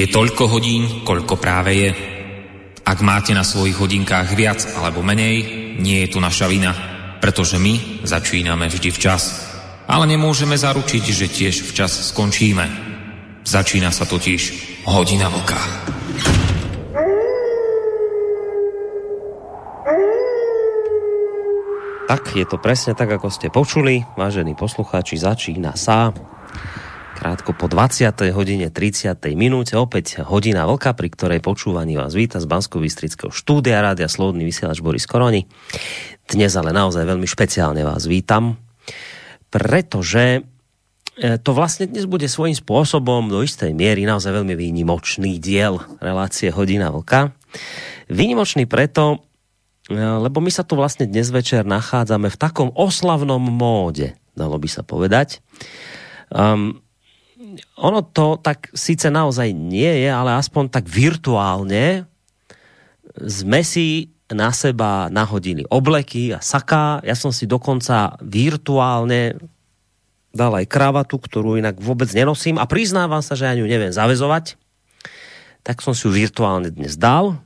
Je toľko hodín, koľko práve je. Ak máte na svojich hodinkách viac alebo menej, nie je tu naša vina, pretože my začíname vždy včas. Ale nemôžeme zaručiť, že tiež včas skončíme. Začína sa totiž hodina vlka. Tak, je to presne tak, ako ste počuli, vážení poslucháči, začína sa krátko po 20. hodine 30. minúte, opäť hodina vlka, pri ktorej počúvaní vás víta z bansko štúdia Rádia Slobodný vysielač Boris Koroni. Dnes ale naozaj veľmi špeciálne vás vítam, pretože e, to vlastne dnes bude svojím spôsobom do istej miery naozaj veľmi výnimočný diel relácie Hodina vlka. Výnimočný preto, e, lebo my sa tu vlastne dnes večer nachádzame v takom oslavnom móde, dalo by sa povedať. Um, ono to tak síce naozaj nie je, ale aspoň tak virtuálne sme si na seba nahodili obleky a saká. Ja som si dokonca virtuálne dal aj kravatu, ktorú inak vôbec nenosím a priznávam sa, že ani ju neviem zavezovať. Tak som si ju virtuálne dnes dal.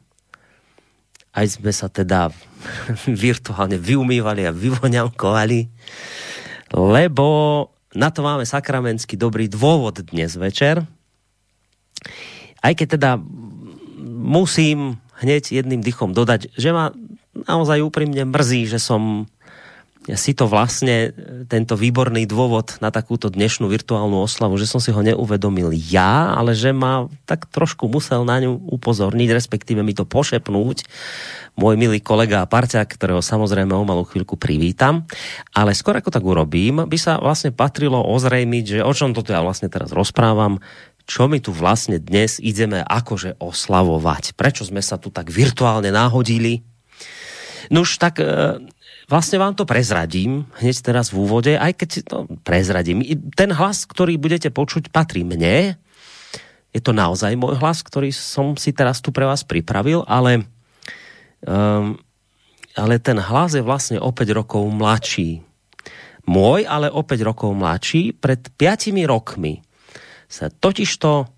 Aj sme sa teda virtuálne vyumývali a vyvoňavkovali, lebo na to máme sakramentsky dobrý dôvod dnes večer. Aj keď teda musím hneď jedným dychom dodať, že ma naozaj úprimne mrzí, že som si to vlastne, tento výborný dôvod na takúto dnešnú virtuálnu oslavu, že som si ho neuvedomil ja, ale že ma tak trošku musel na ňu upozorniť, respektíve mi to pošepnúť môj milý kolega a parťák, ktorého samozrejme o malú chvíľku privítam. Ale skôr ako tak urobím, by sa vlastne patrilo ozrejmiť, že o čom toto ja vlastne teraz rozprávam, čo my tu vlastne dnes ideme akože oslavovať. Prečo sme sa tu tak virtuálne náhodili? No už tak e, vlastne vám to prezradím hneď teraz v úvode, aj keď to prezradím. Ten hlas, ktorý budete počuť, patrí mne. Je to naozaj môj hlas, ktorý som si teraz tu pre vás pripravil, ale Um, ale ten hlas je vlastne o 5 rokov mladší. Môj, ale o 5 rokov mladší. Pred 5 rokmi sa totižto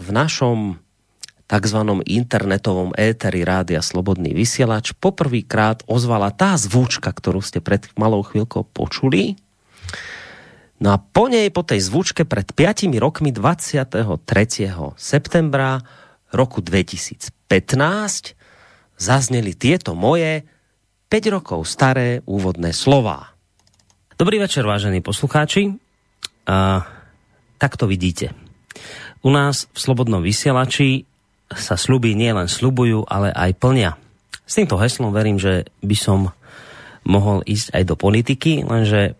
v našom tzv. internetovom éteri Rádia Slobodný vysielač poprvýkrát ozvala tá zvučka, ktorú ste pred malou chvíľkou počuli. No a po nej, po tej zvučke pred 5 rokmi 23. septembra roku 2015 zazneli tieto moje 5 rokov staré úvodné slová. Dobrý večer, vážení poslucháči. A, tak to vidíte. U nás v Slobodnom vysielači sa sluby nielen slubujú, ale aj plnia. S týmto heslom verím, že by som mohol ísť aj do politiky, lenže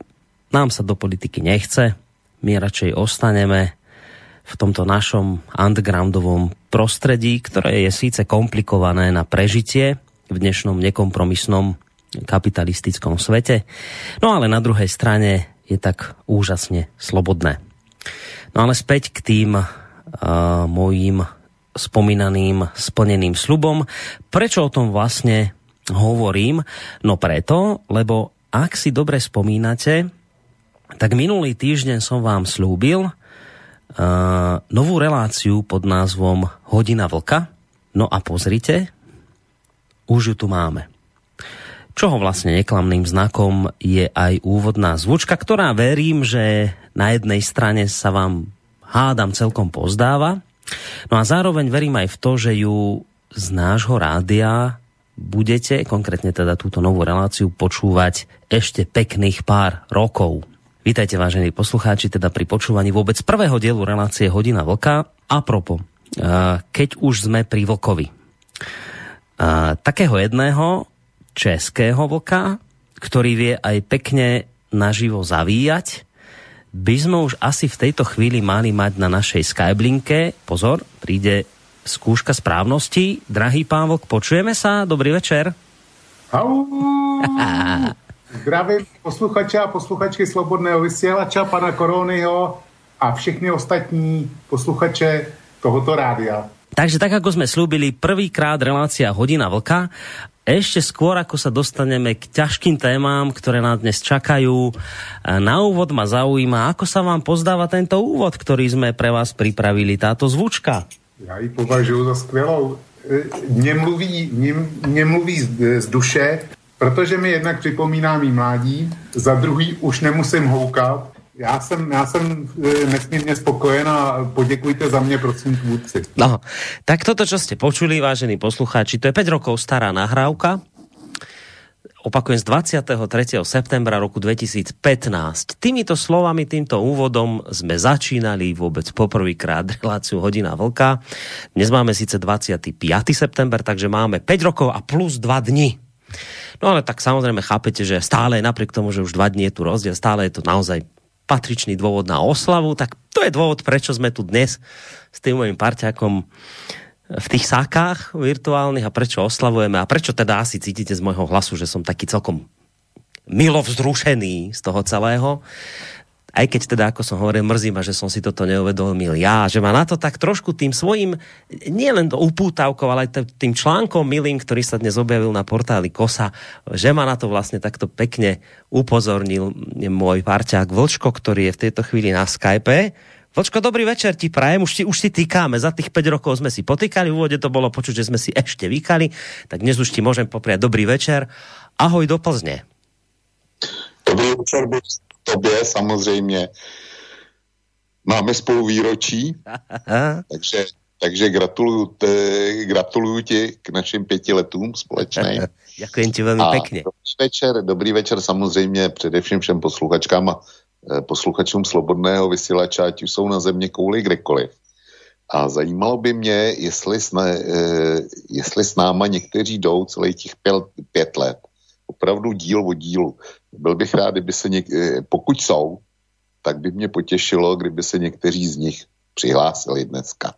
nám sa do politiky nechce. My radšej ostaneme v tomto našom undergroundovom prostredí, ktoré je síce komplikované na prežitie v dnešnom nekompromisnom kapitalistickom svete, no ale na druhej strane je tak úžasne slobodné. No ale späť k tým uh, mojím spomínaným splneným slubom. Prečo o tom vlastne hovorím? No preto, lebo ak si dobre spomínate, tak minulý týždeň som vám slúbil, uh, novú reláciu pod názvom Hodina vlka. No a pozrite, už ju tu máme. Čoho vlastne neklamným znakom je aj úvodná zvučka, ktorá verím, že na jednej strane sa vám hádam celkom pozdáva, no a zároveň verím aj v to, že ju z nášho rádia budete, konkrétne teda túto novú reláciu, počúvať ešte pekných pár rokov. Vítajte, vážení poslucháči, teda pri počúvaní vôbec prvého dielu relácie Hodina vlka. A propo, keď už sme pri vlkovi. Takého jedného českého vlka, ktorý vie aj pekne naživo zavíjať, by sme už asi v tejto chvíli mali mať na našej Skyblinke. Pozor, príde skúška správnosti. Drahý pán Vlk, počujeme sa? Dobrý večer. Au. Zdravím posluchače a posluchačky Slobodného vysielača, pana Koronyho a všechny ostatní posluchače tohoto rádia. Takže tak, ako sme slúbili, prvýkrát relácia Hodina Vlka. Ešte skôr, ako sa dostaneme k ťažkým témam, ktoré nás dnes čakajú, na úvod ma zaujíma, ako sa vám pozdáva tento úvod, ktorý sme pre vás pripravili, táto zvučka. Já ji považuji za skvělou. Mně mluví, mě, mě mluví z, z duše, protože mi jednak připomíná mý mládí, za druhý už nemusím houkat, já jsem, já jsem e, nesmírně spokojen a poděkujte za mě, prosím, tvůrci. No, tak toto, čo ste počuli, vážení poslucháči, to je 5 rokov stará nahrávka, opakujem, z 23. septembra roku 2015. Týmito slovami, týmto úvodom sme začínali vôbec poprvýkrát reláciu Hodina Vlka. Dnes máme síce 25. september, takže máme 5 rokov a plus 2 dni. No ale tak samozrejme chápete, že stále napriek tomu, že už 2 dní je tu rozdiel, stále je to naozaj patričný dôvod na oslavu, tak to je dôvod, prečo sme tu dnes s tým mojim parťakom v tých sákách virtuálnych a prečo oslavujeme a prečo teda asi cítite z môjho hlasu, že som taký celkom milo vzrušený z toho celého aj keď teda, ako som hovoril, mrzí ma, že som si toto neuvedomil ja, že ma na to tak trošku tým svojim, nielen upútavkou, ale aj tým článkom milým, ktorý sa dnes objavil na portáli KOSA, že ma na to vlastne takto pekne upozornil môj parťák Vlčko, ktorý je v tejto chvíli na Skype. Vlčko, dobrý večer ti prajem, už, ti, už si týkáme, za tých 5 rokov sme si potýkali, v úvode to bolo počuť, že sme si ešte vykali, tak dnes už ti môžem popriať dobrý večer. Ahoj do Plzne. Dobrý večer, tobě samozřejmě. Máme spolu výročí, takže, takže gratuluju, te, gratuluju ti k našim pěti letům společným. Děkuji ti velmi pěkně. Dobrý večer, dobrý večer samozřejmě především všem posluchačkám a eh, posluchačům Slobodného vysílača, ať už jsou na země kouli kdekoliv. A zajímalo by mě, jestli eh, jestli s náma někteří jdou celých těch pět, pět let. Opravdu díl o dílu byl bych rád, kdyby se něk, eh, pokud jsou, tak by mě potěšilo, kdyby se někteří z nich přihlásili dneska.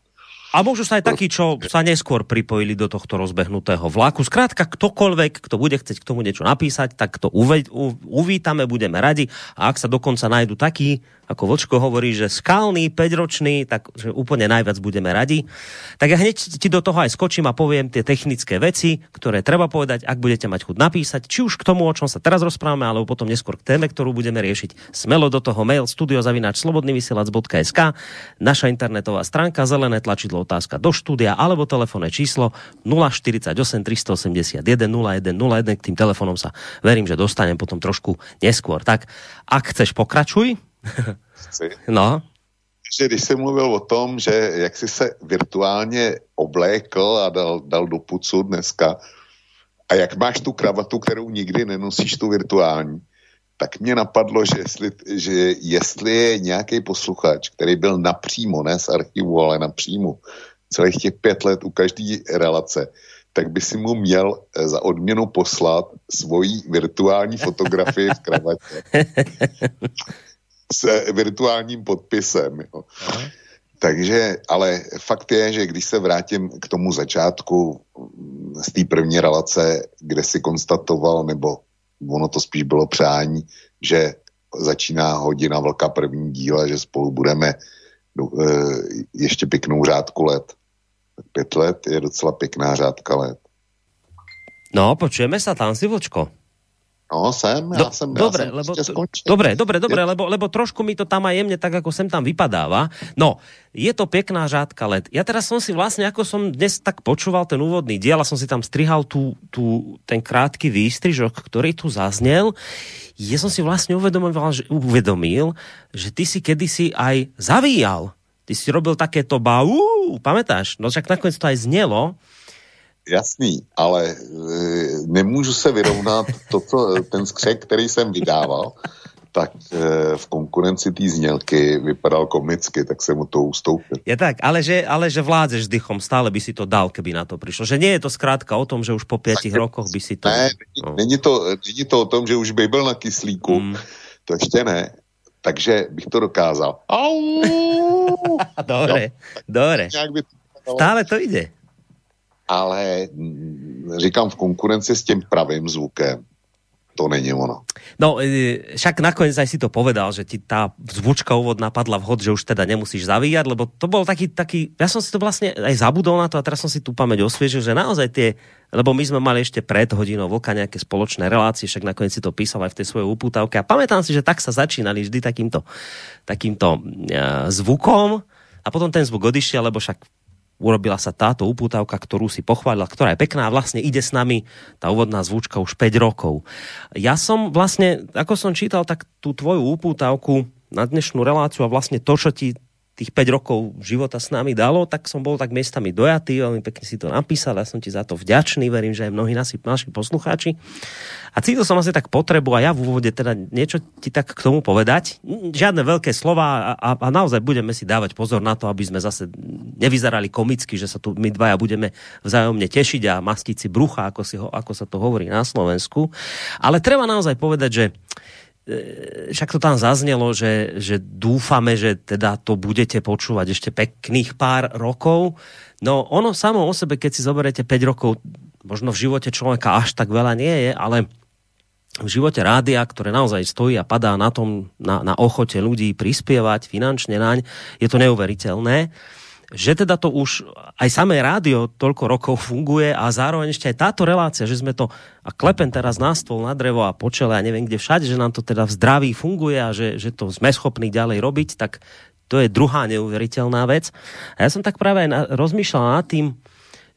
A môžu sa aj takí, čo sa neskôr pripojili do tohto rozbehnutého vlaku. Skrátka, ktokoľvek, kto bude chcieť k tomu niečo napísať, tak to uve, u, uvítame, budeme radi. A ak sa dokonca nájdu takí, ako Vočko hovorí, že skalný, 5-ročný, tak že úplne najviac budeme radi. Tak ja hneď ti do toho aj skočím a poviem tie technické veci, ktoré treba povedať, ak budete mať chuť napísať, či už k tomu, o čom sa teraz rozprávame, alebo potom neskôr k téme, ktorú budeme riešiť. Smelo do toho mail studiozavináč.slobodnyvysielac.sk naša internetová stránka, zelené tlačidlo otázka do štúdia, alebo telefónne číslo 048 381 0101. K tým telefónom sa verím, že dostanem potom trošku neskôr. Tak, ak chceš, pokračuj. Chci. No. Že když jsem mluvil o tom, že jak jsi se virtuálně oblékl a dal, dal do pucu dneska a jak máš tu kravatu, kterou nikdy nenosíš, tu virtuální, tak mě napadlo, že jestli, že jestli je nějaký posluchač, který byl napřímo, ne z archivu, ale napřímo, celých těch pět let u každé relace, tak by si mu měl eh, za odměnu poslat svoji virtuální fotografii v kravatě. s virtuálním podpisem. Jo. Takže, ale fakt je, že když se vrátím k tomu začátku mm, z té první relace, kde si konstatoval, nebo ono to spíš bylo přání, že začíná hodina vlka první díle, že spolu budeme e, ještě pěknou řádku let. Pět let je docela pěkná řádka let. No, počujeme sa tam si. No, sem, ja Do, som, dobre, ja lebo, to, dobre, dobre, dobre, lebo, lebo trošku mi to tam aj jemne tak, ako sem tam vypadáva. No, je to pekná žádka let. Ja teraz som si vlastne, ako som dnes tak počúval ten úvodný diel a som si tam strihal tú, tú, ten krátky výstrižok, ktorý tu zaznel, ja som si vlastne uvedomil, že, uvedomil, že ty si kedysi aj zavíjal. Ty si robil takéto bau, pamätáš? No však nakoniec to aj znelo Jasný, ale e, nemůžu se vyrovnat to, co, ten skřek, který jsem vydával, tak e, v konkurenci té znělky vypadal komicky, tak jsem mu to ustoupil. Je tak, ale že, ale že vládzeš dychom, stále by si to dal, keby na to přišlo. Že nie je to zkrátka o tom, že už po piatich tak, rokoch by si to... Ne, není, no. není, to, není to o tom, že už by byl na kyslíku, mm. to ještě ne, takže bych to dokázal. Dobre, dobre. Stále to ide ale mm, říkám v konkurenci s tím pravým zvukem to není ono. No, e, však nakoniec aj si to povedal, že ti tá zvučka úvod napadla vhod, že už teda nemusíš zavíjať, lebo to bol taký, taký, ja som si to vlastne aj zabudol na to a teraz som si tú pamäť osviežil, že naozaj tie, lebo my sme mali ešte pred hodinou vlka nejaké spoločné relácie, však nakoniec si to písal aj v tej svojej upútavke a pamätám si, že tak sa začínali vždy takýmto, takýmto uh, zvukom a potom ten zvuk odišiel, lebo však urobila sa táto upútavka, ktorú si pochválila, ktorá je pekná a vlastne ide s nami tá úvodná zvučka už 5 rokov. Ja som vlastne, ako som čítal, tak tú tvoju upútavku na dnešnú reláciu a vlastne to, čo ti tých 5 rokov života s nami dalo, tak som bol tak miestami dojatý, veľmi pekne si to napísal, ja som ti za to vďačný, verím, že aj mnohí nasi, naši poslucháči. A cítil som asi tak potrebu a ja v úvode teda niečo ti tak k tomu povedať. Žiadne veľké slova a, a, naozaj budeme si dávať pozor na to, aby sme zase nevyzerali komicky, že sa tu my dvaja budeme vzájomne tešiť a mastiť si brucha, ako, si ho, ako sa to hovorí na Slovensku. Ale treba naozaj povedať, že však to tam zaznelo, že, že dúfame, že teda to budete počúvať ešte pekných pár rokov. No ono samo o sebe, keď si zoberiete 5 rokov, možno v živote človeka až tak veľa nie je, ale v živote rádia, ktoré naozaj stojí a padá na tom, na, na ochote ľudí prispievať finančne naň, je to neuveriteľné že teda to už aj samé rádio toľko rokov funguje a zároveň ešte aj táto relácia, že sme to a klepen teraz na stôl, na drevo a počele a neviem kde všade, že nám to teda v zdraví funguje a že, že to sme schopní ďalej robiť, tak to je druhá neuveriteľná vec. A ja som tak práve aj na, rozmýšľal nad tým,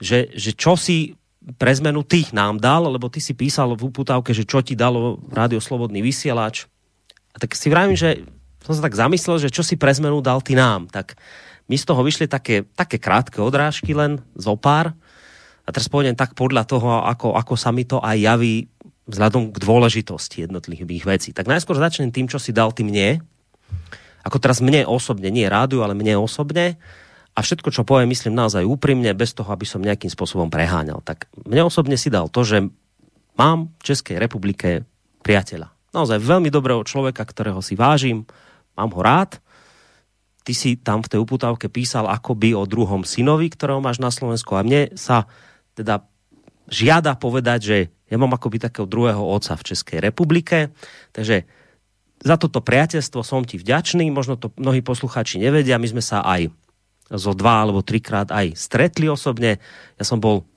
že, že čo si pre zmenu ty nám dal, lebo ty si písal v uputávke, že čo ti dalo Rádio Slobodný vysielač. A tak si vravím, že som sa tak zamyslel, že čo si pre zmenu dal ty nám. Tak mi z toho vyšli také, také krátke odrážky len zo pár. A teraz pôjdem tak podľa toho, ako, ako sa mi to aj javí vzhľadom k dôležitosti jednotlivých vecí. Tak najskôr začnem tým, čo si dal ty mne. Ako teraz mne osobne, nie rádiu, ale mne osobne. A všetko, čo poviem, myslím naozaj úprimne, bez toho, aby som nejakým spôsobom preháňal. Tak mne osobne si dal to, že mám v Českej republike priateľa. Naozaj veľmi dobrého človeka, ktorého si vážim, mám ho rád ty si tam v tej uputávke písal akoby o druhom synovi, ktorého máš na Slovensku. A mne sa teda žiada povedať, že ja mám akoby takého druhého otca v Českej republike, takže za toto priateľstvo som ti vďačný, možno to mnohí poslucháči nevedia, my sme sa aj zo dva alebo trikrát aj stretli osobne, ja som bol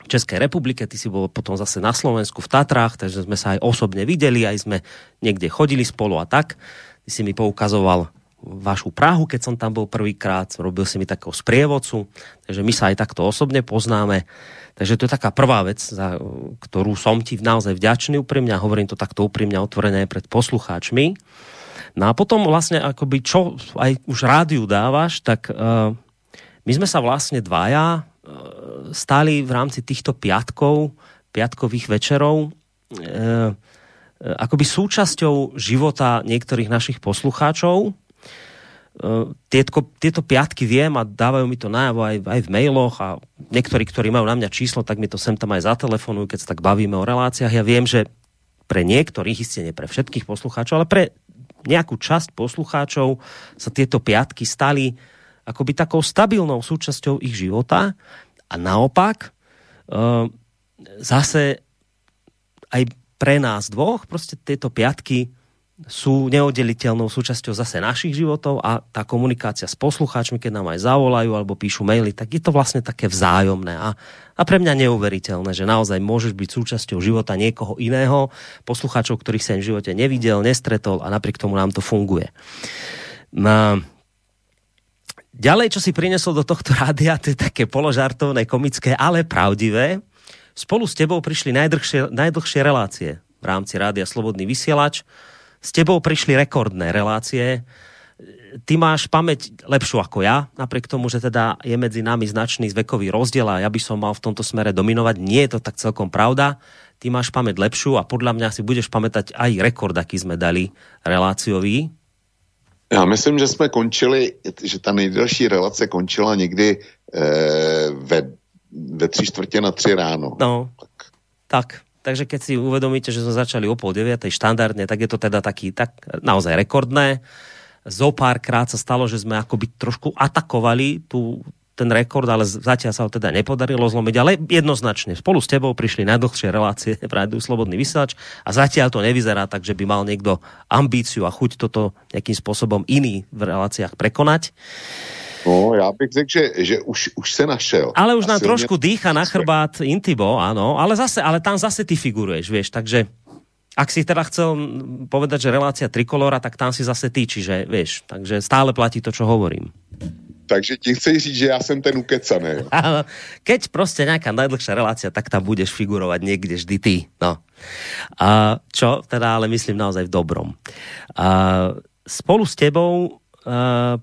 v Českej republike, ty si bol potom zase na Slovensku v Tatrách, takže sme sa aj osobne videli, aj sme niekde chodili spolu a tak. Ty si mi poukazoval vašu Prahu, keď som tam bol prvýkrát, robil si mi takého sprievodcu, takže my sa aj takto osobne poznáme. Takže to je taká prvá vec, za ktorú som ti naozaj vďačný úprimne hovorím to takto úprimne otvorené pred poslucháčmi. No a potom vlastne akoby čo aj už rádiu dávaš, tak uh, my sme sa vlastne dvaja uh, stali v rámci týchto piatkov, piatkových večerov uh, akoby súčasťou života niektorých našich poslucháčov, tieto, tieto piatky viem a dávajú mi to najavo aj, aj v mailoch a niektorí, ktorí majú na mňa číslo, tak mi to sem tam aj zatelefonujú, keď sa tak bavíme o reláciách. Ja viem, že pre niektorých, isté nie pre všetkých poslucháčov, ale pre nejakú časť poslucháčov sa tieto piatky stali akoby takou stabilnou súčasťou ich života a naopak e, zase aj pre nás dvoch proste tieto piatky sú neoddeliteľnou súčasťou zase našich životov a tá komunikácia s poslucháčmi, keď nám aj zavolajú alebo píšu maily, tak je to vlastne také vzájomné a, a pre mňa neuveriteľné, že naozaj môžeš byť súčasťou života niekoho iného, poslucháčov, ktorých sa v živote nevidel, nestretol a napriek tomu nám to funguje. No, ďalej, čo si prinesol do tohto rádia, to je také položartovné, komické, ale pravdivé. Spolu s tebou prišli najdlhšie, najdlhšie relácie v rámci rádia Slobodný vysielač s tebou prišli rekordné relácie. Ty máš pamäť lepšiu ako ja, napriek tomu, že teda je medzi nami značný zvekový rozdiel a ja by som mal v tomto smere dominovať. Nie je to tak celkom pravda. Ty máš pamäť lepšiu a podľa mňa si budeš pamätať aj rekord, aký sme dali reláciový. Já myslím, že jsme končili, že ta nejdelší relace končila někdy eh, ve, ve tři čtvrtě na tři ráno. No, tak. tak Takže keď si uvedomíte, že sme začali o pol deviatej štandardne, tak je to teda taký tak naozaj rekordné. Zo párkrát sa stalo, že sme akoby trošku atakovali tú, ten rekord, ale zatiaľ sa ho teda nepodarilo zlomiť, ale jednoznačne spolu s tebou prišli najdlhšie relácie v Rádiu Slobodný vysielač a zatiaľ to nevyzerá tak, že by mal niekto ambíciu a chuť toto nejakým spôsobom iný v reláciách prekonať. No, já bych řekl, že, že už, už se našel. Ale už nám trošku dýcha na chrbát Intibo, áno, ale zase, ale tam zase ty figuruješ, vieš, takže ak si teda chcel povedať, že relácia trikolora, tak tam si zase ty, čiže vieš, takže stále platí to, čo hovorím. Takže ti chci říct, že ja som ten ukecaný. Keď proste nejaká najdlhšia relácia, tak tam budeš figurovať niekde vždy ty. No. A čo teda ale myslím naozaj v dobrom. A spolu s tebou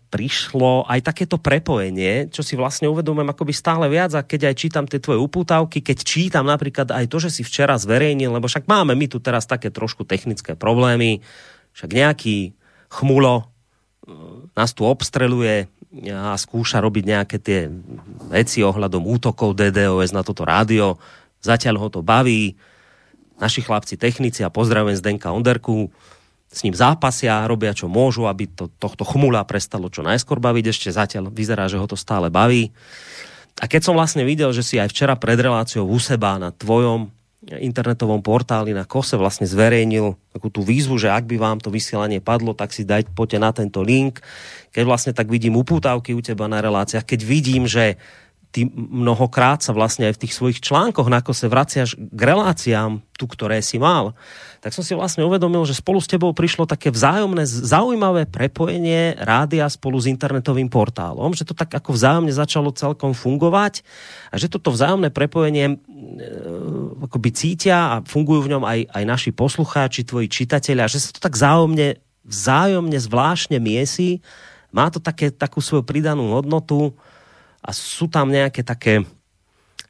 prišlo aj takéto prepojenie, čo si vlastne uvedomujem akoby stále viac a keď aj čítam tie tvoje upútavky, keď čítam napríklad aj to, že si včera zverejnil, lebo však máme my tu teraz také trošku technické problémy, však nejaký chmulo uh, nás tu obstreluje a skúša robiť nejaké tie veci ohľadom útokov DDoS na toto rádio. Zatiaľ ho to baví. Naši chlapci technici a pozdravujem Zdenka Onderku s ním zápasia, robia čo môžu, aby to, tohto chmula prestalo čo najskôr baviť. Ešte zatiaľ vyzerá, že ho to stále baví. A keď som vlastne videl, že si aj včera pred reláciou u seba na tvojom internetovom portáli na Kose vlastne zverejnil takú tú výzvu, že ak by vám to vysielanie padlo, tak si dajte poďte na tento link. Keď vlastne tak vidím upútavky u teba na reláciách, keď vidím, že ty mnohokrát sa vlastne aj v tých svojich článkoch, ako sa vraciaš k reláciám, tu, ktoré si mal, tak som si vlastne uvedomil, že spolu s tebou prišlo také vzájomné, zaujímavé prepojenie rádia spolu s internetovým portálom, že to tak ako vzájomne začalo celkom fungovať a že toto vzájomné prepojenie e, akoby cítia a fungujú v ňom aj, aj naši poslucháči, tvoji čitatelia, že sa to tak vzájomne, vzájomne zvláštne miesi, má to také, takú svoju pridanú hodnotu, a sú tam nejaké také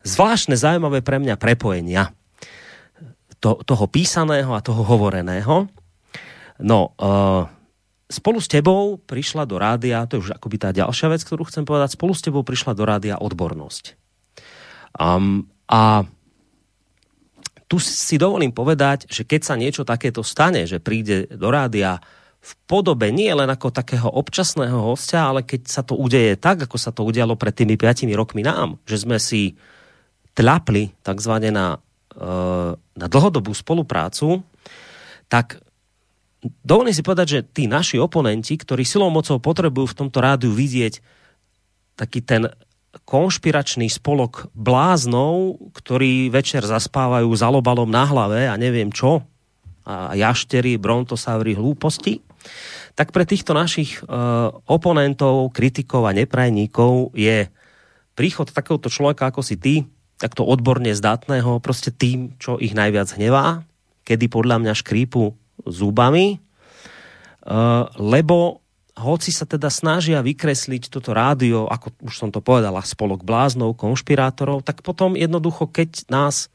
zvláštne zaujímavé pre mňa prepojenia to, toho písaného a toho hovoreného. No, uh, spolu s tebou prišla do rádia, to je už akoby tá ďalšia vec, ktorú chcem povedať, spolu s tebou prišla do rádia odbornosť. Um, a tu si dovolím povedať, že keď sa niečo takéto stane, že príde do rádia v podobe nie len ako takého občasného hostia, ale keď sa to udeje tak, ako sa to udialo pred tými 5 rokmi nám, že sme si tľapli takzvané na, na dlhodobú spoluprácu, tak dovolím si povedať, že tí naši oponenti, ktorí silou mocou potrebujú v tomto rádiu vidieť taký ten konšpiračný spolok bláznov, ktorí večer zaspávajú za lobalom na hlave a neviem čo, a jaštery, brontosaury, hlúposti, tak pre týchto našich uh, oponentov, kritikov a neprajníkov je príchod takéhoto človeka ako si ty, takto odborne zdatného, proste tým, čo ich najviac hnevá, kedy podľa mňa škrípu zubami, uh, lebo hoci sa teda snažia vykresliť toto rádio, ako už som to povedala, spolok bláznov, konšpirátorov, tak potom jednoducho, keď nás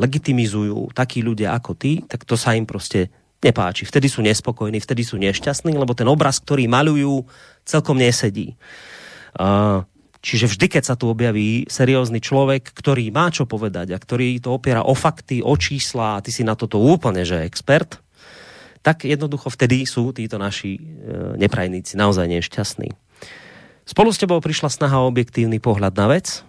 legitimizujú takí ľudia ako ty, tak to sa im proste nepáči. Vtedy sú nespokojní, vtedy sú nešťastní, lebo ten obraz, ktorý malujú, celkom nesedí. Čiže vždy, keď sa tu objaví seriózny človek, ktorý má čo povedať a ktorý to opiera o fakty, o čísla a ty si na toto úplne, že expert, tak jednoducho vtedy sú títo naši e, neprajníci naozaj nešťastní. Spolu s tebou prišla snaha o objektívny pohľad na vec,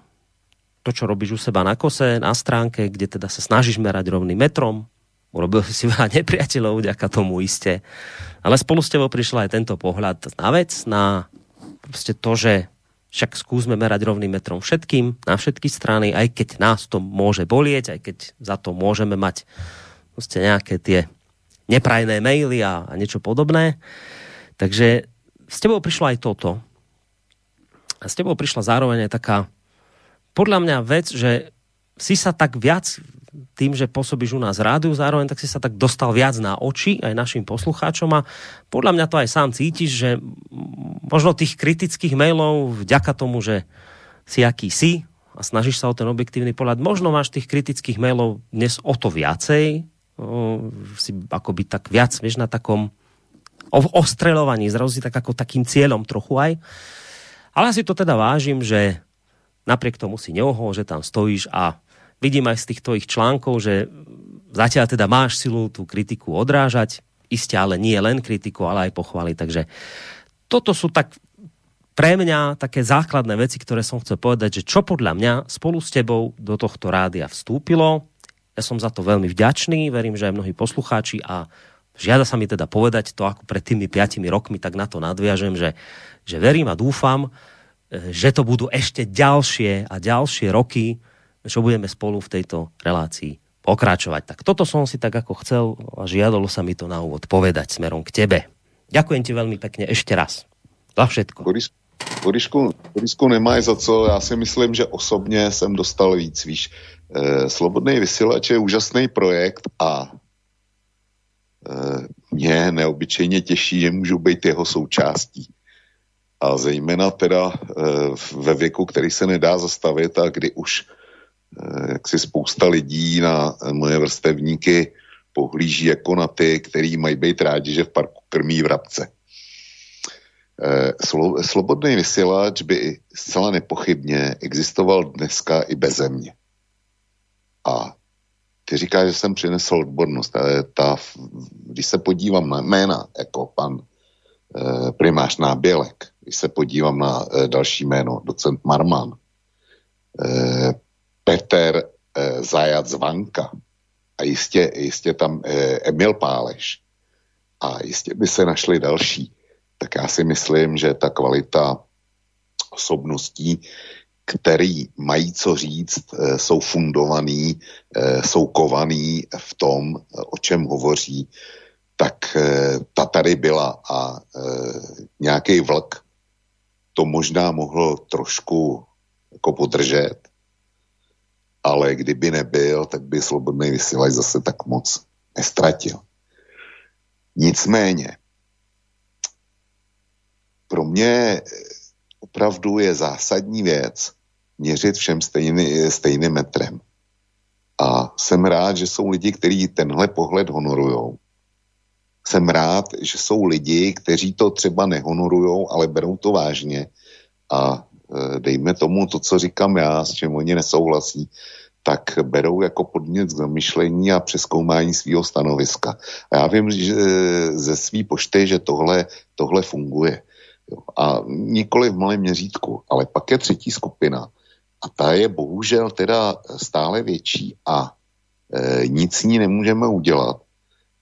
to, čo robíš u seba na kose, na stránke, kde teda sa snažíš merať rovným metrom, Urobil si veľa nepriateľov vďaka tomu iste. Ale spolu s tebou prišla aj tento pohľad na vec, na to, že však skúsme merať rovným metrom všetkým, na všetky strany, aj keď nás to môže bolieť, aj keď za to môžeme mať nejaké tie neprajné maily a, a niečo podobné. Takže s tebou prišlo aj toto. A s tebou prišla zároveň aj taká, podľa mňa vec, že si sa tak viac tým, že pôsobíš u nás rádiu zároveň, tak si sa tak dostal viac na oči aj našim poslucháčom a podľa mňa to aj sám cítiš, že možno tých kritických mailov vďaka tomu, že si aký si a snažíš sa o ten objektívny pohľad, možno máš tých kritických mailov dnes o to viacej, o, si akoby tak viac, vieš, na takom ostrelovaní, zrazu si tak ako takým cieľom trochu aj. Ale si to teda vážim, že napriek tomu si neohol, že tam stojíš a vidím aj z tých tvojich článkov, že zatiaľ teda máš silu tú kritiku odrážať, iste ale nie len kritiku, ale aj pochvály. Takže toto sú tak pre mňa také základné veci, ktoré som chcel povedať, že čo podľa mňa spolu s tebou do tohto rádia vstúpilo. Ja som za to veľmi vďačný, verím, že aj mnohí poslucháči a žiada sa mi teda povedať to ako pred tými piatimi rokmi, tak na to nadviažem, že, že verím a dúfam, že to budú ešte ďalšie a ďalšie roky, čo budeme spolu v tejto relácii pokračovať. Tak toto som si tak ako chcel a žiadalo sa mi to na úvod povedať smerom k tebe. Ďakujem ti veľmi pekne ešte raz. Za všetko. Boris, Borisku, Borisku nemá za co, já si myslím, že osobně jsem dostal víc, víš. Eh, Slobodný vysílač je úžasný projekt a eh, mě neobyčejně těší, že můžu být jeho součástí. A zejména teda eh, ve věku, který se nedá zastavit a kdy už jak si spousta lidí na moje vrstevníky pohlíží jako na ty, který mají být rádi, že v parku krmí vrabce. Eh, slobodný vysílač by zcela nepochybně existoval dneska i bez země. A ty říkáš, že jsem přinesl odbornost, ale ta, když se podívám na jména, jako pan e, primář Nábělek, když se podívám na další jméno, docent Marman, Peter e, Zajac Vanka. A jistě, jistě tam e, Emil Páleš. A jistě by se našli další, tak já si myslím, že ta kvalita osobností, který mají co říct, e, jsou fundovaný, e, jsou kovaný v tom, o čem hovoří, tak e, ta tady byla a nějaký vlk to možná mohlo trošku jako podržet, ale kdyby nebyl, tak by slobodný vysílač zase tak moc nestratil. Nicméně, pro mě opravdu je zásadní věc měřit všem stejný, stejným metrem. A jsem rád, že jsou lidi, kteří tenhle pohled honorujou. Jsem rád, že jsou lidi, kteří to třeba nehonorujou, ale berou to vážně a dejme tomu to, co říkám já, s čím oni nesouhlasí, tak berou jako podnět k zamyšlení a přeskoumání svého stanoviska. A já vím, že ze své pošty, že tohle, tohle funguje. A nikoli v malém měřítku, ale pak je třetí skupina. A ta je bohužel teda stále větší a e, nic s ní nemůžeme udělat.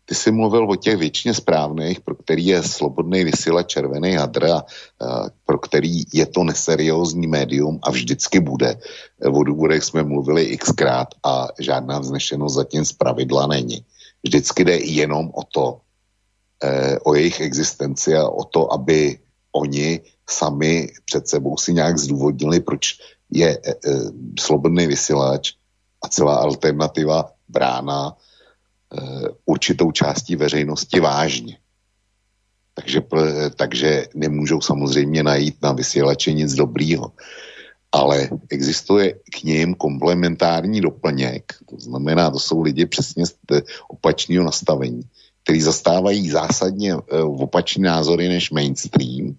Ty jsi mluvil o těch většině správných, pro který je slobodný vysílač červený hadr a, pro který je to neseriózní médium a vždycky bude. O důvodech jsme mluvili xkrát a žádná vznešenost zatím z pravidla není. Vždycky jde jenom o to, e, o jejich existenci a o to, aby oni sami před sebou si nějak zdůvodnili, proč je e, e, slobodný vysílač a celá alternativa brána určitou částí veřejnosti vážně. Takže, takže nemůžou samozřejmě najít na vysílače nic dobrýho. Ale existuje k ním komplementární doplněk, to znamená, to jsou lidi přesně z opačného nastavení, kteří zastávají zásadně eh, opačné názory než mainstream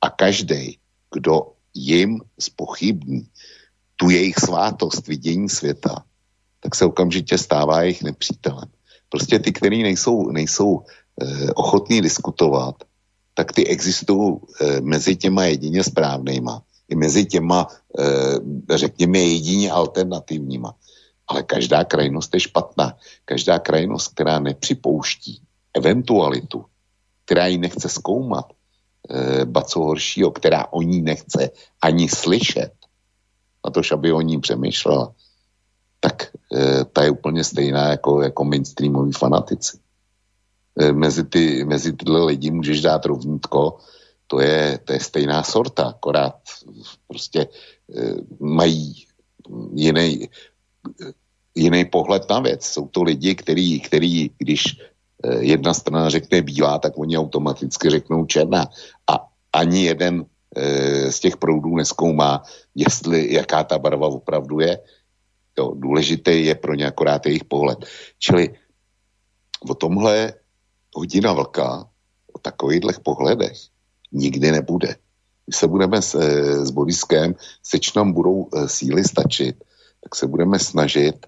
a každý, kdo jim spochybní tu jejich svátost vidění světa, tak se okamžitě stává jejich nepřítelem. Prostě ty, kteří nejsou, nejsou eh, ochotní diskutovat, tak ty existují eh, mezi těma jedině správnýma, i mezi těma, eh, řekněme, jedině alternativníma. Ale každá krajnost je špatná. Každá krajnost, která nepřipouští eventualitu, která ji nechce zkoumat, eh, ba co horšího, která o ní nechce ani slyšet, na to, aby o ní přemýšlela, tak e, ta je úplně stejná jako, jako mainstreamoví fanatici. E, mezi, ty, mezi tyhle lidi můžeš dát rovnítko, to je, to je stejná sorta, akorát prostě e, mají jiný, pohled na věc. Jsou to lidi, který, který když jedna strana řekne bílá, tak oni automaticky řeknou černá. A ani jeden z těch proudů neskoumá, jestli jaká ta barva opravdu je. Jo, důležitý je pro ně akorát jejich pohled. Čili o tomhle hodina vlka, o takovýchhle pohledech nikdy nebude. Když se budeme s, s Boriskem, seč nám budou e, síly stačit, tak se budeme snažit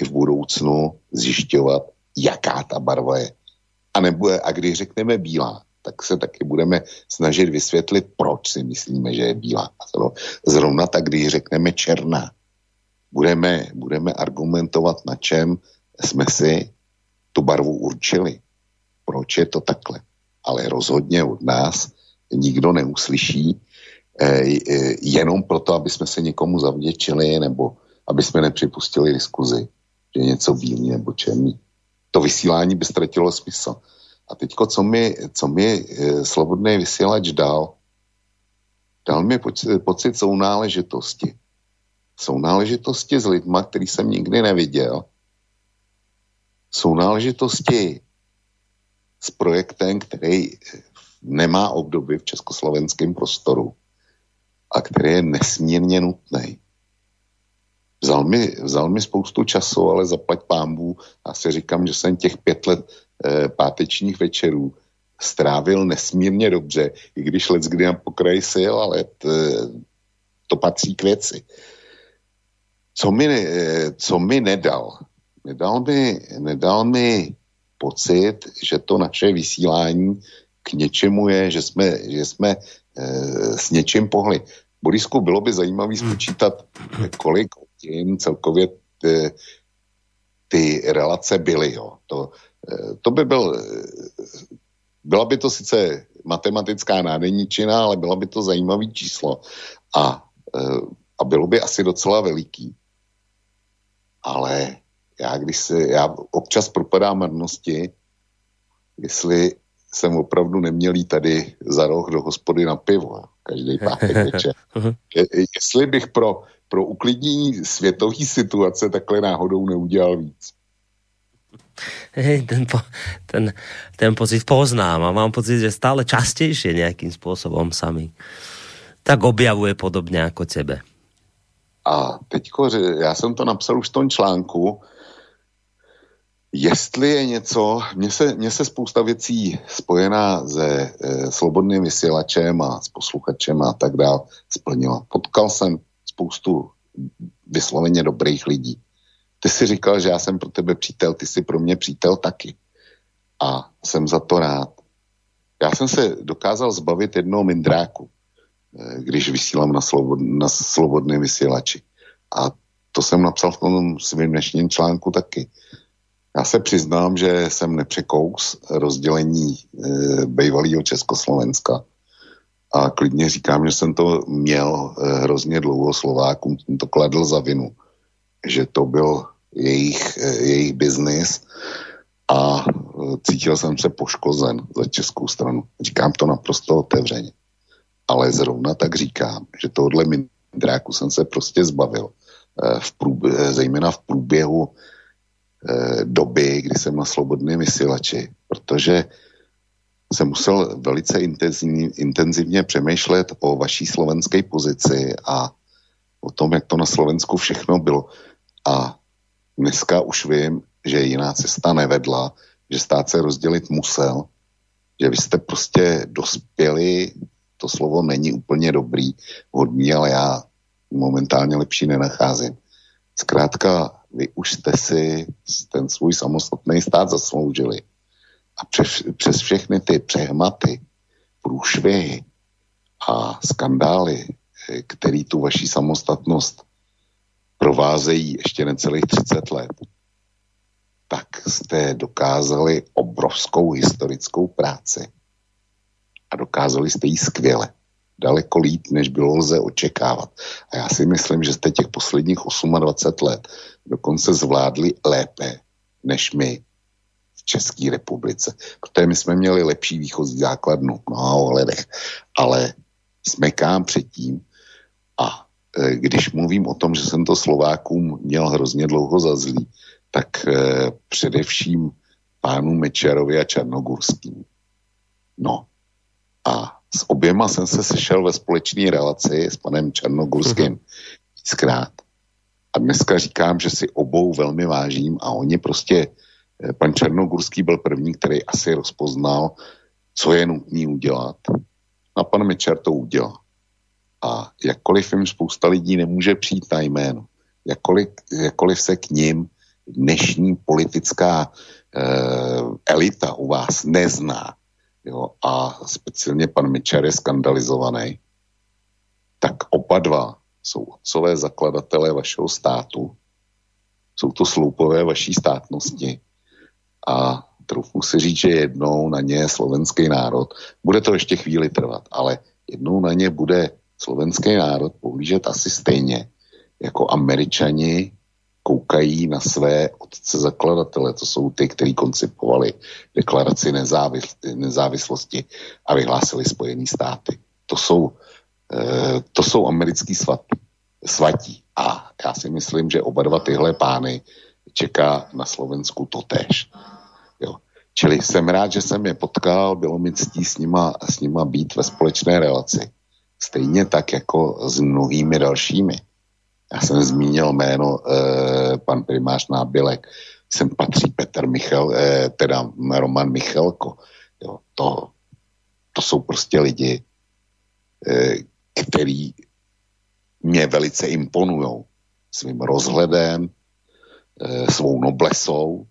i v budoucnu zjišťovat, jaká ta barva je. A, nebude, a když řekneme bílá, tak se taky budeme snažit vysvětlit, proč si myslíme, že je bílá. Zrovna tak, když řekneme černá, budeme, budeme argumentovat, na čem jsme si tu barvu určili. Proč je to takhle? Ale rozhodně od nás nikdo neuslyší eh, eh, jenom proto, aby jsme se někomu zavděčili nebo aby jsme nepřipustili diskuzi, že něco bílý nebo černý. To vysílání by ztratilo smysl. A teďko, co mi, co mi eh, slobodný vysílač dal, Dal mi pocit sounáležitosti. Sounáležitosti s lidma, který jsem nikdy neviděl. Sounáležitosti s projektem, který nemá obdoby v československém prostoru a který je nesmírně nutný. Vzal mi, vzal mi spoustu času, ale zaplať pámbu. Já si říkám, že jsem těch pět let e, pátečních večerů strávil nesmírně dobře, i když let kdy na pokraji sil, ale t, to patří k věci. Co mi, e, co mi nedal? Nedal mi, nedal mi pocit, že to naše vysílání k něčemu je, že jsme, že jsme e, s něčím pohli. Borisku, bylo by zajímavé hmm. spočítat, kolik hodin celkově ty, ty relace byly. Jo. To, e, to by byl, e, byla by to sice matematická nádeničina, ale byla by to zajímavý číslo a, e, a bylo by asi docela veliký. Ale já když se, já občas propadám marnosti, jestli jsem opravdu neměl jít tady za roh do hospody na pivo každý pátek večer. Je, jestli bych pro, pro uklidnění světové situace takhle náhodou neudělal víc. Hej, ten, po, ten, ten pocit poznám a mám pocit, že stále častejšie nejakým spôsobom sami tak objavuje podobně jako tebe. A teďko, já jsem to napsal už v tom článku, Jestli je něco, mně se, mně se spousta věcí spojená se e, slobodným vysílačem a s posluchačem a tak dále splnila. Potkal jsem spoustu vysloveně dobrých lidí. Ty si říkal, že já jsem pro tebe přítel, ty jsi pro mě přítel taky. A jsem za to rád. Já jsem se dokázal zbavit jednoho mindráku, když vysílám na, slobod, na slobodném vysílači. A to jsem napsal v tom svým dnešním článku taky já se přiznám, že jsem nepřekous rozdělení e, bývalého Československa a klidně říkám, že jsem to měl e, hrozně dlouho Slovákům, to kladl za vinu, že to byl jejich, e, jejich biznis a e, cítil jsem se poškozen za českou stranu. Říkám to naprosto otevřeně. Ale zrovna tak říkám, že tohle mindráku jsem se prostě zbavil. E, v průbě, zejména v průběhu Eh, doby, kdy jsem na slobodném vysílači, protože jsem musel velice intenzivně, intenzivně přemýšlet o vaší slovenské pozici a o tom, jak to na Slovensku všechno bylo. A dneska už vím, že jiná cesta nevedla, že stát se rozdělit musel, že vy jste prostě dospěli, to slovo není úplně dobrý, hodný, ale já momentálně lepší nenacházím. Zkrátka vy už jste si ten svůj samostatný stát zasloužili. A přes, přes všechny ty přehmaty, průšvihy a skandály, který tu vaši samostatnost provázejí ještě necelých 30 let, tak jste dokázali obrovskou historickou práci. A dokázali jste ji skvěle daleko líp, než bylo lze očekávat. A já si myslím, že jste těch posledních 28 let dokonce zvládli lépe než my v České republice. Protože my jsme měli lepší výchozí základnu v mnoha ohledech, ale smekám předtím a e, když mluvím o tom, že jsem to Slovákům měl hrozně dlouho za zlý, tak e, především pánu Mečerovi a Černogurským. No a s oběma jsem se sešel ve společné relaci s panem Černogurským mhm. víckrát. A dneska říkám, že si obou velmi vážím a oni prostě, eh, pan Černogurský byl první, který asi rozpoznal, co je nutné udělat. A pan Mečer to udělal. A jakkoliv jim spousta lidí nemůže přijít na jméno, jakkoliv, jakkoliv se k ním dnešní politická e, elita u vás nezná, jo, a speciálně pan Mičer je skandalizovaný, tak oba dva jsou otcové zakladatelé vašeho státu, jsou to sloupové vaší státnosti. A trochu si říct, že jednou na ně je slovenský národ, bude to ještě chvíli trvat, ale jednou na ně bude slovenský národ pohlížet asi stejně, jako američani koukají na své otce zakladatele, to jsou ty, kteří koncipovali deklaraci nezávis, nezávislosti a vyhlásili Spojené státy. To jsou to jsou americký svat, svatí. A já si myslím, že oba dva tyhle pány čeká na Slovensku totéž. Jo. Čili jsem rád, že jsem je potkal, bylo mi ctí s nima, s nima být ve společné relaci. Stejně tak jako s mnohými dalšími. Já jsem zmínil jméno eh, pan primář Nábělek, sem patří Petr Michal, eh, teda Roman Michalko. Jo, to, to jsou prostě lidi, eh, který mě velice imponují svým rozhledem, eh, svou noblesou,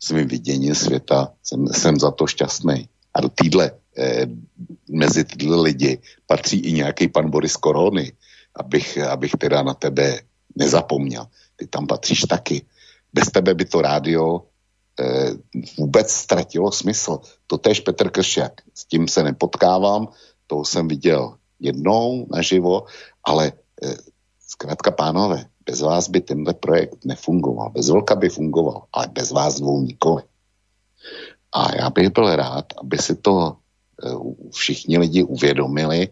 svým viděním světa. Jsem, jsem za to šťastný. A do týdle, eh, mezi tyhle lidi patří i nějaký pan Boris Korony, abych, abych teda na tebe nezapomněl. Ty tam patříš taky. Bez tebe by to rádio eh, vůbec ztratilo smysl. To tež Petr Kršák. S tím se nepotkávám, to jsem viděl jednou naživo, ale eh, zkrátka pánové, bez vás by tenhle projekt nefungoval. Bez Vlka by fungoval, ale bez vás dvou nikoli. A já bych byl rád, aby si to eh, všichni lidi uvědomili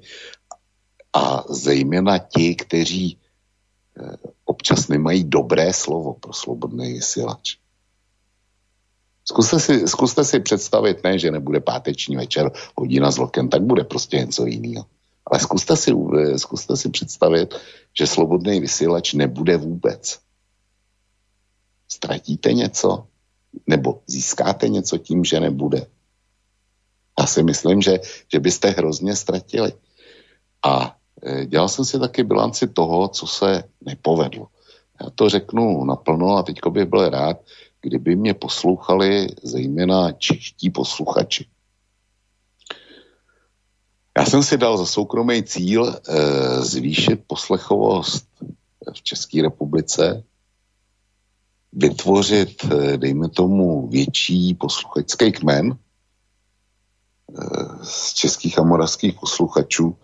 a zejména ti, kteří eh, občas nemají dobré slovo pro slobodný vysílač. Zkuste si, zkuste si představit, ne, že nebude páteční večer hodina s Vlkem, tak bude prostě něco jiného. Ale zkuste si, zkuste si představit, že slobodný vysílač nebude vůbec. Ztratíte něco? Nebo získáte něco tím, že nebude? Já si myslím, že, že byste hrozně ztratili. A dělal jsem si taky bilanci toho, co se nepovedlo. Já to řeknu naplno a teďko bych byl rád, kdyby mě poslouchali zejména čeští posluchači. Já jsem si dal za soukromý cíl e, zvýšit poslechovost v České republice, vytvořit, e, dejme tomu, větší posluchačský kmen e, z českých a moravských posluchačů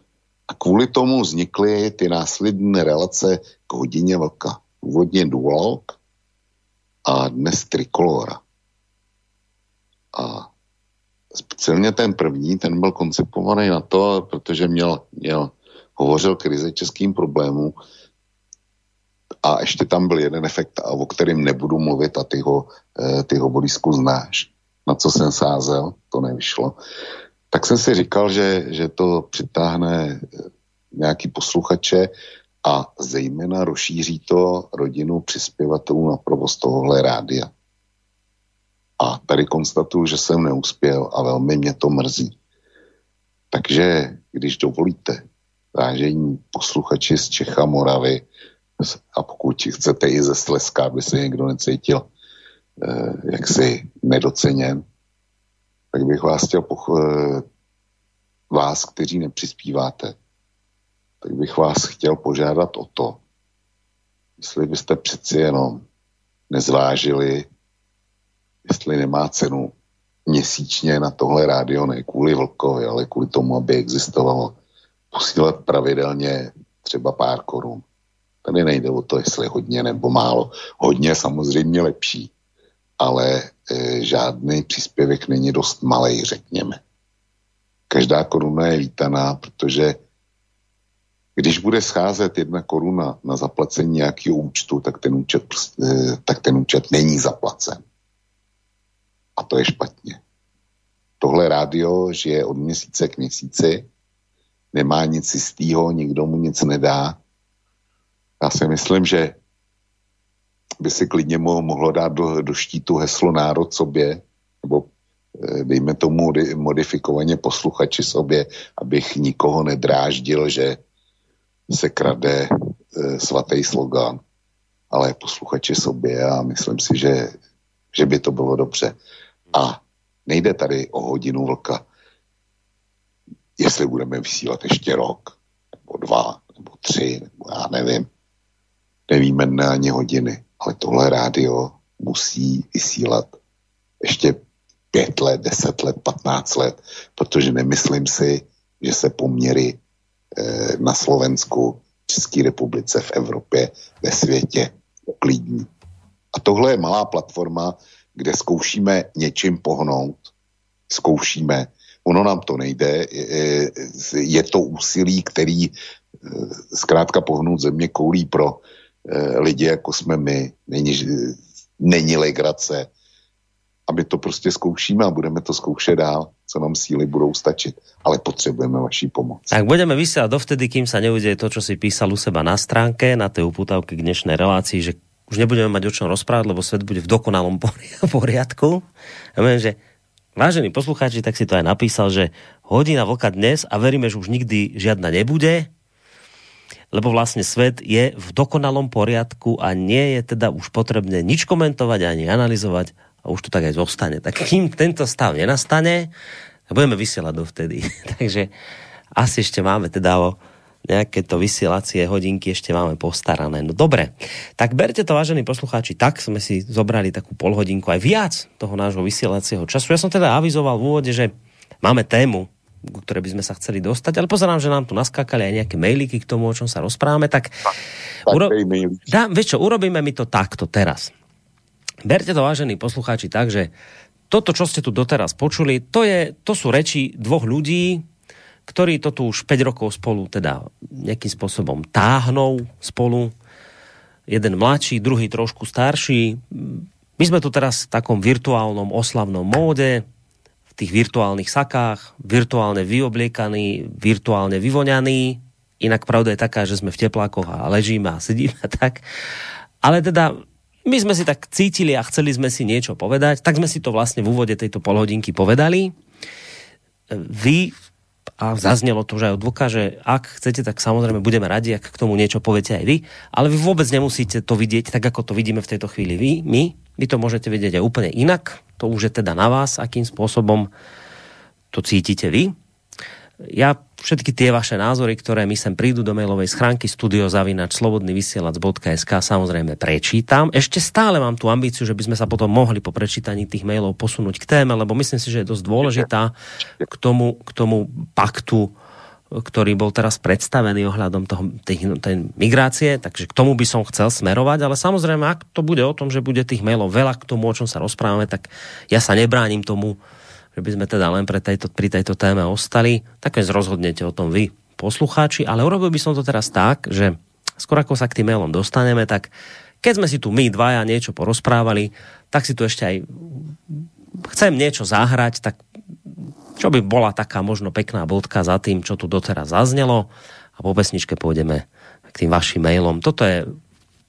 a kvůli tomu vznikly ty následné relace k hodině vlka. Původně dualog a dnes trikolora. A speciálně ten první, ten byl koncipovaný na to, protože měl, měl hovořil krize českým problémům a ještě tam byl jeden efekt, o kterém nebudu mluvit a ty ho, eh, ty ho Borisku znáš. Na co jsem sázel, to nevyšlo. Tak jsem si říkal, že, že to přitáhne eh, nějaký posluchače a zejména rozšíří to rodinu přispěvatelů na provoz tohohle rádia. A tady konstatuju, že jsem neuspěl a velmi mě to mrzí. Takže, když dovolíte, vážení posluchači z Čecha, Moravy, a pokud chcete i ze Slezska, aby se někdo necítil eh, jaksi nedoceněn, tak bych vás chtěl eh, vás, kteří nepřispíváte, tak bych vás chtěl požádat o to, jestli byste přeci jenom nezvážili jestli nemá cenu měsíčně na tohle rádio, ne kvůli Vlkovi, ale kvůli tomu, aby existovalo, posílat pravidelně třeba pár korun. Tady nejde o to, jestli hodně nebo málo. Hodně samozřejmě lepší, ale žádný příspěvek není dost malý, řekněme. Každá koruna je vítaná, protože když bude scházet jedna koruna na zaplacení nějakého účtu, tak ten účet, e, tak ten účet není zaplacen. A to je špatně. Tohle rádio žije od měsíce k měsíci, nemá nic jistého, nikdo mu nic nedá. Já si myslím, že by si klidně mohlo dát do, do štítu heslo národ sobě, nebo eh, dejme tomu modifikovaně posluchači sobě, abych nikoho nedráždil, že se krade e, svatý slogan, ale posluchači sobě a myslím si, že, že by to bylo dobře. A nejde tady o hodinu vlka. Jestli budeme vysílat ještě rok, nebo dva, nebo tři, nebo já nevím. Nevíme ani hodiny, ale tohle rádio musí vysílat ještě pět let, deset let, patnáct let, protože nemyslím si, že se poměry eh, na Slovensku, České republice, v Evropě, ve světě uklidní. A tohle je malá platforma, kde zkoušíme něčím pohnout, zkoušíme. Ono nám to nejde, je, je to úsilí, který zkrátka pohnout země koulí pro lidi, jako jsme my. Není, není legrace. A my to prostě zkoušíme a budeme to zkoušet dál, co nám síly budou stačit. Ale potřebujeme vaší pomoc. Tak budeme vysielať dovtedy, kým sa neudeje to, čo si písal u seba na stránke, na tej uputavke k dnešnej relácii, že už nebudeme mať o čom rozprávať, lebo svet bude v dokonalom poriadku. Ja viem, že vážení poslucháči, tak si to aj napísal, že hodina vlka dnes a veríme, že už nikdy žiadna nebude, lebo vlastne svet je v dokonalom poriadku a nie je teda už potrebné nič komentovať ani analyzovať a už to tak aj zostane. Tak kým tento stav nenastane, budeme vysielať dovtedy. Takže asi ešte máme teda o nejaké to vysielacie hodinky ešte máme postarané. No dobre, tak berte to, vážení poslucháči, tak sme si zobrali takú polhodinku aj viac toho nášho vysielacieho času. Ja som teda avizoval v úvode, že máme tému, ku ktorej by sme sa chceli dostať, ale pozerám, že nám tu naskákali aj nejaké mailiky k tomu, o čom sa rozprávame, tak, tak uro... dá, vieš čo, urobíme mi to takto teraz. Berte to, vážení poslucháči, tak, že toto, čo ste tu doteraz počuli, to, je, to sú reči dvoch ľudí, ktorí to tu už 5 rokov spolu teda nejakým spôsobom táhnou spolu. Jeden mladší, druhý trošku starší. My sme tu teraz v takom virtuálnom oslavnom móde, tých virtuálnych sakách, virtuálne vyobliekaní, virtuálne vyvoňaní. Inak pravda je taká, že sme v teplákoch a ležíme a sedíme a tak. Ale teda my sme si tak cítili a chceli sme si niečo povedať, tak sme si to vlastne v úvode tejto polhodinky povedali. Vy a zaznelo to, že aj od Vlka, že ak chcete, tak samozrejme budeme radi, ak k tomu niečo poviete aj vy, ale vy vôbec nemusíte to vidieť tak, ako to vidíme v tejto chvíli vy, my. Vy to môžete vidieť aj úplne inak, to už je teda na vás, akým spôsobom to cítite vy ja všetky tie vaše názory, ktoré mi sem prídu do mailovej schránky studiozavinač.slobodnyvysielac.sk samozrejme prečítam. Ešte stále mám tú ambíciu, že by sme sa potom mohli po prečítaní tých mailov posunúť k téme, lebo myslím si, že je dosť dôležitá k tomu, k tomu paktu, ktorý bol teraz predstavený ohľadom toho, tej, tej migrácie, takže k tomu by som chcel smerovať, ale samozrejme, ak to bude o tom, že bude tých mailov veľa k tomu, o čom sa rozprávame, tak ja sa nebránim tomu, že by sme teda len pre tejto, pri tejto téme ostali, tak rozhodnete o tom vy, poslucháči, ale urobil by som to teraz tak, že skôr ako sa k tým mailom dostaneme, tak keď sme si tu my dvaja niečo porozprávali, tak si tu ešte aj chcem niečo zahrať, tak čo by bola taká možno pekná bodka za tým, čo tu doteraz zaznelo a po pesničke pôjdeme k tým vašim mailom. Toto je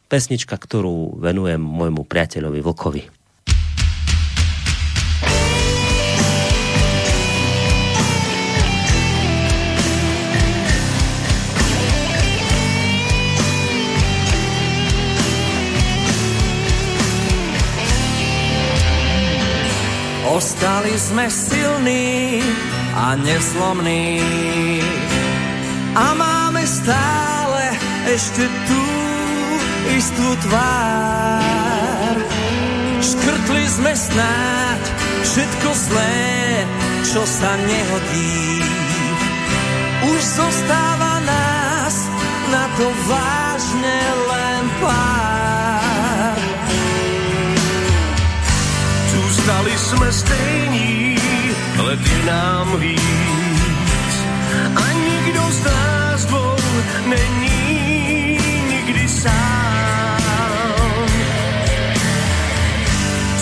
pesnička, ktorú venujem môjmu priateľovi Vlkovi. Ostali sme silní a neslomní a máme stále ešte tú istú tvár. Škrtli sme snáď všetko zlé, čo sa nehodí. Už zostáva nás na to vážne len pár. Zůstali jsme stejní, lety nám víc. A nikdo z nás dvou není nikdy sám.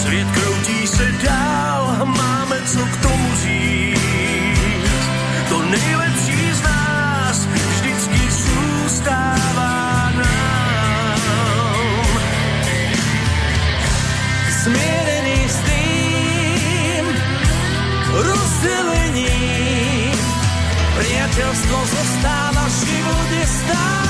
Svět kroutí se dál, máme co k tomu říct. To nejlepší z nás vždycky zůstává nám. Směr Priateľstvo zostáva, život je stále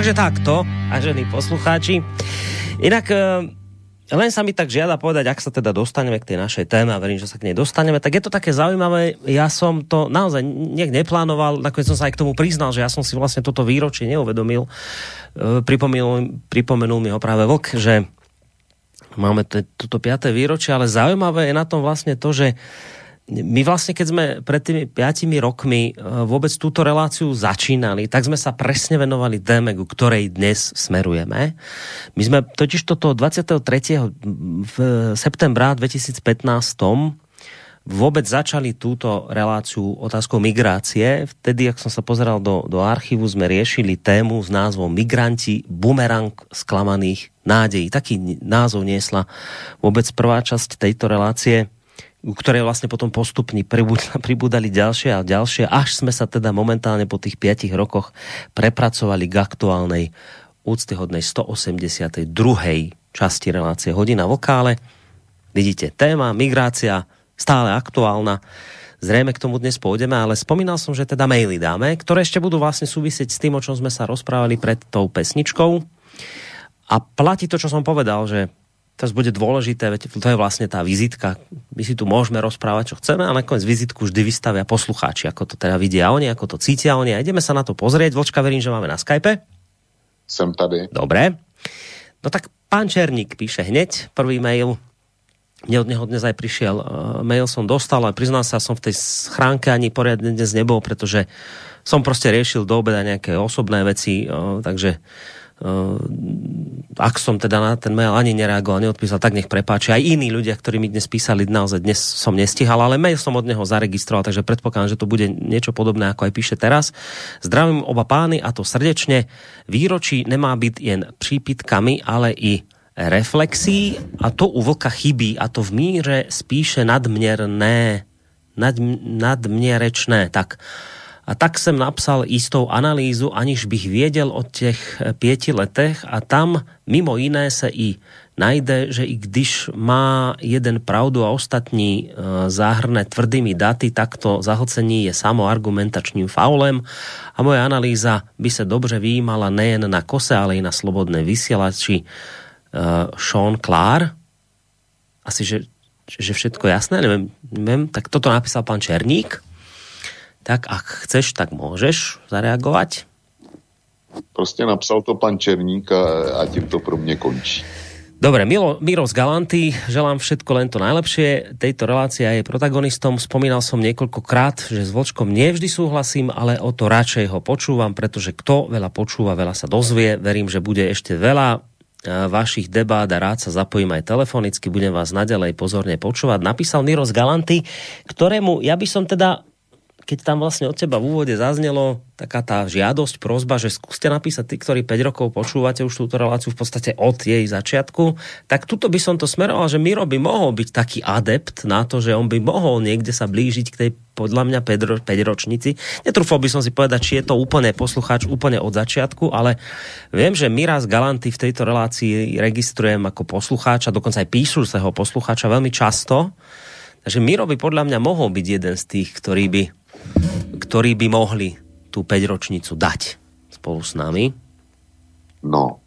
takže takto, vážení poslucháči. Inak e, len sa mi tak žiada povedať, ak sa teda dostaneme k tej našej téme a verím, že sa k nej dostaneme, tak je to také zaujímavé. Ja som to naozaj nejak neplánoval, nakoniec som sa aj k tomu priznal, že ja som si vlastne toto výročie neuvedomil. E, Pripomenul, pripomenul mi ho práve Vlk, že máme toto 5. výročie, ale zaujímavé je na tom vlastne to, že my vlastne, keď sme pred tými 5 rokmi e, vôbec túto reláciu začínali, tak sme sa presne venovali téme, ku ktorej dnes smerujeme. My sme totiž toto 23. v septembra 2015 vôbec začali túto reláciu otázkou migrácie. Vtedy, ak som sa pozeral do, do archívu, sme riešili tému s názvom Migranti, bumerang sklamaných nádejí. Taký názov niesla vôbec prvá časť tejto relácie u ktorej vlastne potom postupne pribúdali ďalšie a ďalšie, až sme sa teda momentálne po tých 5 rokoch prepracovali k aktuálnej úctyhodnej 182. časti relácie Hodina vokále. Vidíte, téma, migrácia, stále aktuálna. Zrejme k tomu dnes pôjdeme, ale spomínal som, že teda maily dáme, ktoré ešte budú vlastne súvisieť s tým, o čom sme sa rozprávali pred tou pesničkou. A platí to, čo som povedal, že to bude dôležité, veď to je vlastne tá vizitka. My si tu môžeme rozprávať, čo chceme, ale nakoniec vizitku vždy vystavia poslucháči, ako to teda vidia oni, ako to cítia oni. A ideme sa na to pozrieť. Vlčka, verím, že máme na Skype. Som tady. Dobre. No tak pán Černík píše hneď prvý mail. Mne od neho dnes aj prišiel uh, mail, som dostal, ale priznám sa, som v tej schránke ani poriadne dnes nebol, pretože som proste riešil do obeda nejaké osobné veci, uh, takže ak som teda na ten mail ani nereagoval, neodpísal, tak nech prepáči. Aj iní ľudia, ktorí mi dnes písali, naozaj dnes som nestihal, ale mail som od neho zaregistroval, takže predpokladám, že to bude niečo podobné, ako aj píše teraz. Zdravím oba pány a to srdečne. Výročí nemá byť jen přípitkami, ale i reflexí a to u vlka chybí a to v míře spíše nadměrné, nad, nadměrečné. Tak a tak jsem napsal istou analýzu, aniž bych věděl o těch pěti letech. A tam mimo jiné se i najde, že i když má jeden pravdu a ostatní záhrne tvrdými daty, tak to zahlcení je samo argumentačním faulem. A moja analýza by se dobře výjímala nejen na kose, ale i na slobodné vysielači. Sean Clark. Asi, že, že všetko jasné, neviem, neviem, tak toto napísal pán Černík tak ak chceš, tak môžeš zareagovať. Prostě napsal to pan Černík a, a tím to pro mě končí. Dobre, Milo, Miro z Galanty, želám všetko len to najlepšie. Tejto relácie je protagonistom. Spomínal som niekoľkokrát, že s Vočkom nevždy súhlasím, ale o to radšej ho počúvam, pretože kto veľa počúva, veľa sa dozvie. Verím, že bude ešte veľa e, vašich debát a rád sa zapojím aj telefonicky, budem vás naďalej pozorne počúvať. Napísal Miro z Galanty, ktorému ja by som teda keď tam vlastne od teba v úvode zaznelo taká tá žiadosť, prozba, že skúste napísať tí, ktorí 5 rokov počúvate už túto reláciu v podstate od jej začiatku, tak tuto by som to smeroval, že Miro by mohol byť taký adept na to, že on by mohol niekde sa blížiť k tej podľa mňa 5 ročnici. Netrúfal by som si povedať, či je to úplne poslucháč úplne od začiatku, ale viem, že Miraz Galanty v tejto relácii registrujem ako poslucháča, dokonca aj píšuceho poslucháča veľmi často. Takže Miro by podľa mňa mohol byť jeden z tých, ktorý by ktorí by mohli tú 5-ročnicu dať spolu s nami? No,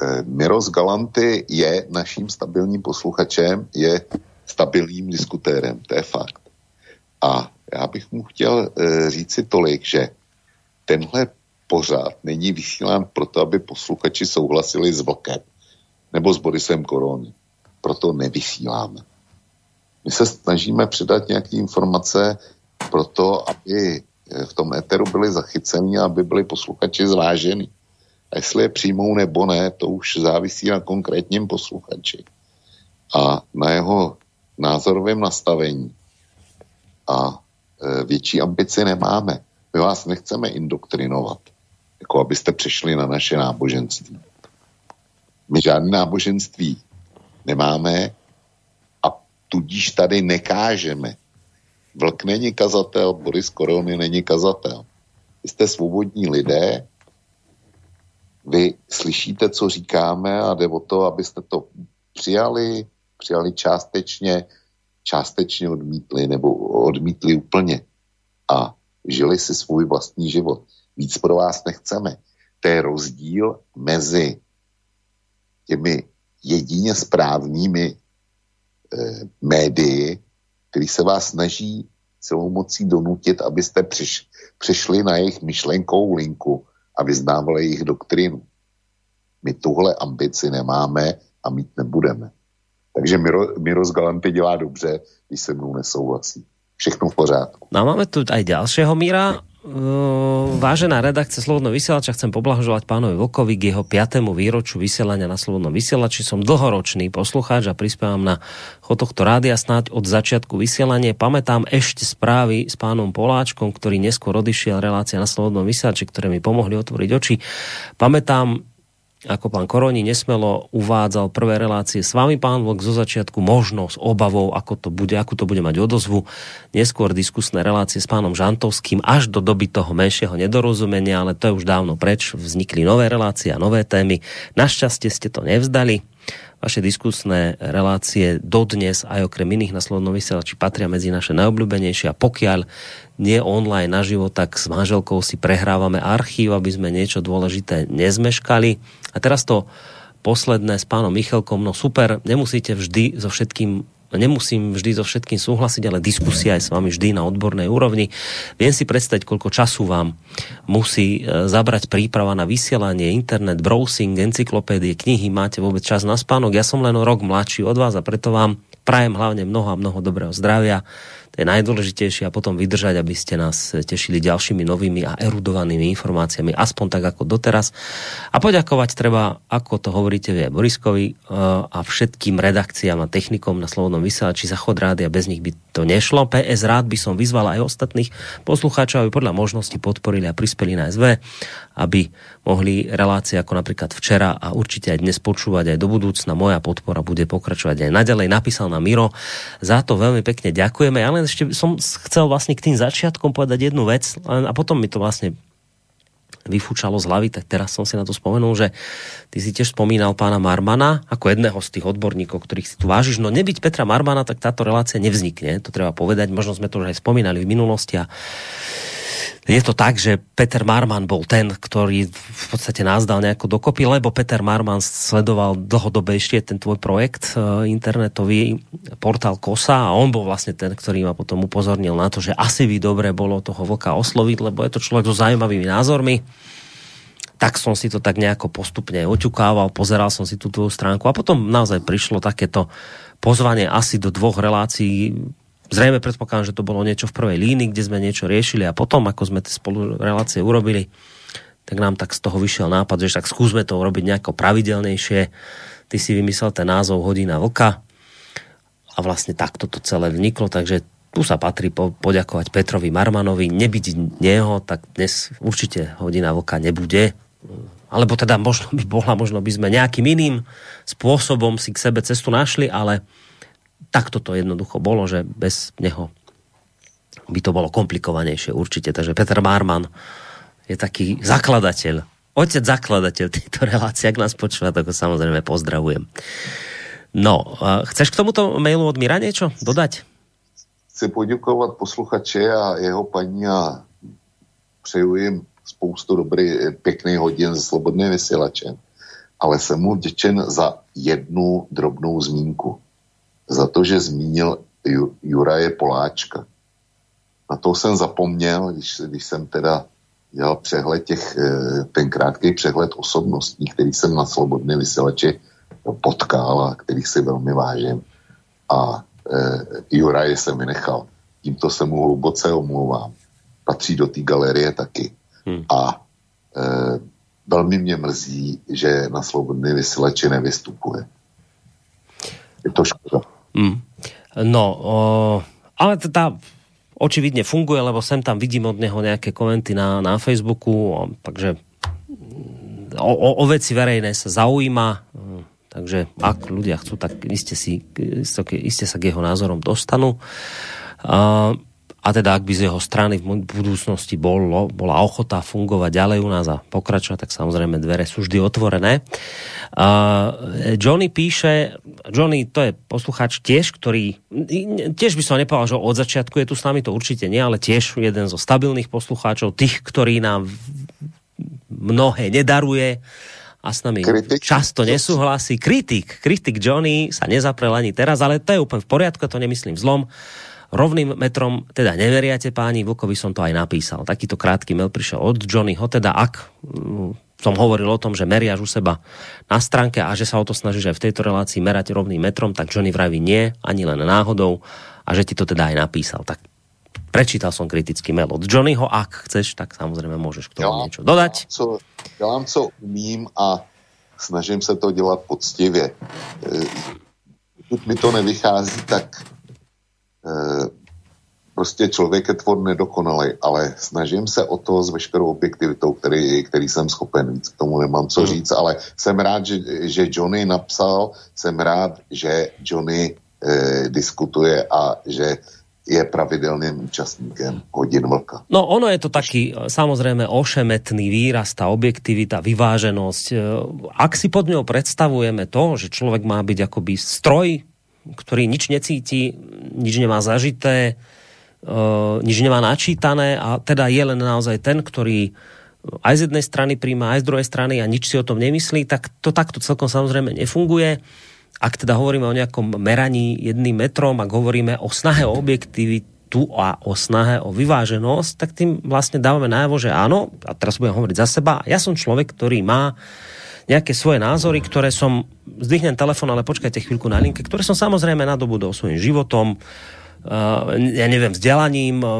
e, Miros Galanty je naším stabilním posluchačem, je stabilním diskutérem, to je fakt. A já bych mu chtěl e, říct si tolik, že tenhle pořád není vysílán proto, aby posluchači souhlasili s Vlkem nebo s Borisem Korony. Proto nevysíláme. My se snažíme předat nějaké informace, proto, aby eh, v tom éteru byli zachyceni a aby byli posluchači zváženi. A jestli je přijmou nebo ne, to už závisí na konkrétním posluchači a na jeho názorovém nastavení. A e, větší ambici nemáme. My vás nechceme indoktrinovat, jako abyste přešli na naše náboženství. My žádné náboženství nemáme a tudíž tady nekážeme Vlk není kazatel, Boris Korony není kazatel. Vy jste svobodní lidé, vy slyšíte, co říkáme a jde o to, abyste to přijali, přijali částečně, částečně odmítli nebo odmítli úplně a žili si svůj vlastní život. Víc pro vás nechceme. To je rozdíl mezi těmi jedině správnými eh, médii, který se vás snaží celou mocí donutit, abyste přiš, přišli na jejich myšlenkou linku a vyznávali jejich doktrínu. My tuhle ambici nemáme a mít nebudeme. Takže Miro, Miro z Galanty dělá dobře, když se mnou nesouhlasí. Všechno v pořádku. No a máme tu aj ďalšieho Míra. Vážená redakcia Slobodného vysielača, chcem poblahoželať pánovi Vlkovi k jeho 5. výroču vysielania na Slobodnom vysielači. Som dlhoročný poslucháč a prispievam na chod tohto rádia snáď od začiatku vysielania. Pamätám ešte správy s pánom Poláčkom, ktorý neskôr odišiel relácia na Slobodnom vysielači, ktoré mi pomohli otvoriť oči. Pamätám ako pán Koroni nesmelo uvádzal prvé relácie s vami, pán Vlk, zo začiatku možno s obavou, ako to bude, ako to bude mať odozvu. Neskôr diskusné relácie s pánom Žantovským až do doby toho menšieho nedorozumenia, ale to je už dávno preč. Vznikli nové relácie a nové témy. Našťastie ste to nevzdali. Vaše diskusné relácie dodnes aj okrem iných na Slobodnom vysielači patria medzi naše najobľúbenejšie a pokiaľ nie online naživo, tak s manželkou si prehrávame archív, aby sme niečo dôležité nezmeškali. A teraz to posledné s pánom Michalkom, no super, nemusíte vždy so všetkým nemusím vždy so všetkým súhlasiť, ale diskusia je s vami vždy na odbornej úrovni. Viem si predstaviť, koľko času vám musí e, zabrať príprava na vysielanie, internet, browsing, encyklopédie, knihy, máte vôbec čas na spánok. Ja som len rok mladší od vás a preto vám prajem hlavne mnoho a mnoho dobrého zdravia, to je najdôležitejšie a potom vydržať, aby ste nás tešili ďalšími novými a erudovanými informáciami, aspoň tak ako doteraz. A poďakovať treba, ako to hovoríte vy Boriskovi eh, a všetkým redakciám a technikom na Slobodnom vysielači za chod rádia, bez nich by to nešlo. PS rád by som vyzval aj ostatných poslucháčov, aby podľa možnosti podporili a prispeli na SV, aby mohli relácie ako napríklad včera a určite aj dnes počúvať aj do budúcna. Moja podpora bude pokračovať aj naďalej. Napísal na Miro. Za to veľmi pekne ďakujeme. Ja len ešte som chcel vlastne k tým začiatkom povedať jednu vec a potom mi to vlastne vyfúčalo z hlavy, tak teraz som si na to spomenul, že ty si tiež spomínal pána Marmana ako jedného z tých odborníkov, ktorých si tu vážiš. No nebyť Petra Marmana, tak táto relácia nevznikne, to treba povedať. Možno sme to už aj spomínali v minulosti a je to tak, že Peter Marman bol ten, ktorý v podstate nás dal nejako dokopy, lebo Peter Marman sledoval dlhodobejšie ten tvoj projekt e, internetový portál Kosa a on bol vlastne ten, ktorý ma potom upozornil na to, že asi by dobre bolo toho vlka osloviť, lebo je to človek so zaujímavými názormi tak som si to tak nejako postupne oťukával, pozeral som si tú tvoju stránku a potom naozaj prišlo takéto pozvanie asi do dvoch relácií. Zrejme predpokladám, že to bolo niečo v prvej línii, kde sme niečo riešili a potom, ako sme tie spolu relácie urobili, tak nám tak z toho vyšiel nápad, že tak skúsme to urobiť nejako pravidelnejšie. Ty si vymyslel ten názov Hodina vlka a vlastne takto to celé vniklo, takže tu sa patrí po, poďakovať Petrovi Marmanovi. Nebyť neho, tak dnes určite Hodina vlka nebude. Alebo teda možno by bola, možno by sme nejakým iným spôsobom si k sebe cestu našli, ale takto to jednoducho bolo, že bez neho by to bolo komplikovanejšie určite. Takže Peter Marman je taký zakladateľ, otec zakladateľ tejto relácie, ak nás počúva, tak ho samozrejme pozdravujem. No, chceš k tomuto mailu od Mira niečo dodať? Chci poděkovat posluchače a jeho paní a přeju jim spoustu dobrý, pěkných hodin se slobodným vysílačem. Ale jsem mu vděčen za jednu drobnou zmínku. Za to, že zmínil Ju, Juraje Poláčka. Na to jsem zapomněl, když, když jsem teda dělal přehled těch, eh, ten krátký přehled osobností, který jsem na slobodné vysílači potkal a kterých si velmi vážím. A e, Juraje jsem vynechal. Tímto se mu hluboce omlouvám. Patří do té galerie taky. Hmm. A e, velmi mě mrzí, že na slobodné vysílači nevystupuje. Je to škoda. Mm. No, o, ale teda očividne funguje, lebo sem tam vidím od neho nejaké komenty na, na Facebooku, o, takže mm, o, o, o veci verejné sa zaujíma, mm, takže ak ľudia chcú, tak iste, si, iste, iste sa k jeho názorom dostanú. A, a teda ak by z jeho strany v budúcnosti bolo, bola ochota fungovať ďalej u nás a pokračovať, tak samozrejme dvere sú vždy otvorené. Uh, Johnny píše, Johnny to je poslucháč tiež, ktorý, tiež by som nepovedal, že od začiatku je tu s nami, to určite nie, ale tiež jeden zo stabilných poslucháčov, tých, ktorí nám mnohé nedaruje a s nami Kritik. často nesúhlasí. Kritik, kritik Johnny sa nezaprel ani teraz, ale to je úplne v poriadku, to nemyslím zlom rovným metrom, teda neveriate páni, Vlkovi som to aj napísal. Takýto krátky mail prišiel od Johnnyho, teda ak mm, som hovoril o tom, že meriaš u seba na stránke a že sa o to snažíš aj v tejto relácii merať rovným metrom, tak Johnny vraví nie, ani len náhodou a že ti to teda aj napísal. Tak prečítal som kritický mail od Johnnyho, ak chceš, tak samozrejme môžeš k tomu niečo dodať. Co, dělám, co umím a snažím se to dělat poctivě. E, Pokud mi to nevychází, tak prostě člověk je tvor nedokonalý, ale snažím se o to s veškerou objektivitou, který, který jsem schopen. Víc k tomu nemám co říct, ale jsem rád, že, že Johnny napsal, jsem rád, že Johnny e, diskutuje a že je pravidelným účastníkem hodin vlka. No ono je to taký samozrejme ošemetný výraz, tá objektivita, vyváženosť. E, Ak si pod ňou predstavujeme to, že človek má byť akoby stroj, ktorý nič necíti, nič nemá zažité, e, nič nemá načítané a teda je len naozaj ten, ktorý aj z jednej strany príjma, aj z druhej strany a nič si o tom nemyslí, tak to takto celkom samozrejme nefunguje. Ak teda hovoríme o nejakom meraní jedným metrom, ak hovoríme o snahe o objektivitu a o snahe o vyváženosť, tak tým vlastne dávame najavo, že áno, a teraz budem hovoriť za seba, ja som človek, ktorý má nejaké svoje názory, ktoré som, zdvihnem telefon, ale počkajte chvíľku na linke, ktoré som samozrejme nadobudol svojim životom, Uh, ja neviem, vzdelaním, uh,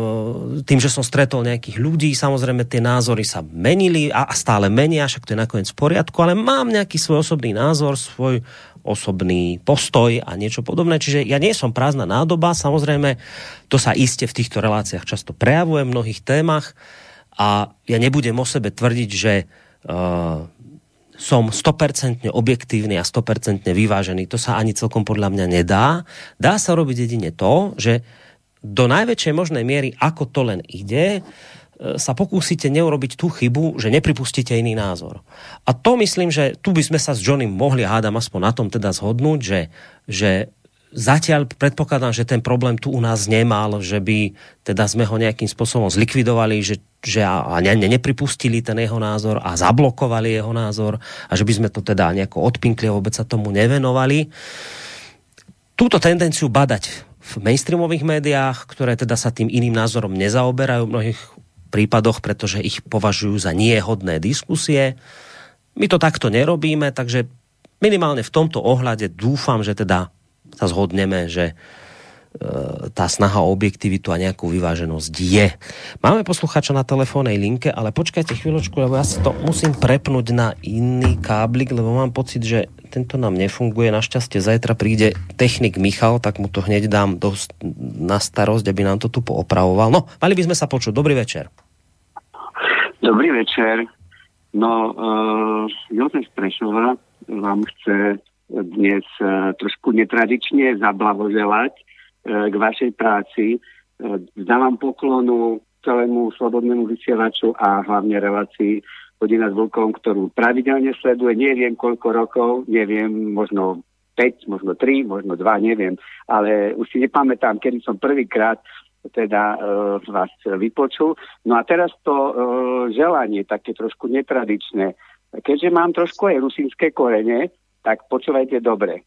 tým, že som stretol nejakých ľudí, samozrejme tie názory sa menili a, a stále menia, však to je nakoniec v poriadku, ale mám nejaký svoj osobný názor, svoj osobný postoj a niečo podobné. Čiže ja nie som prázdna nádoba, samozrejme, to sa iste v týchto reláciách často prejavuje v mnohých témach a ja nebudem o sebe tvrdiť, že uh, som 100% objektívny a 100% vyvážený. To sa ani celkom podľa mňa nedá. Dá sa robiť jedine to, že do najväčšej možnej miery, ako to len ide, sa pokúsite neurobiť tú chybu, že nepripustíte iný názor. A to myslím, že tu by sme sa s Johnnym mohli, hádam aspoň na tom teda zhodnúť, že, že zatiaľ predpokladám, že ten problém tu u nás nemal, že by teda sme ho nejakým spôsobom zlikvidovali, že, že a ne, nepripustili ten jeho názor a zablokovali jeho názor a že by sme to teda nejako odpinkli a vôbec sa tomu nevenovali. Túto tendenciu badať v mainstreamových médiách, ktoré teda sa tým iným názorom nezaoberajú, mnohých prípadoch, pretože ich považujú za niehodné diskusie. My to takto nerobíme, takže minimálne v tomto ohľade dúfam, že teda sa zhodneme, že E, tá snaha o objektivitu a nejakú vyváženosť je. Máme posluchača na telefónnej linke, ale počkajte chvíľočku, lebo ja si to musím prepnúť na iný káblik, lebo mám pocit, že tento nám nefunguje. Našťastie zajtra príde technik Michal, tak mu to hneď dám do, na starosť, aby nám to tu poopravoval. No, mali by sme sa počuť. Dobrý večer. Dobrý večer. No, uh, Jozef Prešova vám chce dnes uh, trošku netradične zablahoželať E, k vašej práci. E, poklonu celému slobodnému vysielaču a hlavne relácii Hodina s Vlkom, ktorú pravidelne sleduje, neviem koľko rokov, neviem, možno 5, možno 3, možno 2, neviem, ale už si nepamätám, kedy som prvýkrát teda uh, vás vypočul. No a teraz to uh, želanie, také trošku netradičné. Keďže mám trošku aj rusínske korene, tak počúvajte dobre.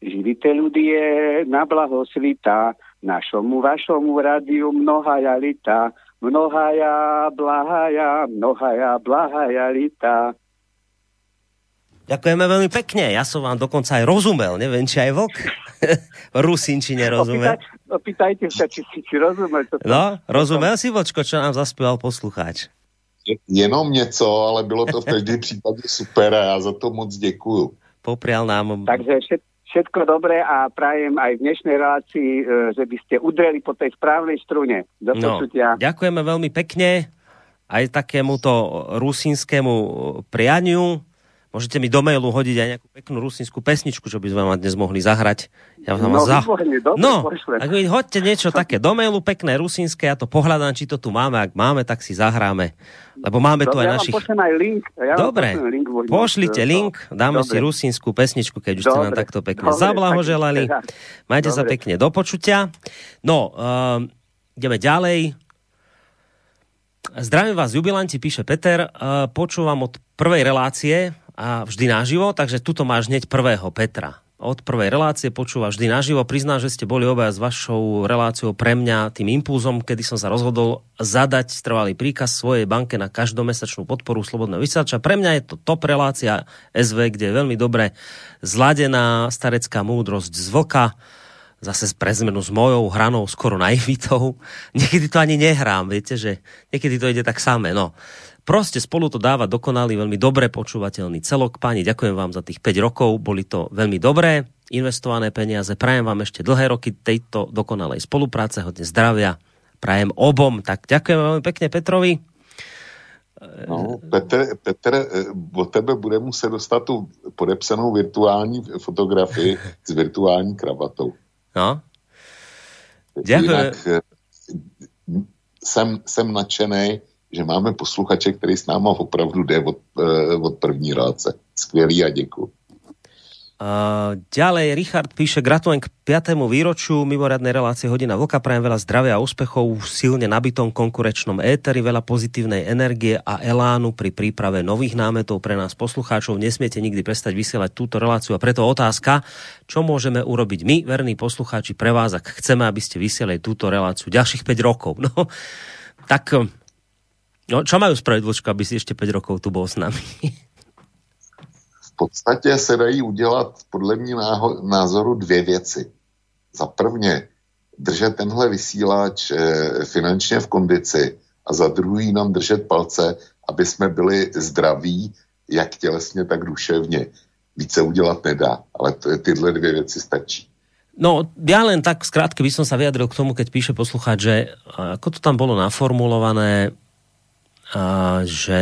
Živite ľudie na blaho svita, našomu vašomu rádiu mnohaja lita, mnohaja blahaja, mnohaja blahaja lita. Ďakujeme veľmi pekne. Ja som vám dokonca aj rozumel. Neviem, či aj vlk Rusinčine rozumel. Opýtajte sa, či si, či rozumel. To no, rozumel si, Vočko, čo nám zaspieval poslucháč? Jenom něco, ale bylo to v každém případě super a já za to moc děkuju. Poprial nám... Takže všetko všetko dobré a prajem aj v dnešnej relácii, e, že by ste udreli po tej správnej strune. Do no. Ďakujeme veľmi pekne aj takémuto rusínskému prianiu. Môžete mi do mailu hodiť aj nejakú peknú rusínsku pesničku, čo by sme vám dnes mohli zahrať. Ja vám no, za... výborne, dobre, no ak mi hoďte niečo také do mailu, pekné rusínske, ja to pohľadám, či to tu máme. Ak máme, tak si zahráme. Lebo máme dobre, tu aj ja našich... Ja aj link. Ja dobre, link pošlite no, link, dáme dobre. si rusínsku pesničku, keď už dobre, ste nám takto pekne dobre, zablahoželali. Majte dobre. sa pekne do počutia. No, uh, ideme ďalej. Zdravím vás, jubilanti, píše Peter. Uh, počúvam od prvej relácie a vždy naživo, takže tuto máš hneď prvého Petra. Od prvej relácie počúva vždy naživo. Priznám, že ste boli obaja s vašou reláciou pre mňa tým impulzom, kedy som sa rozhodol zadať trvalý príkaz svojej banke na každomesačnú podporu Slobodného vysielača. Pre mňa je to top relácia SV, kde je veľmi dobre zladená starecká múdrosť z vlka zase pre zmenu s mojou hranou skoro naivitou. Niekedy to ani nehrám, viete, že niekedy to ide tak samé. No. Proste spolu to dáva dokonalý, veľmi dobre počúvateľný celok. Páni, ďakujem vám za tých 5 rokov, boli to veľmi dobré investované peniaze. Prajem vám ešte dlhé roky tejto dokonalej spolupráce, hodne zdravia. Prajem obom. Tak ďakujem veľmi pekne Petrovi. No, Petr, Petr, eh, od tebe bude muset dostat tu podepsanou virtuální fotografii s virtuální kravatou. No. Ďakujem. Jinak eh, jsem, jsem nadšený, že máme posluchače, který s náma opravdu jde od, uh, od první relace. Skvělý a děkuji. Uh, ďalej, Richard píše, gratulujem k 5. výročiu mimoriadnej relácie Hodina Vlka, prajem veľa zdravia a úspechov v silne nabitom konkurečnom éteri, veľa pozitívnej energie a elánu pri príprave nových námetov pre nás poslucháčov. Nesmiete nikdy prestať vysielať túto reláciu a preto otázka, čo môžeme urobiť my, verní poslucháči, pre vás, ak chceme, aby ste vysielali túto reláciu ďalších 5 rokov. No, tak No, čo majú spraviť, Vlčko, aby si ešte 5 rokov tu bol s nami? V podstatě se dají udělat podle mě názoru dvě věci. Za prvně držet tenhle vysílač eh, finančně v kondici a za druhý nám držet palce, aby jsme byli zdraví, jak tělesně, tak duševně. Více udělat nedá, ale tyhle dvě věci stačí. No, ja len tak skrátke by som sa vyjadril k tomu, keď píše poslucháč, že ako to tam bolo naformulované, že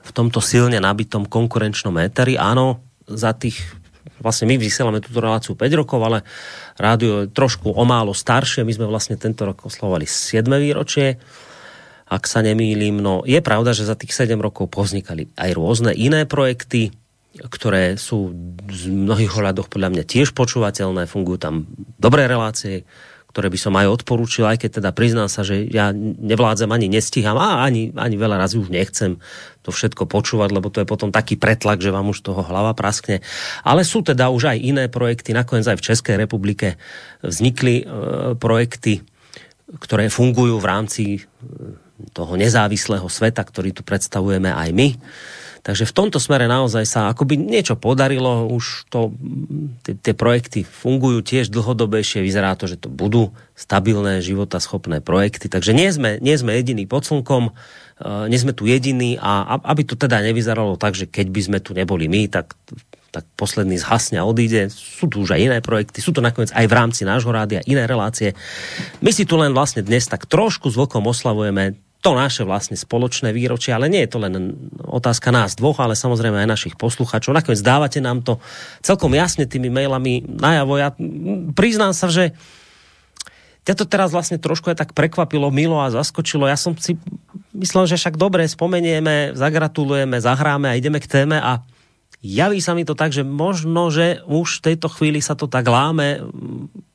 v tomto silne nabitom konkurenčnom éteri, áno, za tých vlastne my vysielame túto reláciu 5 rokov, ale rádio je trošku o málo staršie. My sme vlastne tento rok oslovali 7. výročie, ak sa nemýlim. No je pravda, že za tých 7 rokov povznikali aj rôzne iné projekty, ktoré sú z mnohých hľadoch podľa mňa tiež počúvateľné, fungujú tam dobré relácie, ktoré by som aj odporúčil, aj keď teda priznám sa, že ja nevládzem ani nestíham a ani, ani veľa razy už nechcem to všetko počúvať, lebo to je potom taký pretlak, že vám už toho hlava praskne. Ale sú teda už aj iné projekty, nakoniec aj v Českej republike vznikli e, projekty, ktoré fungujú v rámci e, toho nezávislého sveta, ktorý tu predstavujeme aj my. Takže v tomto smere naozaj sa akoby niečo podarilo, už to, tie, projekty fungujú tiež dlhodobejšie, vyzerá to, že to budú stabilné, životaschopné projekty, takže nie sme, nie sme jediní pod slnkom, uh, nie sme tu jediní a aby to teda nevyzeralo tak, že keď by sme tu neboli my, tak tak posledný zhasne a odíde. Sú tu už aj iné projekty, sú to nakoniec aj v rámci nášho rádia iné relácie. My si tu len vlastne dnes tak trošku s vlkom oslavujeme to naše vlastne spoločné výročie, ale nie je to len otázka nás dvoch, ale samozrejme aj našich posluchačov. Nakoniec dávate nám to celkom jasne tými mailami najavo. Ja priznám sa, že ťa to teraz vlastne trošku aj tak prekvapilo, milo a zaskočilo. Ja som si myslel, že však dobre, spomenieme, zagratulujeme, zahráme a ideme k téme a javí sa mi to tak, že možno, že už v tejto chvíli sa to tak láme,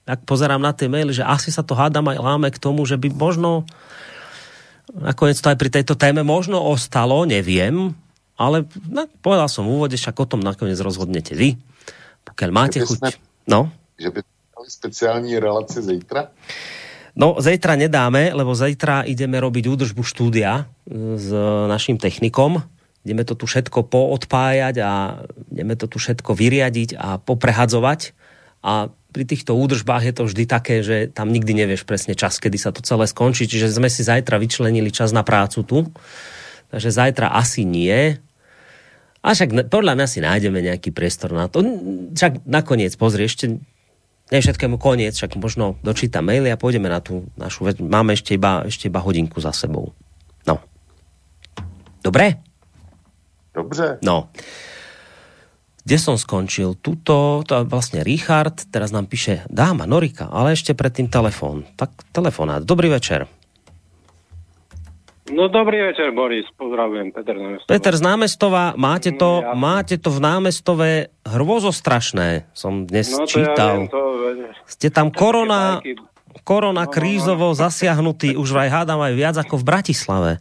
ak pozerám na tie maily, že asi sa to hádam aj láme k tomu, že by možno nakoniec to aj pri tejto téme možno ostalo, neviem, ale no, povedal som v úvode, však o tom nakoniec rozhodnete vy. Pokiaľ máte Že chuť... sme- No, Že by mali speciální relace zítra? No, zajtra nedáme, lebo zajtra ideme robiť údržbu štúdia e, s našim technikom. Ideme to tu všetko poodpájať a ideme to tu všetko vyriadiť a poprehadzovať. A pri týchto údržbách je to vždy také, že tam nikdy nevieš presne čas, kedy sa to celé skončí. Čiže sme si zajtra vyčlenili čas na prácu tu. Takže zajtra asi nie. A však podľa mňa si nájdeme nejaký priestor na to. Však nakoniec, pozri, ešte nie všetkému koniec, však možno dočítam maily a pôjdeme na tú našu vec. Máme ešte iba, ešte iba hodinku za sebou. No. Dobre? Dobře. No. Kde som skončil? Tuto, to vlastne Richard, teraz nám píše dáma Norika, ale ešte predtým telefón. Tak telefonát. Dobrý večer. No dobrý večer, Boris, pozdravujem, Peter Námestov. Peter z námestova, máte to, No, ja- máte to v námestove hrôzostrašné, som dnes No to ja čítal. viem, to... Ste tam korona, korona No, no, no. krízovo zasiahnutý, už vraj hádam aj viac ako v Bratislave.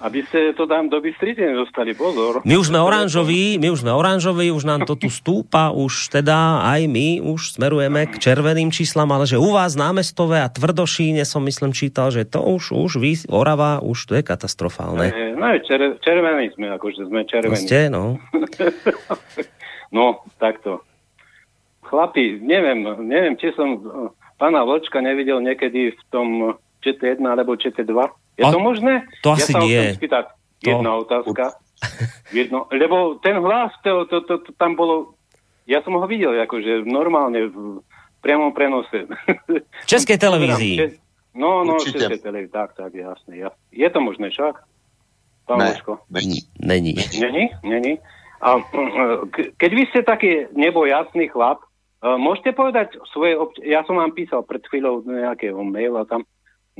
Aby ste to tam do Bystrice nedostali, pozor. My už sme oranžoví, my už sme oranžoví, už nám to tu stúpa, už teda aj my už smerujeme k červeným číslam, ale že u vás námestové a tvrdošíne som myslím čítal, že to už, už vy, Orava, už to je katastrofálne. Eh, No, čer, červení sme, akože sme červení. ste, no. No, takto. Chlapi, neviem, neviem, či som eh, pána Vlčka nevidel niekedy v tom ČT1 alebo ČT2. Je to možné? to ja asi sa ho nie. chcem spýtať. To- Jedna otázka. Jedno, lebo ten hlas, to, to, to, to, tam bolo, ja som ho videl akože normálne v priamom prenose. V Českej televízii. No, no, Určite. Českej televízii, tak, tak, jasne. Ja. Je to možné však? Pán Ne, není. Není. Není? Není? A ke- keď vy ste taký nebojasný chlap, eh, môžete povedať svoje... Obč- ja som vám písal pred chvíľou nejakého maila tam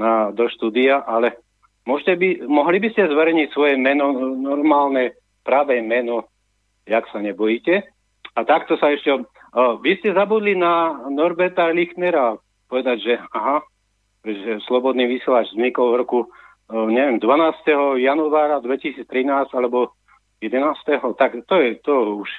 na, do štúdia, ale môžete by, mohli by ste zverejniť svoje meno, normálne pravé meno, jak sa nebojíte. A takto sa ešte... Uh, vy ste zabudli na Norberta Lichnera povedať, že aha, že Slobodný vysielač vznikol v roku, uh, neviem, 12. januára 2013 alebo 11. Tak to je, to už,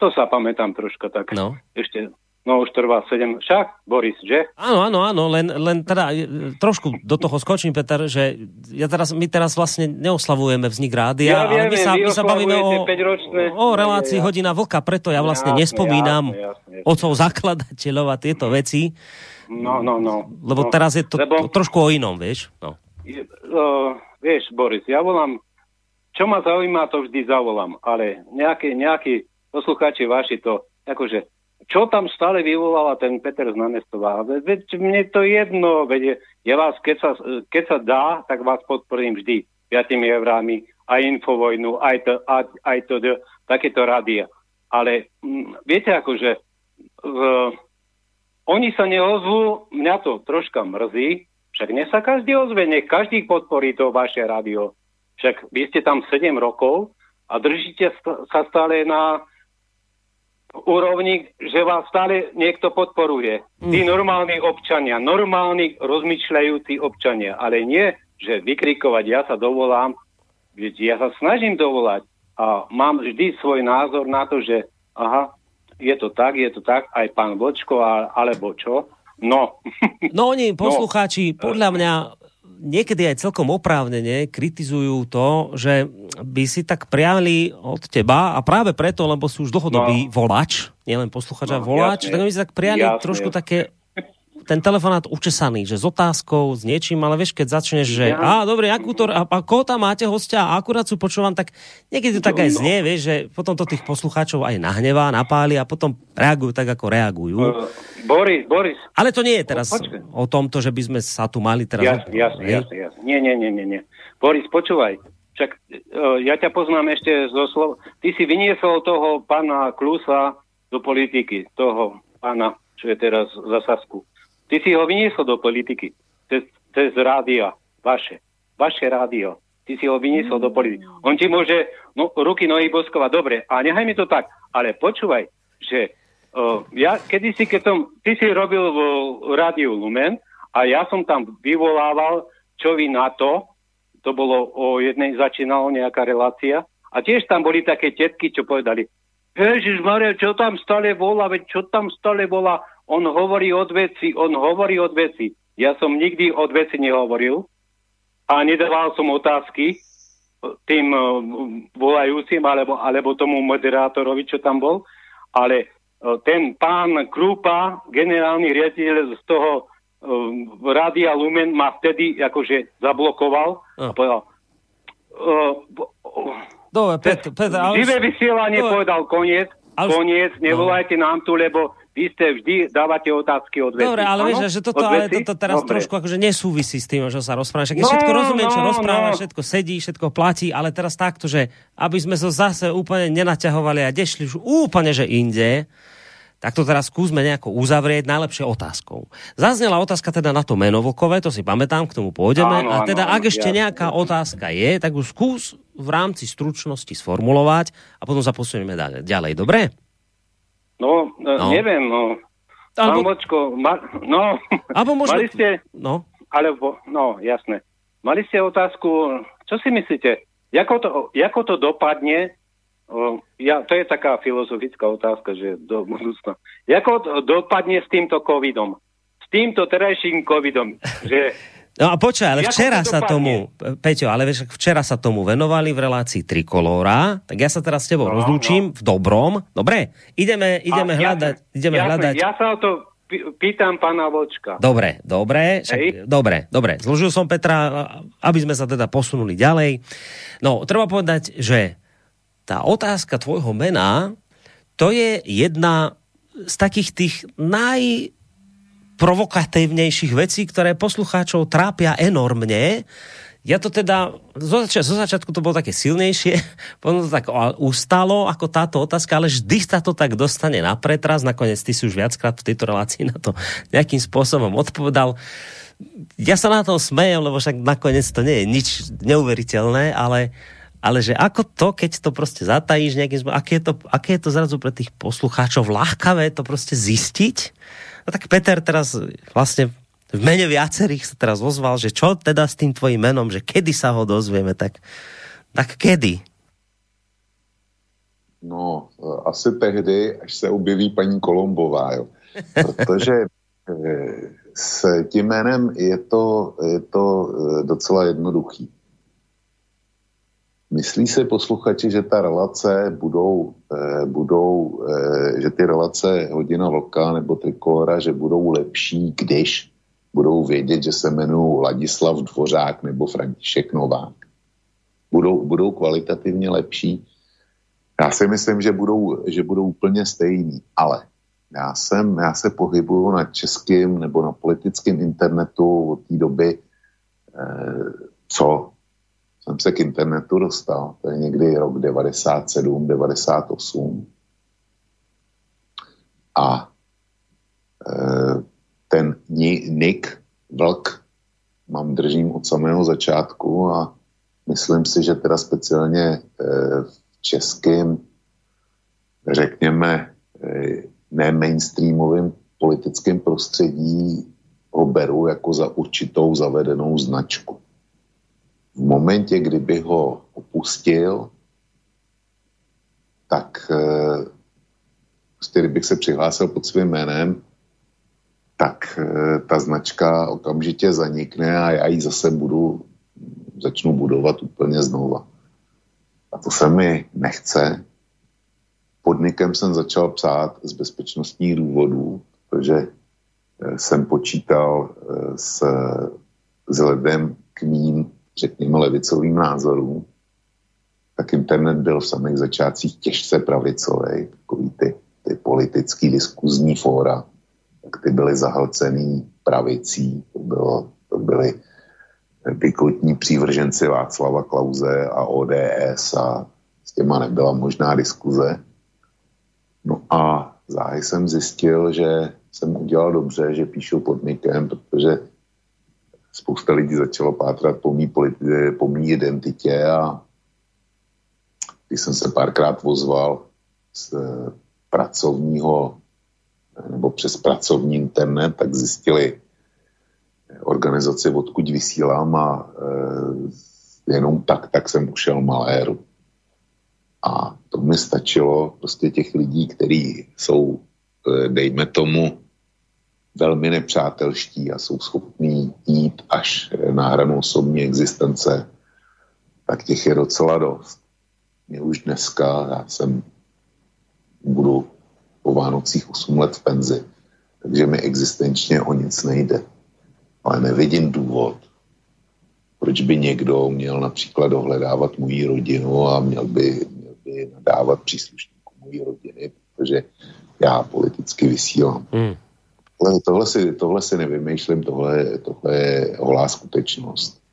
to sa pamätám troška tak. No. Ešte, no už trvá 7, však, Boris, že? Áno, áno, áno, len, len teda e, trošku do toho skočím, Peter, že ja teraz, my teraz vlastne neoslavujeme vznik rádia, Ja viem, ale my sa, my sa bavíme o, o relácii Ja, ja. Hodina Vlka, preto ja vlastne Jasne, nespomínam jasne, jasne, otcov zakladateľov a tieto veci, No, no, no. lebo no. teraz je to, Lebo- trošku o inom, vieš? No. Je- uh, vieš, Boris, ja volám, čo ma zaujíma, to vždy zavolám, ale nejaký, nejaký poslucháči vaši to, akože, čo tam stále vyvoláva ten Peter z Námestova? Ve- Veď mne to jedno, veď je vás, keď sa, keď sa dá, tak vás podporím vždy 5 eurami, aj Infovojnu, aj to, aj, aj to, takéto rádia. Ale mm, viete, akože, uh, oni sa neozvú, mňa to troška mrzí, však nech sa každý ozve, nech každý podporí to vaše rádio. Však vy ste tam 7 rokov a držíte sa stále na úrovni, že vás stále niekto podporuje. Tí normálni občania, normálni rozmýšľajúci občania, ale nie, že vykrikovať, ja sa dovolám, ja sa snažím dovolať a mám vždy svoj názor na to, že aha, je to tak, je to tak, aj pán Vočko, a, alebo čo. No, No oni, poslucháči, podľa mňa niekedy aj celkom oprávnene kritizujú to, že by si tak prijali od teba a práve preto, lebo sú už dlhodobý no. volač, nielen posluchač No, volač, jasne. tak by si tak prijali Jasne, trošku také ten telefonát učesaný, že s otázkou, s niečím, ale vieš, keď začneš, že Ja. a dobre, akú to, a, a koho tam máte hostia a akurát sú počúvam, tak niekedy to tak aj No. znie, vieš, že potom to tých poslucháčov aj nahnevá, napáli a potom reagujú tak, ako reagujú. Uh, Boris, Boris, Ale to nie je teraz Počkaj. o tomto, že by sme sa tu mali teraz... jasne, jasne, jasne, jasne. Nie, nie, nie, nie, nie. Boris, počúvaj. Však uh, ja ťa poznám ešte zo slov. Ty si vyniesol toho pána Klusa do politiky, toho pána, čo je teraz za Sasku. Ty si ho vyniesol do politiky cez, cez rádia, vaše, vaše rádio. Ty si ho vyniesol do politiky. On ti môže no, ruky, nohy boskovať, dobre, a nechaj mi to tak, ale počúvaj, že uh, ja kedysi, keď som, ty si robil v rádiu Lumen a ja som tam vyvolával, čo vy na to, to bolo o jednej, začínalo nejaká relácia a tiež tam boli také tetky, čo povedali, Ježiš Maria, čo tam stále volá, veď čo tam stále volá, on hovorí od veci, on hovorí od veci. Ja som nikdy od veci nehovoril a nedával som otázky tým uh, volajúcim alebo, alebo tomu moderátorovi, čo tam bol, ale uh, ten pán Krupa, generálny riaditeľ z toho uh, Rádia Lumen ma vtedy akože zablokoval a Ah. povedal uh, uh, Dobre, Petr, Petr, ale... Živé vysielanie Dobre. povedal koniec, Ale- koniec, nevolajte nám tu, lebo vy ste vždy dávate otázky od veci. Dobre, ale vieš, že toto, ale toto teraz Dobre. trošku akože nesúvisí s tým, čo sa rozpráva. Však ja No, všetko rozumiem, čo no, rozpráva, no. všetko sedí, všetko platí, ale teraz takto, že aby sme sa zase úplne nenaťahovali a dešli už úplne, že inde, tak to teraz skúsme nejako uzavrieť najlepšie otázkou. Zaznela otázka teda na to menovokové, to si pamätám, k tomu pôjdeme. Áno, a teda, áno, ak ešte jasne, nejaká otázka je, tak už skús v rámci stručnosti sformulovať a potom sa posunieme ďalej dobre? No, No. no, neviem, no. Alebo- Pán Vočko, ma, no, Alebo možno... mali ste, No, alebo, no, jasné. Mali ste otázku, čo si myslíte, ako to, ako to dopadne, o, ja, to je taká filozofická otázka, že do budúcna. Ako to dopadne s týmto covidom? S týmto terajším covidom, že No a počkaj, ale včera to sa tomu, Peťo, ale vieš, včera sa tomu venovali v relácii Trikolóra, tak ja sa teraz s tebou No, rozlúčim v dobrom. Dobre, ideme, ideme A, hľadať, jasné, ideme jasné, hľadať. Ja sa o to pý- pýtam pána Vočka. Dobre, dobre, však, Hej. dobre, dobre. Zložil som Petra, aby sme sa teda posunuli ďalej. No, treba povedať, že tá otázka tvojho mena, to je jedna z takých tých naj provokatívnejších vecí, ktoré poslucháčov trápia enormne. Ja to teda, zo, zač- zo začiatku to bolo také silnejšie, potom to tak ustalo ako táto otázka, ale vždy sa to tak dostane na pretras. Nakoniec ty si už viackrát v tejto relácii na to nejakým spôsobom odpovedal. Ja sa na tom smejem, lebo však nakoniec to nie je nič neuveriteľné, ale, ale že ako to, keď to proste zatajíš nejakým spôsobom, aké je to, aké je to zrazu pre tých poslucháčov ľahkavé to proste zistiť. No tak Peter teraz vlastne v mene viacerých sa teraz ozval, že čo teda s tým tvojim menom, že kedy sa ho dozvieme, tak, tak kedy? No, eh, asi tehdy, až se objeví paní Kolombová, jo. Protože eh, s tím jménem je to, je to docela jednoduchý. Myslí se posluchači, že ta relace budou, eh, budou eh, že ty relace hodina vlka nebo trikolora, že budou lepší, když budou vědět, že se jmenují Ladislav Dvořák nebo František Novák. Budou, budou kvalitativně lepší. Já si myslím, že budou, že budou úplně stejný, ale já, jsem, já se pohybuju na českém nebo na politickém internetu od té doby, eh, co jsem se k internetu dostal, to je někdy rok 97, 98. A eh, ten ni- nick Vlk mám držím od samého začátku a myslím si, že teda speciálně eh, v českém, řekněme, eh, ne mainstreamovém politickém prostředí ho beru jako za určitou zavedenou značku. V momentě, kdyby ho opustil, tak prostě kdybych se přihlásil pod svým jménem, tak eh, ta značka okamžitě zanikne a já ji zase budu, začnu budovat úplně znova. A to se mi nechce. Podnikem jsem začal psát z bezpečnostních důvodů, protože eh, jsem počítal eh, s vzhledem k mým, řekněme, levicovým názorům, tak internet byl v samých začátcích těžce pravicový, takový ty, ty politický diskuzní fóra, tak ty byly zahlcený pravicí, to, bylo, to byly vykotní přívrženci Václava Klauze a ODS a s těma nebyla možná diskuze. No a záhy jsem zjistil, že jsem udělal dobře, že píšu podnikem, protože spousta lidí začalo pátrat po mý, politi- po mý identitě a když jsem se párkrát vozval z eh, pracovního nebo přes pracovní internet, tak zjistili organizaci, odkud vysílám a e, jenom tak, tak jsem ušel maléru. A to mi stačilo prostě těch lidí, kteří jsou, e, dejme tomu, velmi nepřátelští a jsou schopní jít až na hranu osobní existence, tak těch je docela dost. Mě už dneska, já jsem budu po Vánocích 8 let v penzi, takže mi existenčně o nic nejde. Ale nevidím důvod, proč by někdo měl například dohledávat moji rodinu a měl by, měl by nadávat příslušníků mojí rodiny, protože já politicky vysílám. Hmm. Ale tohle si, tohle si nevymýšlím, tohle, tohle je holá skutečnost.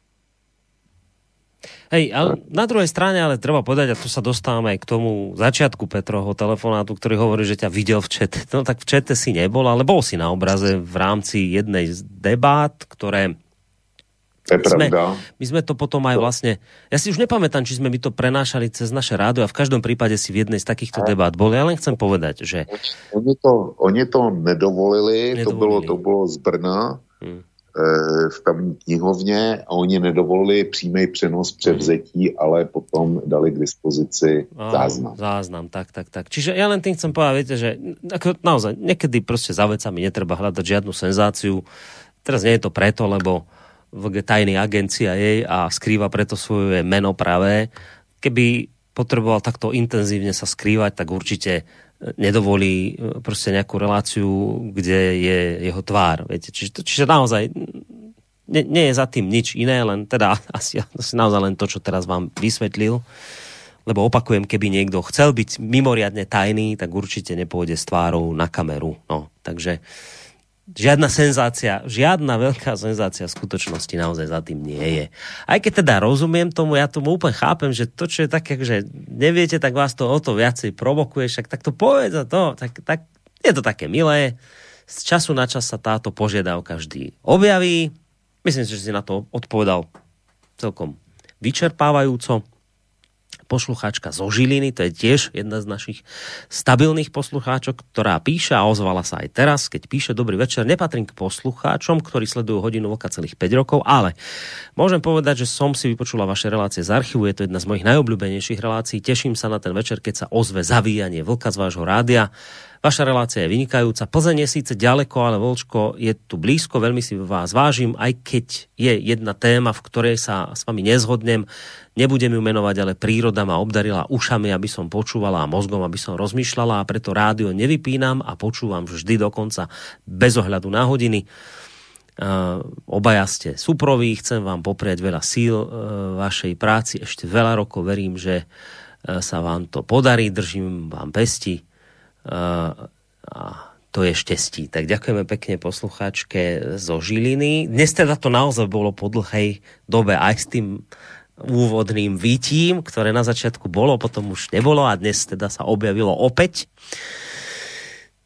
Hej, ale na druhej strane, ale treba povedať, a tu sa dostávame aj k tomu začiatku Petroho telefonátu, ktorý hovorí, že ťa videl v čete. No tak v čete si nebol, ale bol si na obraze v rámci jednej z debát, ktoré To je sme, pravda. my sme to potom aj vlastne, ja si už nepamätám, či sme by to prenášali cez naše rádio a v každom prípade si v jednej z takýchto debát boli. Ja len chcem povedať, že Oni to, oni to nedovolili, Nedovolili. to bylo, to bylo z Brna, Hmm. eh, v tamní knihovně a oni nedovolili přímý přenos převzetí, ale potom dali k dispozici záznam. Záznam, tak, tak, tak. Čiže ja len tým chcem povedať, viete, že ako naozaj, niekedy proste za vecami netreba hľadať žiadnu senzáciu. Teraz nie je to preto, lebo VG tajný agencia jej a skrýva preto svoje meno pravé. Keby potreboval takto intenzívne sa skrývať, tak určite nedovolí e, proste nejakú reláciu, kde je jeho tvár. Viete? Čiže, čiže naozaj nie, nie je za tým nič iné, len teda asi, asi naozaj len to, čo teraz vám vysvetlil. Lebo opakujem, keby niekto chcel byť mimoriadne tajný, tak určite nepôjde s tvárou na kameru. No, takže žiadna senzácia, žiadna veľká senzácia v skutočnosti naozaj za tým nie je. Aj keď teda rozumiem tomu, ja tomu úplne chápem, že to, čo je také, že neviete, tak vás to o to viacej provokuje, však tak to povedz a to, tak, tak je to také milé. Z času na čas sa táto požiadavka vždy objaví. Myslím si, že si na to odpovedal celkom vyčerpávajúco poslucháčka zo Žiliny, to je tiež jedna z našich stabilných poslucháčok, ktorá píše a ozvala sa aj teraz, keď píše Dobrý večer, nepatrím k poslucháčom, ktorí sledujú hodinu voka celých 5 rokov, ale môžem povedať, že som si vypočula vaše relácie z archívu, je to jedna z mojich najobľúbenejších relácií, teším sa na ten večer, keď sa ozve zavíjanie vlka z vášho rádia. Vaša relácia je vynikajúca. Plzeň je síce ďaleko, ale Volčko je tu blízko, veľmi si vás vážim, aj keď je jedna téma, v ktorej sa s vami nezhodnem. Nebudem ju menovať, ale príroda ma obdarila ušami, aby som počúvala a mozgom, aby som rozmýšľala a preto rádio nevypínam a počúvam vždy dokonca bez ohľadu na hodiny. Uh, obaja ste súproví, chcem vám popriať veľa síl uh, vašej práci, ešte veľa rokov verím, že uh, sa vám to podarí, držím vám pesti a to je štestí. Tak ďakujeme pekne poslucháčke zo Žiliny. Dnes teda to naozaj bolo po dlhej dobe aj s tým úvodným výtím, ktoré na začiatku bolo, potom už nebolo a dnes teda sa objavilo opäť.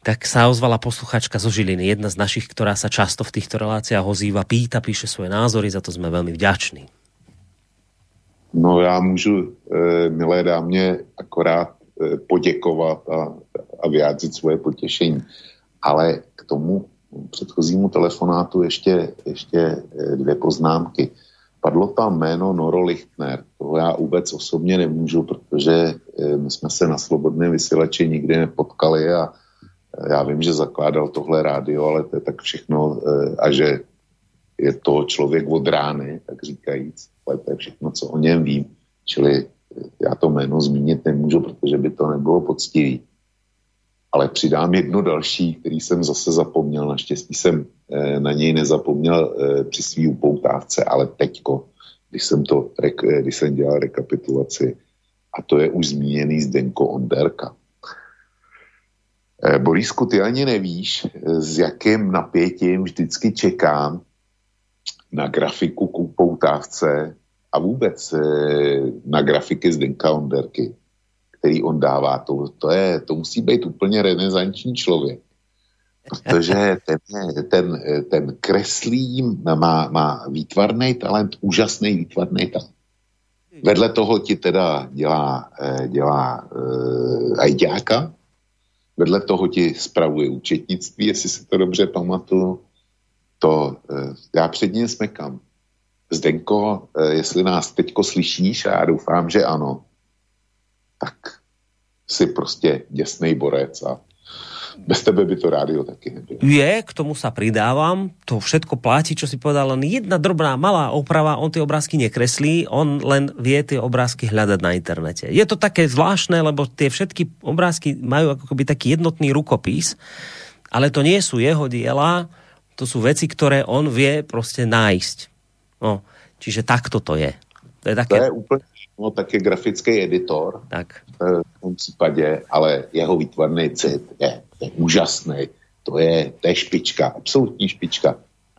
Tak sa ozvala posluchačka zo Žiliny, jedna z našich, ktorá sa často v týchto reláciách ozýva, pýta, píše svoje názory, za to sme veľmi vďační. No já můžu, eh, milé dámě, akorát eh, poděkovat a, a vyjádřit svoje potěšení. Ale k tomu předchozímu telefonátu ještě, ještě eh, dvě poznámky. Padlo tam jméno Noro Lichtner. Toho já vůbec osobně nemůžu, protože eh, my jsme se na slobodné vysílači nikdy nepotkali a Já vím, že zakládal tohle rádio, ale to je tak všechno eh, a že je to člověk od rány, tak říkajíc, ale to je všechno, co o něm vím. Čili eh, já to jméno zmínit nemůžu, protože by to nebylo poctivý. Ale přidám jedno další, který jsem zase zapomněl. Naštěstí jsem eh, na něj nezapomněl eh, při svý upoutávce, ale teďko, když jsem, to, eh, když jsem dělal rekapitulaci, a to je už zmíněný Zdenko Onderka. Eh, Borisku, ty ani nevíš, s jakým napětím vždycky čekám na grafiku k upoutávce a vůbec na grafiky Zdenka Onderky, který on dává. To, to, je, to musí být úplně renesanční člověk. Protože ten, ten, ten kreslí má, má výtvarný talent, úžasný výtvarný talent. Vedle toho ti teda dělá, eh, dělá uh, ajďáka, vedle toho ti spravuje účetnictví, jestli si to dobře pamatuju. To uh, já před ním smekám. Zdenko, uh, jestli nás teďko slyšíš, a já doufám, že ano, tak si prostě děsnej borec a bez tebe by to rádio taky nebylo. Je, k tomu sa pridávam, to všetko platí, čo si povedal, len jedna drobná malá oprava, on tie obrázky nekreslí, on len vie tie obrázky hľadať na internete. Je to také zvláštne, lebo tie všetky obrázky majú ako keby taký jednotný rukopis, ale to nie sú jeho diela, to sú veci, ktoré on vie proste nájsť. No, čiže takto to je. To je To také... je úplně, no tak je grafický editor Tak. v tom případě, ale jeho výtvarný cit je, je úžasný. To je, to je špička, absolutní špička.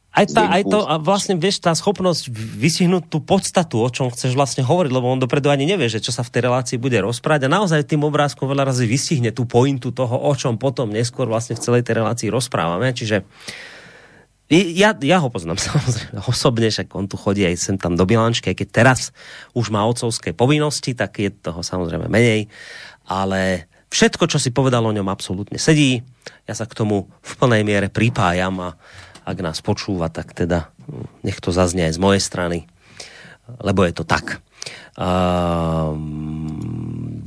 Aj, tá, aj to, a vlastne vieš, tá schopnosť vysihnúť tú podstatu, o čom chceš vlastne hovoriť, lebo on dopredu ani nevie, že čo sa v tej relácii bude rozprávať a naozaj tým obrázkom veľa razy vystihne tú pointu toho, o čom potom neskôr vlastne v celej tej relácii rozprávame. Čiže I- ja, ja ho poznám samozrejme osobne, však on tu chodí aj sem tam do Bilančky, aj keď teraz už má otcovské povinnosti, tak je toho samozrejme menej, ale všetko, čo si povedal o ňom, absolútne sedí. Ja sa k tomu v plnej miere pripájam a ak nás počúva, tak teda hm, nech to zaznie aj z mojej strany, lebo je to tak. Um,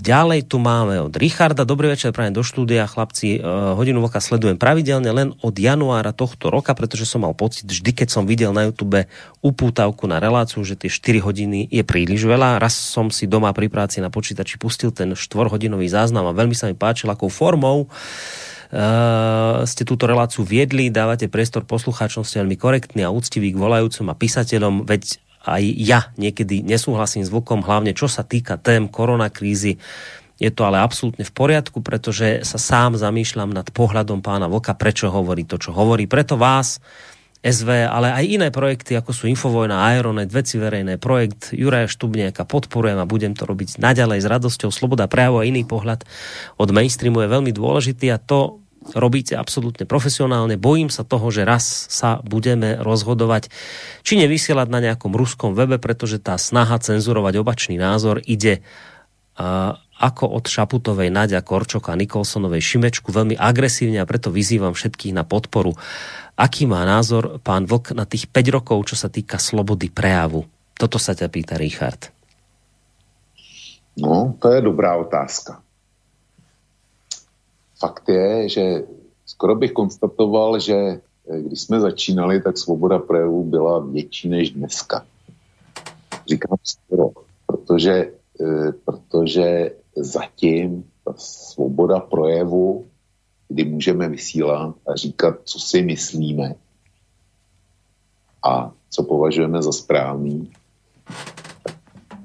ďalej tu máme od Richarda. Dobrý večer, prajem do štúdia, chlapci. Uh, hodinu vlka sledujem pravidelne len od januára tohto roka, pretože som mal pocit, vždy keď som videl na YouTube upútavku na reláciu, že tie 4 hodiny je príliš veľa. Raz som si doma pri práci na počítači pustil ten 4-hodinový záznam a veľmi sa mi páčil, akou formou Uh, ste túto reláciu viedli, dávate priestor poslucháčom, ste veľmi korektní a úctiví k volajúcom a písateľom, veď aj ja niekedy nesúhlasím s Vlkom, hlavne čo sa týka tém koronakrízy. Je to ale absolútne v poriadku, pretože sa sám zamýšľam nad pohľadom pána Vlka, prečo hovorí to, čo hovorí. Preto vás, SV, ale aj iné projekty, ako sú Infovojna, Aeronet, veci verejné, projekt Juraja Štubniaka podporujem a budem to robiť naďalej s radosťou. Sloboda prejavu a iný pohľad od mainstreamu je veľmi dôležitý a to robíte absolútne profesionálne. Bojím sa toho, že raz sa budeme rozhodovať, či nevysielať na nejakom ruskom webe, pretože tá snaha cenzurovať obačný názor ide a, ako od Šaputovej Nadia Korčoka Nikolsonovej Šimečku veľmi agresívne a preto vyzývam všetkých na podporu. Aký má názor pán Vlk na tých 5 rokov, čo sa týka slobody prejavu? Toto sa ťa pýta Richard. No, to je dobrá otázka. Fakt je, že skoro bych konstatoval, že eh, když jsme začínali, tak svoboda projevu byla větší než dneska. Říkám skoro, protože, eh, protože zatím ta svoboda projevu, kdy můžeme vysílat a říkat, co si myslíme a co považujeme za správný,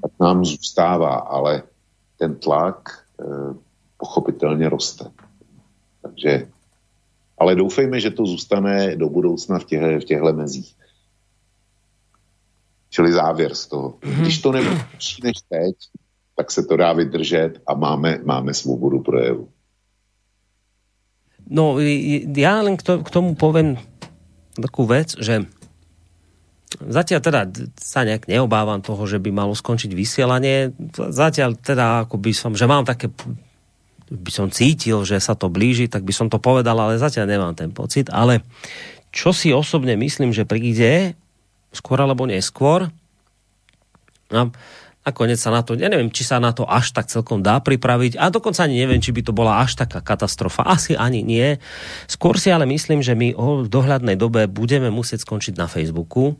tak nám zůstává, ale ten tlak eh, pochopitelně roste. Takže, ale doufejme, že to zůstane do budoucna v těchto, v těchto mezích. Čili závěr z toho. Když to nebude než teď, tak se to dá vydržet a máme, máme svobodu projevu. No, ja len k, to, k tomu poviem takú vec, že zatiaľ teda sa nejak neobávam toho, že by malo skončiť vysielanie. Zatiaľ teda ako by som, že mám také by som cítil, že sa to blíži, tak by som to povedal, ale zatiaľ nemám ten pocit. Ale čo si osobne myslím, že príde skôr alebo neskôr, no, Nakoniec sa na to, ja neviem, či sa na to až tak celkom dá pripraviť a dokonca ani neviem, či by to bola až taká katastrofa. Asi ani nie. Skôr si ale myslím, že my v dohľadnej dobe budeme musieť skončiť na Facebooku.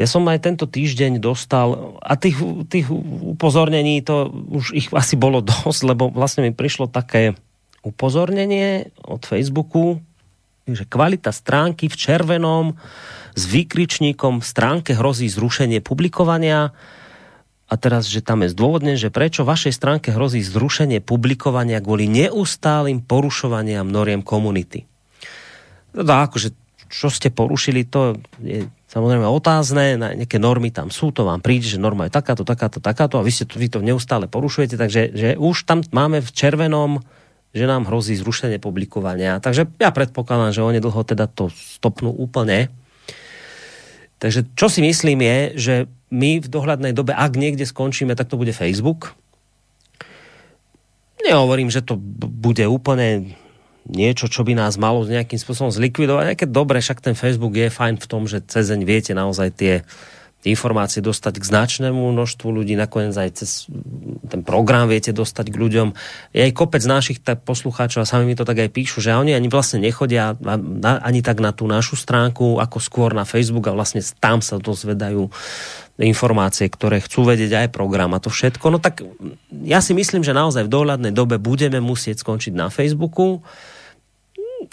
Ja som aj tento týždeň dostal, a tých, tých upozornení, to už ich asi bolo dosť, lebo vlastne mi prišlo také upozornenie od Facebooku, že kvalita stránky v červenom s výkričníkom stránke hrozí zrušenie publikovania a teraz, že tam je zdôvodne, že prečo vašej stránke hrozí zrušenie publikovania kvôli neustálým porušovaniam noriem komunity. No akože, čo ste porušili, to je samozrejme otázne, nejaké normy tam sú, to vám príde, že norma je takáto, takáto, takáto a vy, ste vy to neustále porušujete, takže že už tam máme v červenom, že nám hrozí zrušenie publikovania. Takže ja predpokladám, že onedlho teda to stopnú úplne. Takže čo si myslím je, že my v dohľadnej dobe, ak niekde skončíme, tak to bude Facebook. Nehovorím, že to bude úplne niečo, čo by nás malo nejakým spôsobom zlikvidovať. Nejaké dobre, však ten Facebook je fajn v tom, že cez deň viete naozaj tie informácie dostať k značnému množstvu ľudí, nakoniec aj cez ten program viete dostať k ľuďom. Je aj kopec našich tak poslucháčov a sami mi to tak aj píšu, že oni ani vlastne nechodia ani tak na tú našu stránku, ako skôr na Facebook a vlastne tam sa dozvedajú informácie, ktoré chcú vedieť aj program a to všetko. No tak ja si myslím, že naozaj v dohľadnej dobe budeme musieť skončiť na Facebooku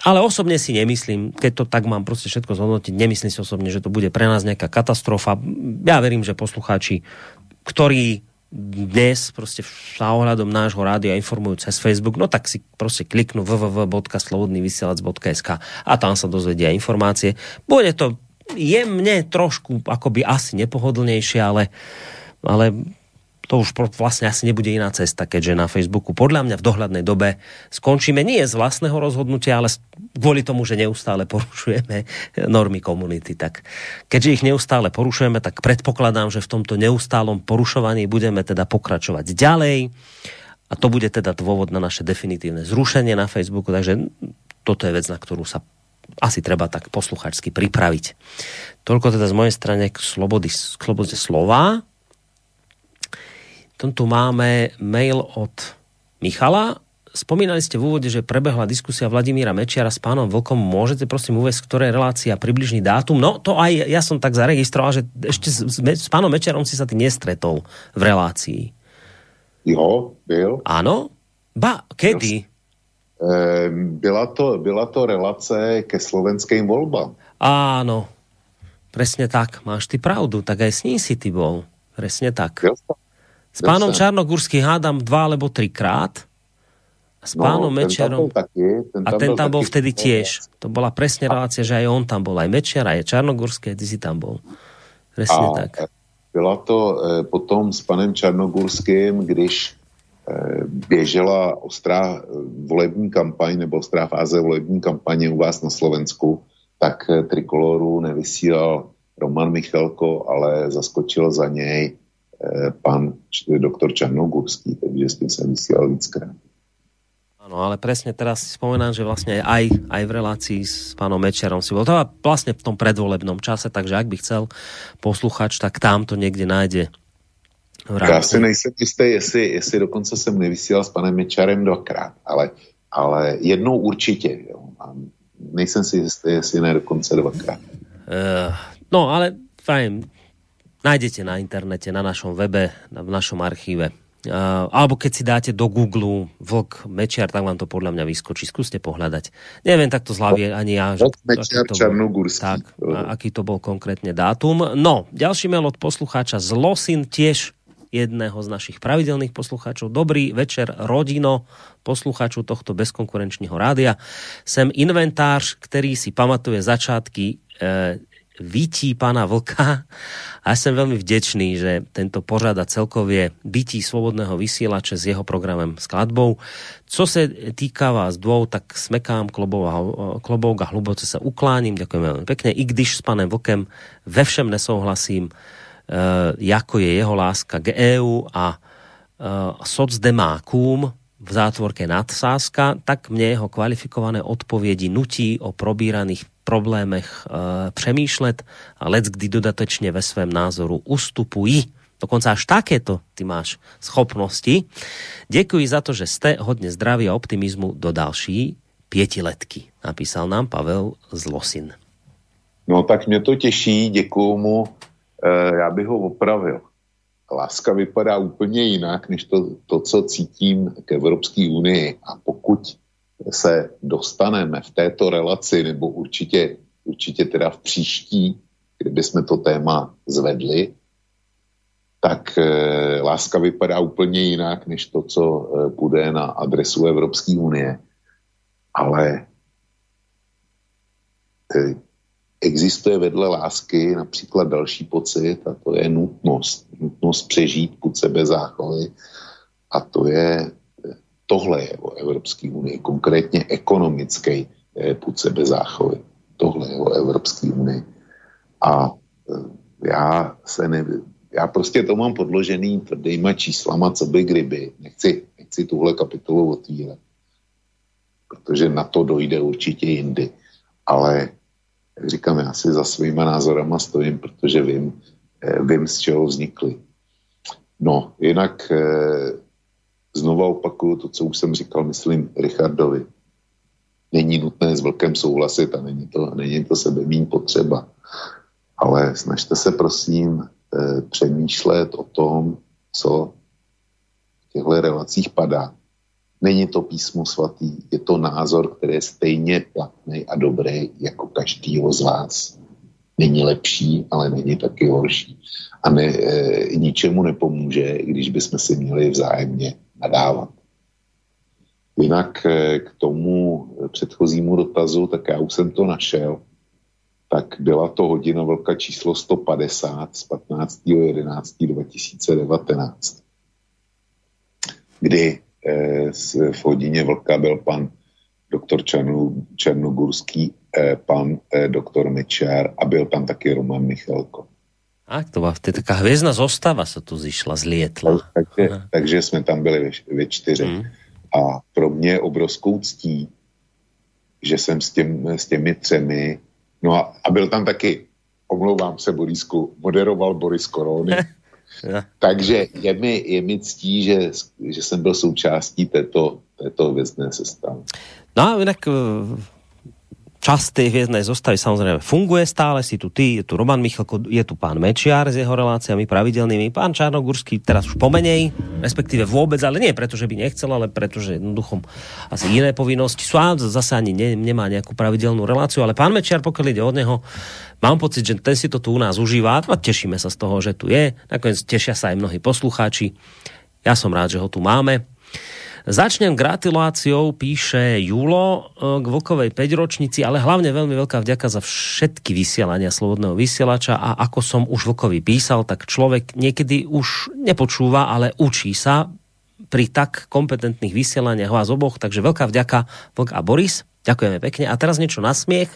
ale osobne si nemyslím, keď to tak mám proste všetko zhodnotiť, nemyslím si osobne, že to bude pre nás nejaká katastrofa. Ja verím, že poslucháči, ktorí dnes proste sa ohľadom nášho rádia informujú cez Facebook, no tak si proste kliknú www.slobodnyvysielac.sk a tam sa dozvedia informácie. Bude to jemne trošku akoby asi nepohodlnejšie, ale, ale to už vlastne asi nebude iná cesta, keďže na Facebooku podľa mňa v dohľadnej dobe skončíme nie z vlastného rozhodnutia, ale kvôli tomu, že neustále porušujeme normy komunity. Tak keďže ich neustále porušujeme, tak predpokladám, že v tomto neustálom porušovaní budeme teda pokračovať ďalej a to bude teda dôvod na naše definitívne zrušenie na Facebooku, takže toto je vec, na ktorú sa asi treba tak posluchačsky pripraviť. Toľko teda z mojej strany k slobody, k slobode slova tu máme mail od Michala. Spomínali ste v úvode, že prebehla diskusia Vladimíra Mečiara s pánom Vlkom. Môžete prosím uvieť, ktoré relácia približný dátum? No to aj ja som tak zaregistroval, že ešte s, s, s pánom Mečiarom si sa ty nestretol v relácii. Jo, byl. Áno? Ba, kedy? Byla to, byla to relace ke slovenským voľbám. Áno, presne tak, máš ty pravdu, tak aj s ním si ty bol. Presne tak. Byl som. S pánom Čarnogurským hádam dva alebo trikrát. A s pánom No, ten tam Mečerom. taký, ten A ten tam bol taký- vtedy tiež. To bola presne relácia, že aj on tam bol. Aj Mečiar, aj Čarnogurské, ty si tam bol. Presne A tak. byla to eh, potom s panem Čarnogurským, když eh, běžela ostrá eh, volební kampaň nebo ostrá fáze volební kampaně u vás na Slovensku, tak eh, Trikoloru nevysílal Roman Michalko, ale zaskočil za něj pan č- doktor Čarnogurský, takže s tím jsem vysílal víckrát. Áno, ale presne teraz si spomenám, že vlastne aj, aj v relácii s pánom Mečerom si bol. To vlastne v tom predvolebnom čase, takže ak by chcel posluchač, tak tam to niekde nájde. Já si nejsem jistý, jestli, jestli dokonce jsem nevysílal s panem Mečarem dvakrát, ale, ale jednou určitě. Jo. A nejsem si jistý, jestli ne dokonce dvakrát. Eh, no, ale fajn. Nájdete na internete, na našom webe, v našom archíve. Uh, alebo keď si dáte do Google vlk Mečiar, tak vám to podľa mňa vyskočí. Skúste pohľadať. Neviem takto zľavie ani ja. že- Mečiar, aký to bol-. Tak, a aký to bol konkrétne dátum. No, ďalší mail od poslucháča z Losin, tiež jedného z našich pravidelných poslucháčov. Dobrý večer, rodino, poslucháčov tohto bezkonkurenčného rádia. Sem inventář, ktorý si pamatuje začiatky e, vytí pána Vlka a ja som veľmi vdečný, že tento pořad a celkovie bytí slobodného vysielače s jeho programem skladbou. Co se týka vás dvou, tak smekám klobouk a hluboce sa ukláním. Ďakujem veľmi pekne. I když s pánem Vlkem ve všem nesouhlasím, e, jako je jeho láska k EU a e, socdemákům v zátvorke nadsázka, tak mne jeho kvalifikované odpovedi nutí o probíraných problémech e, přemýšlet a lec kdy dodatečne ve svém názoru ustupují. Dokonca až takéto ty máš schopnosti. Ďakujem za to, že ste hodne zdraví a optimizmu do další pětiletky. Napísal nám Pavel Zlosin. No tak mě to těší, děkuju mu. E, já bych ho opravil. Láska vypadá úplně jinak, než to, to co cítím k Evropské unii. A pokud se dostaneme v této relaci, nebo určitě, určitě teda v příští, kdyby jsme to téma zvedli, tak e, láska vypadá úplně jinak, než to, co e, půjde na adresu Evropské unie. Ale existuje vedle lásky například další pocit a to je nutnost. Nutnost přežít put sebe záchovy a to je tohle je o Evropské unii, konkrétně ekonomický eh, put sebe záchovy. Tohle je o Evropské unii. A eh, já se ne, já prostě to mám podložený tvrdýma číslama, co by kdyby. Nechci, nechci tuhle kapitolu otvírat, protože na to dojde určitě jindy. Ale jak říkám, já si za svýma názorama stojím, protože vím, eh, vím, z čeho vznikly. No, jinak znova opakuju to, co už jsem říkal, myslím, Richardovi. Není nutné s vlkem souhlasit a není to, není to sebe míň potřeba. Ale snažte se prosím eh, přemýšlet o tom, co v těchto relacích padá. Není to písmo svatý, je to názor, který je stejně platný a dobrý jako každýho z vás. Není lepší, ale není taky horší. A ne, e, ničemu nepomůže, když bychom si měli vzájemně nadávat. Jinak e, k tomu předchozímu dotazu, tak já už jsem to našel, tak byla to hodina vlka číslo 150 z 15.11.2019, kdy v hodině vlka byl pan doktor Černu, Černogurský, eh, pan eh, doktor Mečár a byl tam taky Roman Michalko. A to byla vtedy taká hvězdná zostava se tu zišla, zlietla. Takže, takže jsme tam byli ve, ve čtyři. Mm. A pro mě je obrovskou ctí, že jsem s, těm, s těmi třemi, no a, a byl tam taky, omlouvám se Borisku, moderoval Boris Korony. Takže je mi, je mi ctí, že, že jsem byl součástí této, této hvězdné sestavy. No a inak časť tej hviezdnej zostavy samozrejme funguje stále, si tu ty, je tu Roman Michalko, je tu pán Mečiar s jeho reláciami pravidelnými, pán Čarnogurský teraz už pomenej, respektíve vôbec, ale nie preto, že by nechcel, ale preto, že jednoducho asi iné povinnosti sú a zase ani ne, nemá nejakú pravidelnú reláciu, ale pán Mečiar, pokiaľ ide od neho, mám pocit, že ten si to tu u nás užíva a tešíme sa z toho, že tu je. Nakoniec tešia sa aj mnohí poslucháči. Ja som rád, že ho tu máme. Začnem gratuláciou, píše Julo e, k Vlkovej 5 ročnici, ale hlavne veľmi veľká vďaka za všetky vysielania Slobodného vysielača a ako som už Vlkovi písal, tak človek niekedy už nepočúva, ale učí sa pri tak kompetentných vysielaniach vás oboch, takže veľká vďaka Vlk a Boris. Ďakujeme pekne. A teraz niečo na smiech.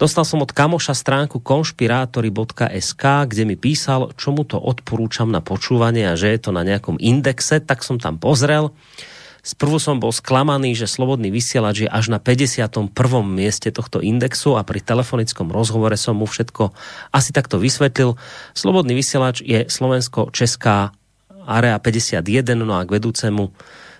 Dostal som od kamoša stránku konšpirátory.sk, kde mi písal, čo mu to odporúčam na počúvanie a že je to na nejakom indexe, tak som tam pozrel. Sprvu som bol sklamaný, že Slobodný vysielač je až na 51. mieste tohto indexu a pri telefonickom rozhovore som mu všetko asi takto vysvetlil. Slobodný vysielač je Slovensko-Česká area 51, no a k vedúcemu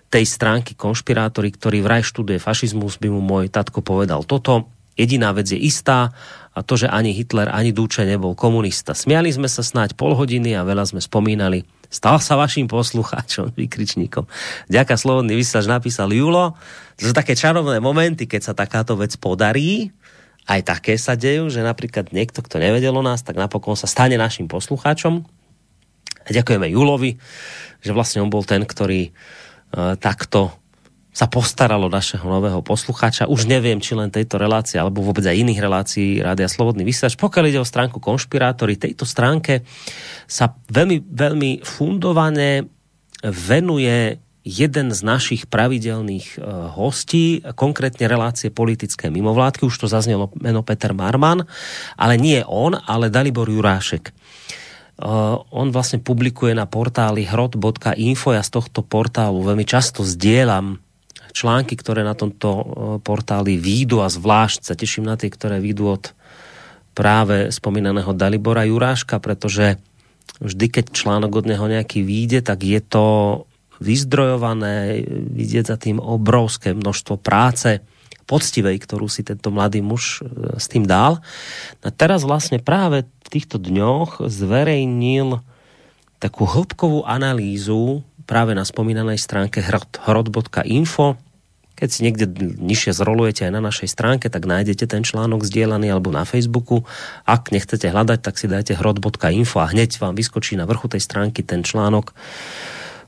tej stránky konšpirátory, ktorý vraj študuje fašizmus, by mu môj tatko povedal toto Jediná vec je istá a to, že ani Hitler, ani Duče nebol komunista. Smiali sme sa snáď pol hodiny a veľa sme spomínali. Stal sa vašim poslucháčom, vykričníkom. Ďaká Slobodný vysielač napísal Julo. To sú také čarovné momenty, keď sa takáto vec podarí. Aj také sa dejú, že napríklad niekto, kto nevedel o nás, tak napokon sa stane našim poslucháčom. A ďakujeme Julovi, že vlastne on bol ten, ktorý uh, takto sa postaralo našeho nového poslucháča. Už neviem, či len tejto relácie, alebo vôbec aj iných relácií Rádia Slobodný vysielač. Pokiaľ ide o stránku Konšpirátory, tejto stránke sa veľmi, veľmi fundované venuje jeden z našich pravidelných uh, hostí, konkrétne relácie politické mimovládky, už to zaznelo meno Peter Marman, ale nie on, ale Dalibor Jurášek. Uh, on vlastne publikuje na portáli hrot.info. Ja z tohto portálu veľmi často zdieľam články, ktoré na tomto e, portáli výjdu a zvlášť sa teším na tie, ktoré výjdu od práve spomínaného Dalibora Juráška, pretože vždy, keď článok od neho nejaký vyjde, tak je to vyzdrojované, vidieť za tým obrovské množstvo práce, poctivej, ktorú si tento mladý muž e, s tým dal. A teraz vlastne práve v týchto dňoch zverejnil takú hĺbkovú analýzu práve na spomínanej stránke hrot.info. Keď si niekde nižšie zrolujete aj na našej stránke, tak nájdete ten článok zdieľaný alebo na Facebooku. Ak nechcete hľadať, tak si dajte hrot.info a hneď vám vyskočí na vrchu tej stránky ten článok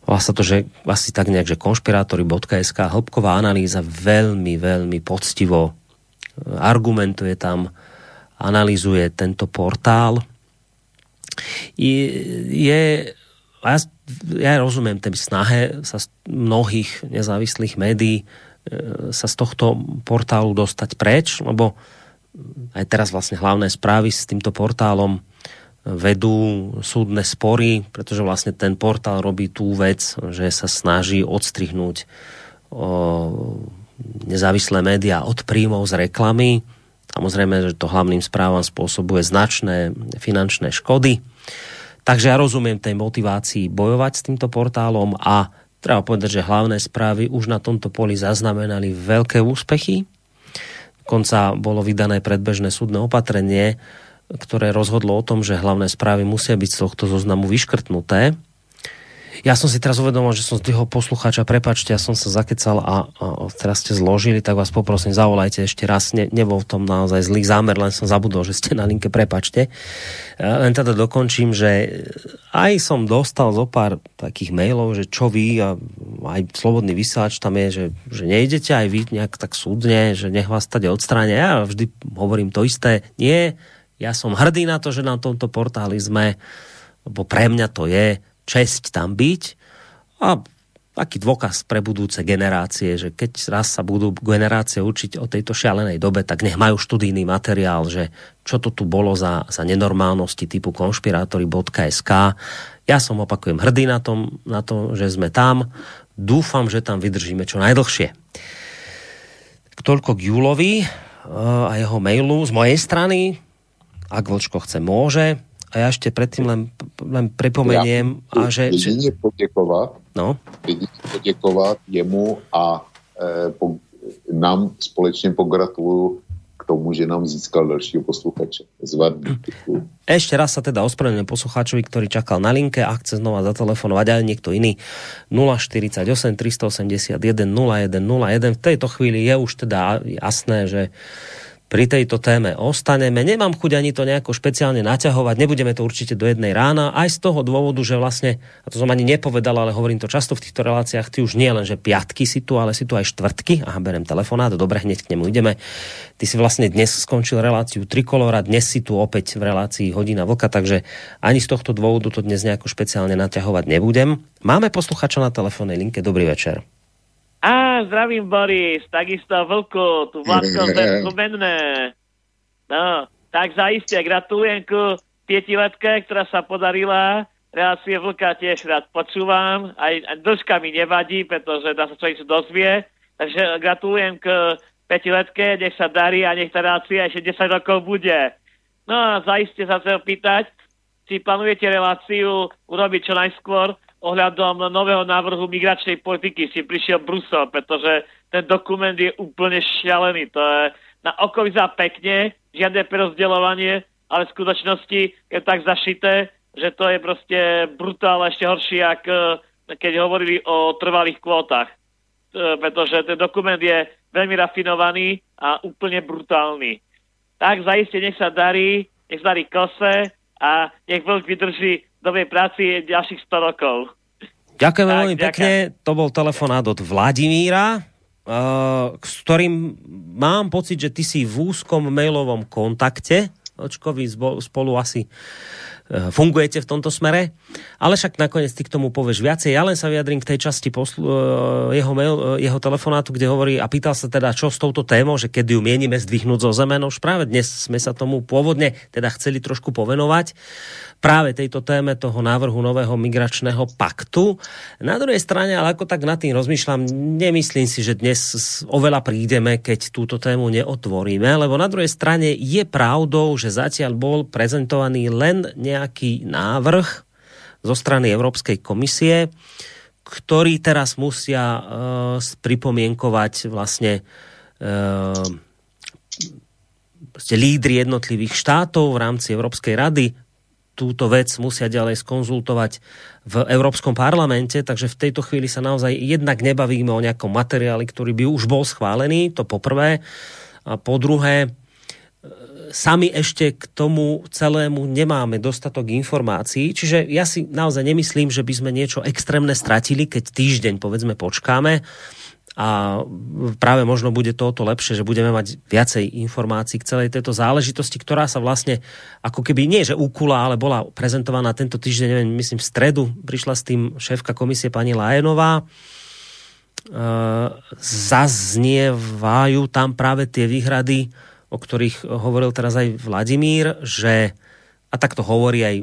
Volá sa to, že asi tak nejak, že konšpirátory.sk, hĺbková analýza veľmi, veľmi poctivo e, argumentuje tam, analýzuje tento portál. Je, je ja, ja rozumiem tej snahe sa mnohých nezávislých médií e, sa z tohto portálu dostať preč, lebo aj teraz vlastne hlavné správy s týmto portálom vedú súdne spory, pretože vlastne ten portál robí tú vec, že sa snaží odstrihnúť o, nezávislé médiá od príjmov z reklamy. Samozrejme, že to hlavným správam spôsobuje značné finančné škody. Takže ja rozumiem tej motivácii bojovať s týmto portálom a treba povedať, že hlavné správy už na tomto poli zaznamenali veľké úspechy. Konca bolo vydané predbežné súdne opatrenie, ktoré rozhodlo o tom, že hlavné správy musia byť z tohto zoznamu vyškrtnuté. Ja som si teraz uvedomil, že som z toho poslucháča, prepačte, ja som sa zakecal a, a teraz ste zložili, tak vás poprosím, zavolajte ešte raz. Ne, nebol v tom naozaj zlý zámer, len som zabudol, že ste na linke, prepačte. E, len teda dokončím, že aj som dostal zo pár takých mailov, že čo vy, a aj slobodný vysielač tam je, že, že nejdete aj vy nejak tak súdne, že nech vás tady odstráňa. Ja vždy hovorím to isté. Nie, ja som hrdý na to, že na tomto portáli sme, lebo pre mňa to je česť tam byť a taký dôkaz pre budúce generácie, že keď raz sa budú generácie učiť o tejto šialenej dobe, tak nech majú študijný materiál, že čo to tu bolo za, za nenormálnosti typu konšpirátory.sk. Ja som opakujem hrdý na, tom, na to, že sme tam. Dúfam, že tam vydržíme čo najdlhšie. Toľko k Julovi eh, a jeho mailu z mojej strany ak Vlčko chce, môže. A ja ešte predtým len, len pripomeniem, ja, a že... Jedině poděkovat, no? poděkovat jemu a e, po, nám společně pogratuluju k tomu, že nám získal dalšího posluchače. Zvadný. Ešte raz sa teda ospravedlňujem poslucháčovi, ktorý čakal na linke a chce znova zatelefonovať aj niekto iný. 048 381 0101. V tejto chvíli je už teda jasné, že pri tejto téme ostaneme. Nemám chuť ani to nejako špeciálne naťahovať, nebudeme to určite do jednej rána, aj z toho dôvodu, že vlastne, a to som ani nepovedal, ale hovorím to často v týchto reláciách, ty už nie len, že piatky si tu, ale si tu aj štvrtky. Aha, berem telefonát, dobre, hneď k nemu ideme. Ty si vlastne dnes skončil reláciu Trikolora, dnes si tu opäť v relácii Hodina Vlka, takže ani z tohto dôvodu to dnes nejako špeciálne naťahovať nebudem. Máme posluchača na telefónnej linke, dobrý večer. Á, zdravím Boris, takisto Vlku, tu Vládko menné. No, tak zaiste, gratulujem ku pietiletke, ktorá sa podarila. Relácie Vlka tiež rád počúvam. Aj, aj dĺžka mi nevadí, pretože dá sa človek dozvie. Takže gratulujem k petiletke, nech sa darí a nech tá relácia ešte 10 rokov bude. No a zaiste sa chcem pýtať, či plánujete reláciu urobiť čo najskôr, ohľadom nového návrhu migračnej politiky si prišiel Brusel, pretože ten dokument je úplne šialený. To je na oko vyzerá pekne, žiadne prerozdeľovanie, ale v skutočnosti je tak zašité, že to je proste brutálne ešte horšie, ako keď hovorili o trvalých kvótach. E, pretože ten dokument je veľmi rafinovaný a úplne brutálny. Tak zaiste nech sa darí, nech sa darí kose a nech vlk vydrží dobrej práci ďalších 100 rokov. Ďakujem tak, veľmi ďakujem. pekne. To bol telefonát od Vladimíra, uh, s ktorým mám pocit, že ty si v úzkom mailovom kontakte. Očkovi spolu asi fungujete v tomto smere. Ale však nakoniec ty k tomu povieš viacej. Ja len sa vyjadrím k tej časti poslu, uh, jeho, mail, uh, jeho telefonátu, kde hovorí a pýtal sa teda, čo s touto témou, že keď ju mienime zdvihnúť zo zeme. No už práve dnes sme sa tomu pôvodne teda chceli trošku povenovať práve tejto téme toho návrhu nového migračného paktu. Na druhej strane, ale ako tak nad tým rozmýšľam, nemyslím si, že dnes oveľa prídeme, keď túto tému neotvoríme, lebo na druhej strane je pravdou, že zatiaľ bol prezentovaný len nejaký návrh, zo strany Európskej komisie, ktorí teraz musia uh, pripomienkovať vlastne uh, lídry jednotlivých štátov v rámci Európskej rady túto vec musia ďalej skonzultovať v Európskom parlamente, takže v tejto chvíli sa naozaj jednak nebavíme o nejakom materiáli, ktorý by už bol schválený, to poprvé. A po druhé, sami ešte k tomu celému nemáme dostatok informácií, čiže ja si naozaj nemyslím, že by sme niečo extrémne stratili, keď týždeň povedzme počkáme a práve možno bude toto lepšie, že budeme mať viacej informácií k celej tejto záležitosti, ktorá sa vlastne ako keby nie, že úkula, ale bola prezentovaná tento týždeň, neviem, myslím v stredu, prišla s tým šéfka komisie pani Lajenová. E, zaznievajú tam práve tie výhrady, o ktorých hovoril teraz aj Vladimír, že, a tak to hovorí aj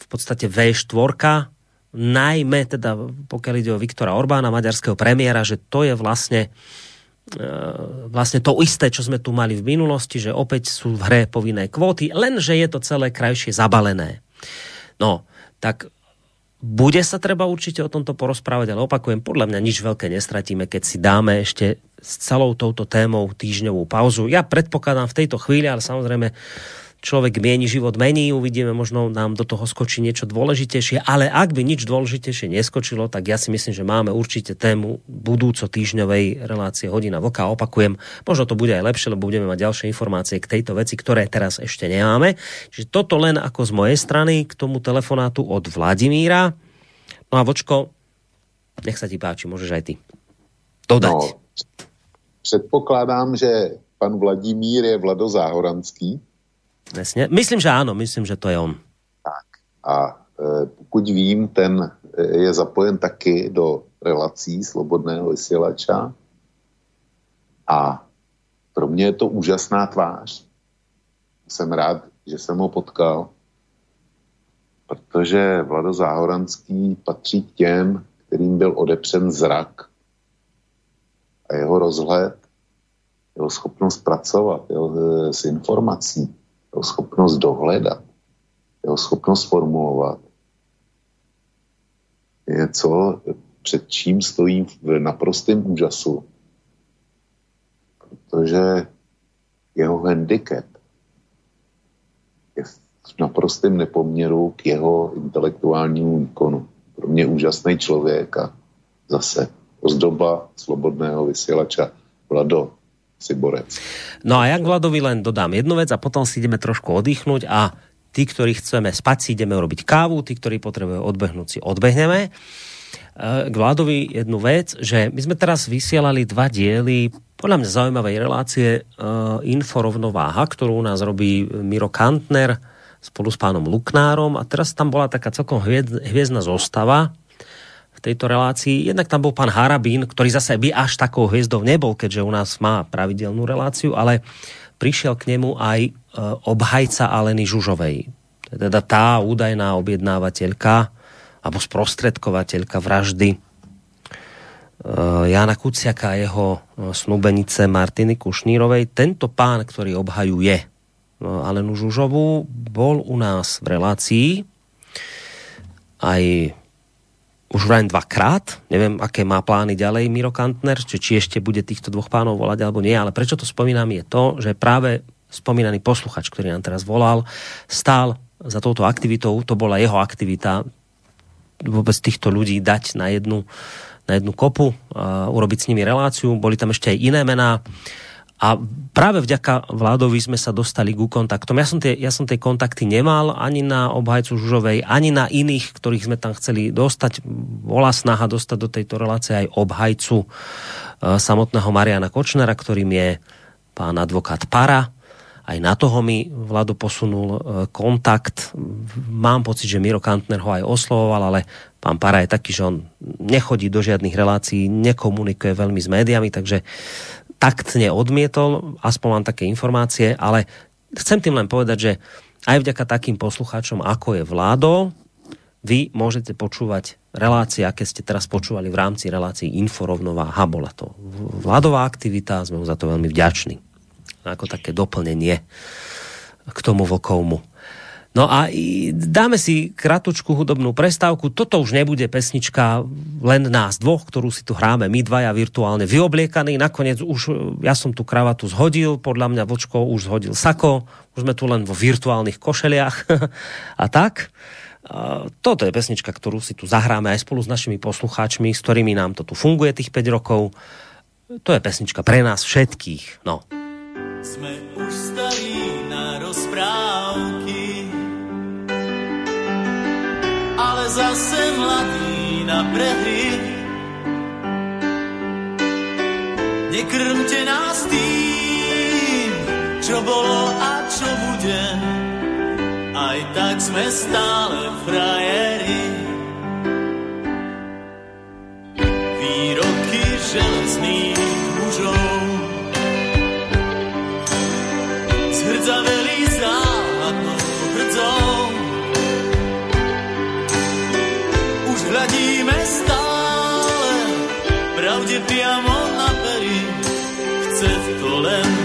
v podstate V4, najmä teda pokiaľ ide o Viktora Orbána, maďarského premiéra, že to je vlastne e, vlastne to isté, čo sme tu mali v minulosti, že opäť sú v hre povinné kvóty, lenže je to celé krajšie zabalené. No, tak bude sa treba určite o tomto porozprávať, ale opakujem, podľa mňa nič veľké nestratíme, keď si dáme ešte s celou touto témou týždňovú pauzu. Ja predpokladám v tejto chvíli, ale samozrejme človek mieni, život mení, uvidíme, možno nám do toho skočí niečo dôležitejšie, ale ak by nič dôležitejšie neskočilo, tak ja si myslím, že máme určite tému budúco týždňovej relácie hodina voka. Opakujem, možno to bude aj lepšie, lebo budeme mať ďalšie informácie k tejto veci, ktoré teraz ešte nemáme. Čiže toto len ako z mojej strany k tomu telefonátu od Vladimíra. No a Vočko, nech sa ti páči, môžeš aj ty dodať. No, předpokládám, že pan Vladimír je Vlado Záhoranský, Presne. Myslím, že áno, myslím, že to je on. Tak. A e, pokud vím, ten e, je zapojen taky do relací Slobodného vysílača. A pro mě je to úžasná tvář. Jsem rád, že jsem ho potkal, protože Vlado Záhoranský patří k těm, kterým byl odepřen zrak a jeho rozhled, jeho schopnost pracovat jeho, e, s informací, jeho schopnost dohledat, jeho schopnost formulovat, je něco, před čím stojí v naprostém úžasu. Protože jeho handicap je v naprostém nepoměru k jeho intelektuálnímu výkonu. Pro mě úžasný člověk a zase ozdoba slobodného vysielača Vlado, si borec. No a jak Vladovi len dodám jednu vec a potom si ideme trošku oddychnúť a tí, ktorí chceme spať, si ideme urobiť kávu, tí, ktorí potrebujú odbehnúť, si odbehneme. E, k Vladovi jednu vec, že my sme teraz vysielali dva diely podľa mňa zaujímavej relácie uh, Inforovnováha, ktorú u nás robí Miro Kantner spolu s pánom Luknárom a teraz tam bola taká celkom hviezdna zostava tejto relácii. Jednak tam bol pán Harabín, ktorý zase by až takou hviezdou nebol, keďže u nás má pravidelnú reláciu, ale prišiel k nemu aj e, obhajca Aleny Žužovej. Teda tá údajná objednávateľka alebo sprostredkovateľka vraždy e, Jana Kuciaka a jeho e, snúbenice Martiny Kušnírovej. Tento pán, ktorý obhajuje Alenu Žužovú, bol u nás v relácii aj už vrajím dvakrát. Neviem, aké má plány ďalej Miro Kantner, či, či ešte bude týchto dvoch pánov volať alebo nie, ale prečo to spomínam je to, že práve spomínaný posluchač, ktorý nám teraz volal, stál za touto aktivitou, to bola jeho aktivita vôbec týchto ľudí dať na jednu, na jednu kopu, a urobiť s nimi reláciu. Boli tam ešte aj iné mená. A práve vďaka vládovi sme sa dostali ku kontaktom. Ja som, tie, ja som tie kontakty nemal ani na obhajcu Žužovej, ani na iných, ktorých sme tam chceli dostať. Bola snaha dostať do tejto relácie aj obhajcu e, samotného Mariana Kočnera, ktorým je pán advokát Para. Aj na toho mi Vlado posunul e, kontakt. Mám pocit, že Miro Kantner ho aj oslovoval, ale pán Para je taký, že on nechodí do žiadnych relácií, nekomunikuje veľmi s médiami, takže taktne odmietol, aspoň mám také informácie, ale chcem tým len povedať, že aj vďaka takým poslucháčom, ako je vládo, vy môžete počúvať relácie, aké ste teraz počúvali v rámci relácií Inforovnováha. Bola to vládová aktivita, sme mu za to veľmi vďační. Ako také doplnenie k tomu vlkovmu. No a dáme si kratučku hudobnú prestávku. Toto už nebude pesnička len nás dvoch, ktorú si tu hráme my dvaja virtuálne vyobliekaní. Nakoniec už e, ja som tu kravatu zhodil, podľa mňa Vočko už zhodil sako, už sme tu len vo virtuálnych košeliach a tak. A toto je pesnička, ktorú si tu zahráme aj spolu s našimi poslucháčmi, s ktorými nám to tu funguje tých 5 rokov. To je pesnička pre nás všetkých. No. Sme zase mladí na prehry. Nekrmte nás tým, čo bolo a čo bude, aj tak sme stále frajeri. Výroky železných mužov zhrdzaveli Chce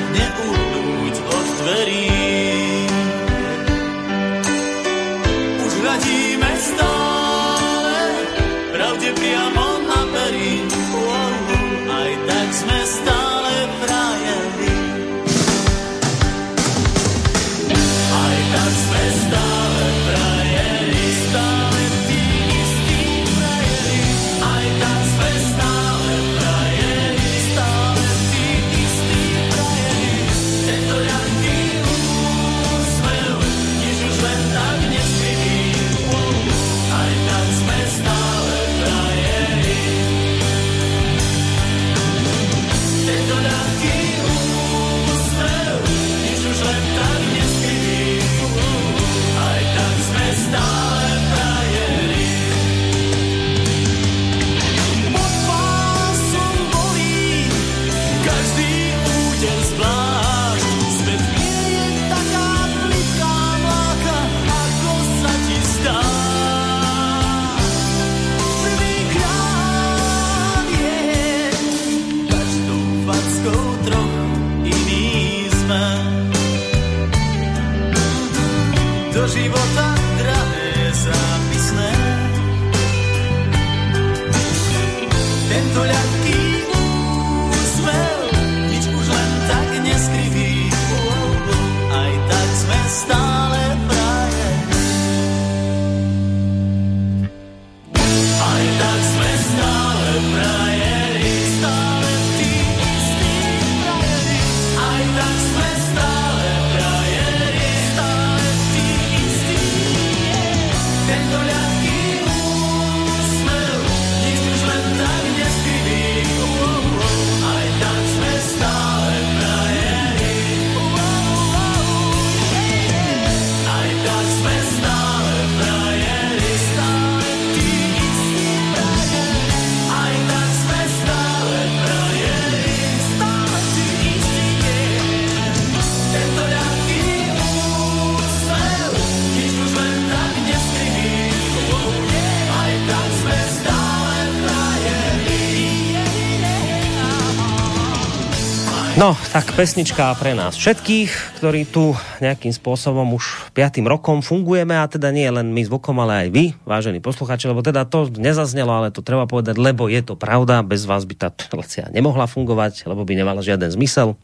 No, tak pesnička pre nás všetkých, ktorí tu nejakým spôsobom už piatým rokom fungujeme a teda nie len my s Vokom, ale aj vy, vážení posluchači, lebo teda to nezaznelo, ale to treba povedať, lebo je to pravda, bez vás by tá relácia nemohla fungovať, lebo by nemala žiaden zmysel.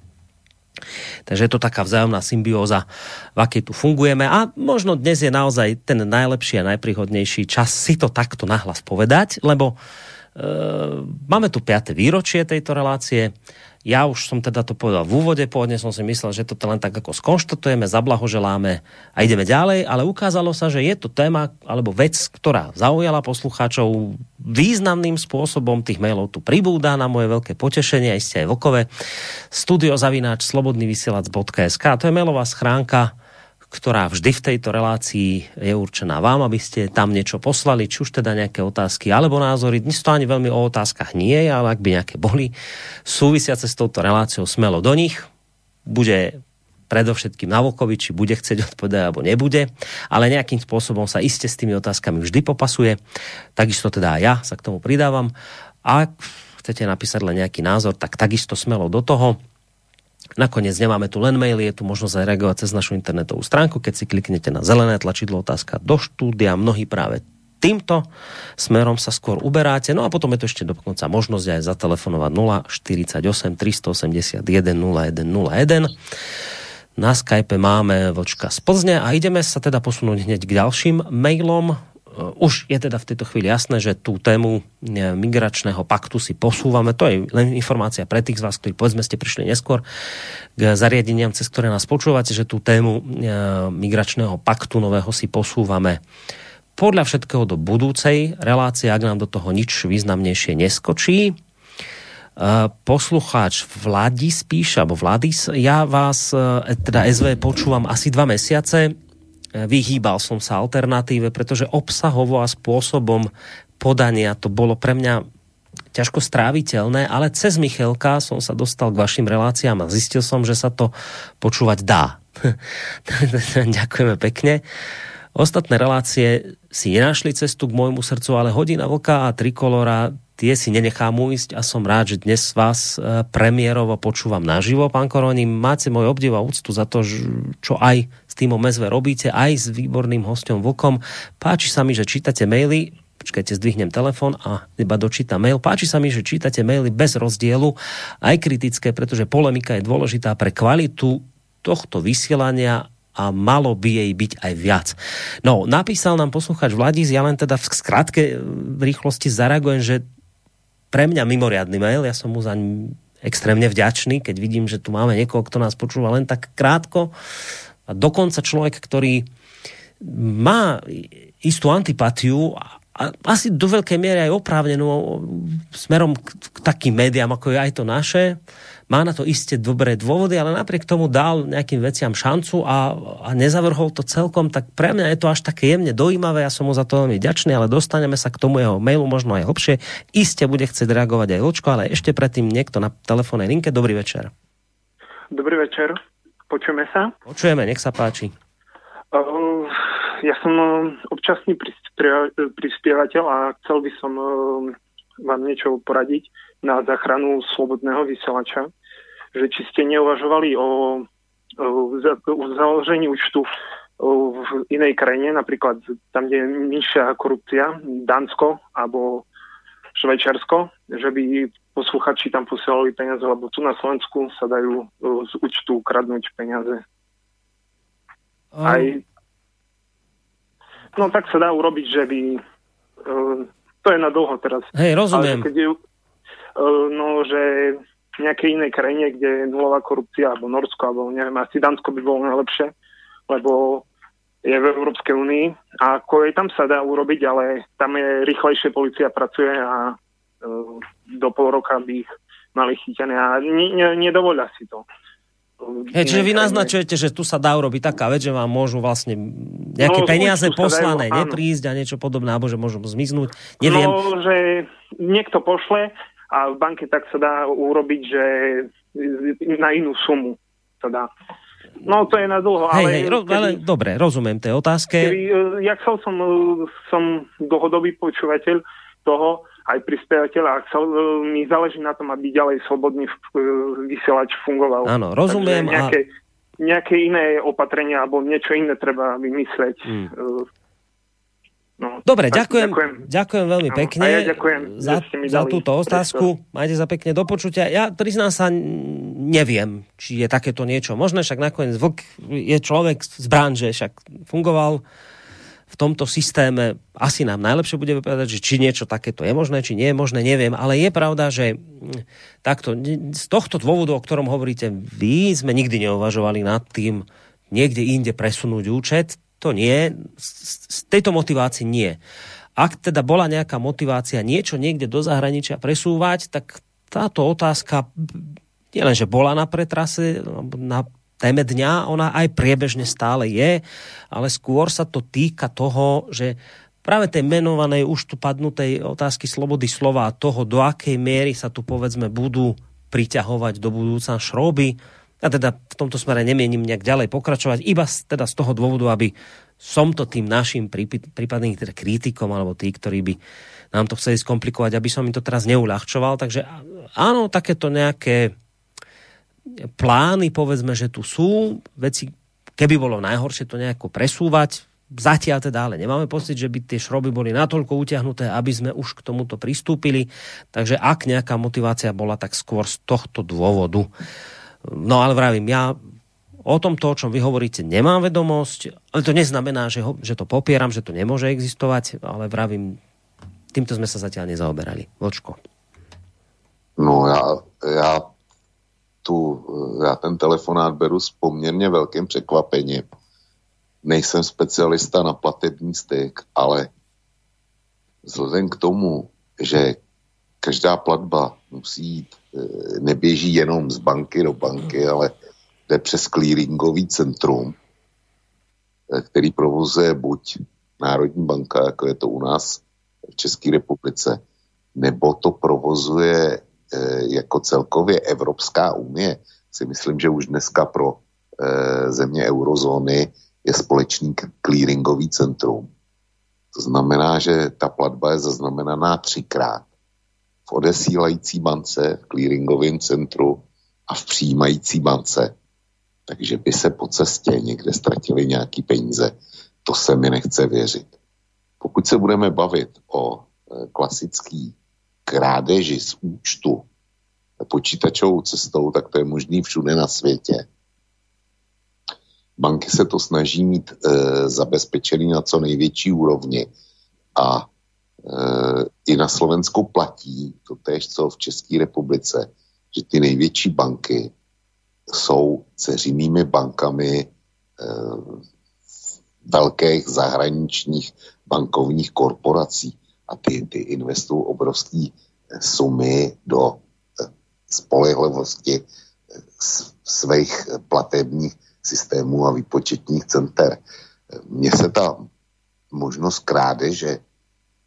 Takže je to taká vzájomná symbióza, v akej tu fungujeme a možno dnes je naozaj ten najlepší a najpríhodnejší čas si to takto nahlas povedať, lebo e, máme tu 5. výročie tejto relácie. Ja už som teda to povedal v úvode, pôvodne som si myslel, že to len tak ako skonštatujeme, zablahoželáme a ideme ďalej, ale ukázalo sa, že je to téma alebo vec, ktorá zaujala poslucháčov významným spôsobom. Tých mailov tu pribúda na moje veľké potešenie, aj ste aj vokové. Studiozavináč slobodnyvysielac.sk To je mailová schránka, ktorá vždy v tejto relácii je určená vám, aby ste tam niečo poslali, či už teda nejaké otázky alebo názory. Dnes to ani veľmi o otázkach nie je, ale ak by nejaké boli súvisiace s touto reláciou, smelo do nich. Bude predovšetkým na Vokovi, či bude chcieť odpovedať alebo nebude, ale nejakým spôsobom sa iste s tými otázkami vždy popasuje. Takisto teda aj ja sa k tomu pridávam. Ak chcete napísať len nejaký názor, tak takisto smelo do toho. Nakoniec nemáme tu len maily, je tu možnosť aj reagovať cez našu internetovú stránku. Keď si kliknete na zelené tlačidlo otázka do štúdia, mnohí práve týmto smerom sa skôr uberáte. No a potom je to ešte dokonca možnosť aj zatelefonovať 048 381 0101. Na Skype máme Vlčka z Plzne a ideme sa teda posunúť hneď k ďalším mailom. Už je teda v tejto chvíli jasné, že tú tému e, migračného paktu si posúvame. To je len informácia pre tých z vás, ktorí povedzme ste prišli neskôr k zariadeniam, cez ktoré nás počúvate, že tú tému e, migračného paktu nového si posúvame podľa všetkého do budúcej relácie, ak nám do toho nič významnejšie neskočí. Poslucháč Vladis píše, alebo Vladis, ja vás, teda SV počúvam asi dva mesiace, vyhýbal som sa alternatíve, pretože obsahovo a spôsobom podania to bolo pre mňa ťažko stráviteľné, ale cez Michelka som sa dostal k vašim reláciám a zistil som, že sa to počúvať dá. Ďakujeme pekne. Ostatné relácie si nenašli cestu k môjmu srdcu, ale Hodina Vlka a Trikolora tie si nenechám ujsť a som rád, že dnes vás e, premiérovo počúvam naživo. Pán Koroni, máte môj obdiv a úctu za to, čo aj s týmom Mezve robíte, aj s výborným hostom Vlkom. Páči sa mi, že čítate maily, počkajte, zdvihnem telefon a iba dočítam mail. Páči sa mi, že čítate maily bez rozdielu, aj kritické, pretože polemika je dôležitá pre kvalitu tohto vysielania a malo by jej byť aj viac. No, napísal nám posluchač Vladis, ja len teda v skratke v rýchlosti zareagujem, že pre mňa mimoriadný mail, ja som mu zaň extrémne vďačný, keď vidím, že tu máme niekoho, kto nás počúva len tak krátko. A dokonca človek, ktorý má istú antipatiu a asi do veľkej miery aj oprávnenú smerom k, k takým médiám, ako je aj to naše, má na to isté dobré dôvody, ale napriek tomu dal nejakým veciam šancu a, a nezavrhol to celkom, tak pre mňa je to až také jemne dojímavé, ja som mu za to veľmi ďačný, ale dostaneme sa k tomu jeho mailu možno aj hlbšie. Iste bude chcieť reagovať aj Vlčko, ale ešte predtým niekto na telefónnej linke. Dobrý večer. Dobrý večer. Počujeme sa? Počujeme, nech sa páči. Uh, ja som uh, občasný prispievateľ a chcel by som uh, vám niečo poradiť na záchranu slobodného vysielača že či ste neuvažovali o, o, o založení účtu v inej krajine, napríklad tam, kde je nižšia korupcia, Dánsko alebo Švajčiarsko, že by posluchači tam posielali peniaze, lebo tu na Slovensku sa dajú z účtu kradnúť peniaze. Um. Aj No tak sa dá urobiť, že by... Uh, to je na dlho teraz. Hej, rozumiem. Ale keď je, uh, no, že nejakej inej krajine, kde je nulová korupcia, alebo Norsko, alebo neviem, asi Dánsko by bolo najlepšie, lebo je v Európskej únii a ako aj tam sa dá urobiť, ale tam je rýchlejšie policia pracuje a uh, do pol roka by ich mali chytené a nedovolia si to. Hej, čiže vy naznačujete, že tu sa dá urobiť taká vec, že vám môžu vlastne nejaké no, peniaze poslané dajú, neprísť a niečo podobné, alebo že môžu zmiznúť. Neviem. No, že niekto pošle a v banke tak sa dá urobiť, že na inú sumu sa dá. No to je na dlho, ale... Hej, ro, kedy, ale dobre, rozumiem tej otázke. Kedy, e, ja chcel som, e, som dlhodobý počúvateľ toho, aj prispievateľ a chcel, e, mi záleží na tom, aby ďalej slobodný vysielač fungoval. Áno, rozumiem. Takže nejaké, a... nejaké iné opatrenia alebo niečo iné treba vymysleť. Hmm No, Dobre, ďakujem, ďakujem, ďakujem veľmi pekne ja ďakujem, za, za túto otázku. Priestor. Majte za pekne do počutia. Ja priznám sa, neviem, či je takéto niečo možné, však nakoniec Vlk je človek z branže, však fungoval v tomto systéme. Asi nám najlepšie bude povedať, že či niečo takéto je možné, či nie je možné, neviem. Ale je pravda, že takto, z tohto dôvodu, o ktorom hovoríte vy, sme nikdy neuvažovali nad tým, niekde inde presunúť účet to nie. Z tejto motivácii nie. Ak teda bola nejaká motivácia niečo niekde do zahraničia presúvať, tak táto otázka nielenže bola na pretrase, na téme dňa, ona aj priebežne stále je, ale skôr sa to týka toho, že práve tej menovanej už tu padnutej otázky slobody slova a toho, do akej miery sa tu povedzme budú priťahovať do budúca šroby, ja teda v tomto smere nemienim nejak ďalej pokračovať, iba z, teda z toho dôvodu, aby som to tým našim prípadným teda kritikom alebo tí, ktorí by nám to chceli skomplikovať, aby som im to teraz neuľahčoval. Takže áno, takéto nejaké plány, povedzme, že tu sú veci, keby bolo najhoršie to nejako presúvať, zatiaľ teda ale nemáme pocit, že by tie šroby boli natoľko utiahnuté, aby sme už k tomuto pristúpili. Takže ak nejaká motivácia bola, tak skôr z tohto dôvodu. No ale vravím, ja o tomto, o čom vy hovoríte, nemám vedomosť, ale to neznamená, že, ho, že to popieram, že to nemôže existovať, ale vravím, týmto sme sa zatiaľ nezaoberali. Vočko. No já, já, tu, já ten telefonát beru s poměrně velkým překvapením. Nejsem specialista na platební styk, ale vzhledem k tomu, že každá platba musí jít, e, neběží jenom z banky do banky, ale jde přes clearingový centrum, e, který provozuje buď Národní banka, jako je to u nás v České republice, nebo to provozuje Eh, jako celkově Evropská unie, si myslím, že už dneska pro země eurozóny je společný clearingový centrum. To znamená, že ta platba je zaznamenaná třikrát. V odesílající bance, v clearingovém centru a v přijímající bance. Takže by se po cestě někde ztratili nějaký peníze. To se mi nechce věřit. Pokud se budeme bavit o eh, klasický krádeži z účtu počítačovou cestou, tak to je možný všude na světě. Banky se to snaží mít e, zabezpečený na co největší úrovni a e, i na Slovensku platí to tež, co v České republice, že ty největší banky jsou ceřinými bankami e, velkých zahraničních bankovních korporací a ty, ty investují obrovské sumy do spolehlivosti svých platebních systémů a výpočetních center. Mně se ta možnost krádeže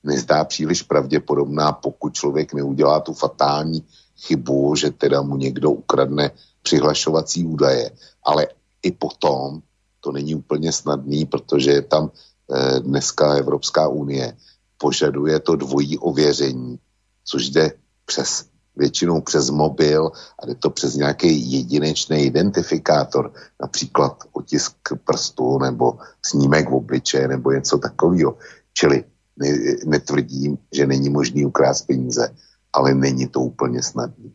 nezdá příliš pravděpodobná, pokud člověk neudělá tu fatální chybu, že teda mu někdo ukradne přihlašovací údaje. Ale i potom to není úplně snadný, protože je tam eh, dneska Evropská unie požaduje to dvojí ověření, což jde přes většinou přes mobil a jde to přes nějaký jedinečný identifikátor, například otisk prstu nebo snímek v obličeje nebo něco takového. Čili ne, netvrdím, že není možný ukrást peníze, ale není to úplně snadné.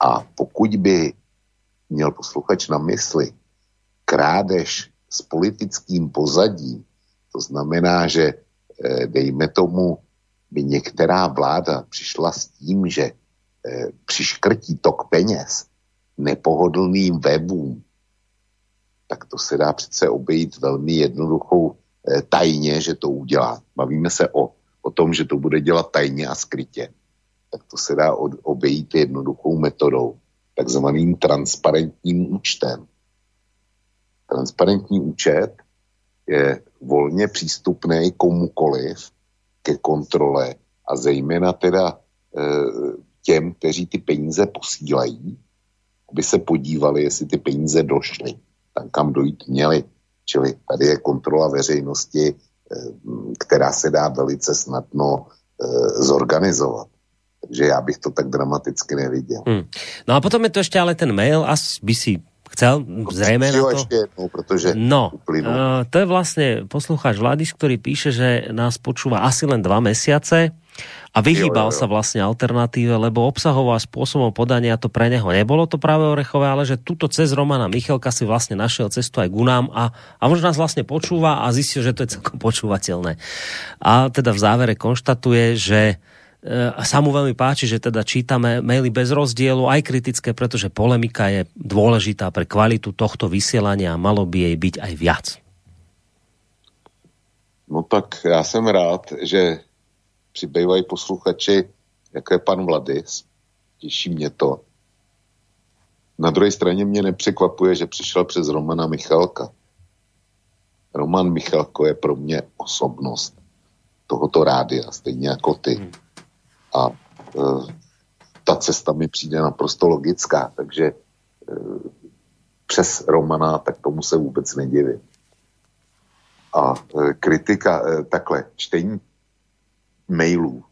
A pokud by měl posluchač na mysli krádež s politickým pozadím, to znamená, že eh, dejme tomu, by některá vláda přišla s tím, že Eh, přiškrtí tok peněz nepohodlným webům, tak to se dá přece obejít velmi jednoduchou tajně, že to udělá. Bavíme se o, o tom, že to bude dělat tajně a skrytě. Tak to se dá od, obejít jednoduchou metodou, takzvaným transparentním účtem. Transparentní účet je volně přístupný komukoliv ke kontrole a zejména teda e, těm, kteří ty peníze posílají, aby se podívali, jestli ty peníze došly tam, kam dojít měly. Čili tady je kontrola veřejnosti, eh, která se dá velice snadno eh, zorganizovat. Takže já bych to tak dramaticky neviděl. Hmm. No a potom je to ještě ale ten mail, as by si chcel zrejme na to. Ešte jednou, protože no, uh, to je vlastne poslucháč Vladis, ktorý píše, že nás počúva asi len dva mesiace a vyhýbal jo, jo, jo. sa vlastne alternatíve, lebo obsahovo a spôsobom podania to pre neho nebolo to práve orechové, ale že tuto cez Romana Michelka si vlastne našiel cestu aj k nám a, a možno nás vlastne počúva a zistil, že to je celkom počúvateľné. A teda v závere konštatuje, že e, sa mu veľmi páči, že teda čítame maily bez rozdielu, aj kritické, pretože polemika je dôležitá pre kvalitu tohto vysielania a malo by jej byť aj viac. No tak já jsem rád, že přibývají posluchači, jako je pan Vladis. Těší mě to. Na druhé straně mě nepřekvapuje, že přišel přes Romana Michalka. Roman Michalko je pro mě osobnost tohoto rádia, stejně jako ty. Hmm. A e, ta cesta mi přijde naprosto logická, takže e, přes Romana, tak tomu se vůbec nedivím. A e, kritika, e, takhle, čtení mailů.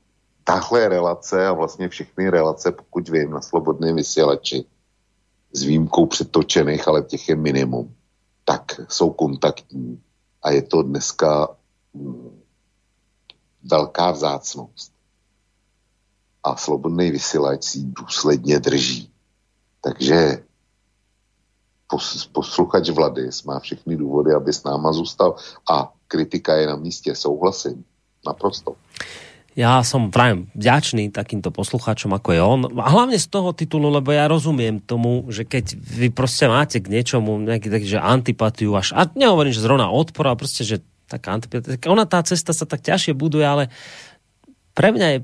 Tahle relace a vlastně všechny relace, pokud vím, na slobodném vysílači, s výjimkou přetočených, ale těch je minimum, tak jsou kontaktní. A je to dneska mm, velká vzácnost. A slobodný vysílač si důsledně drží. Takže posluchač Vladis má všechny důvody, aby s náma zůstal. A kritika je na místě, souhlasím. Naprosto. Ja som práve vďačný takýmto poslucháčom, ako je on. A hlavne z toho titulu, lebo ja rozumiem tomu, že keď vy proste máte k niečomu nejaký taký, že antipatiu až, a nehovorím, že zrovna odpor, ale proste, že taká antipatia, ona tá cesta sa tak ťažšie buduje, ale pre mňa je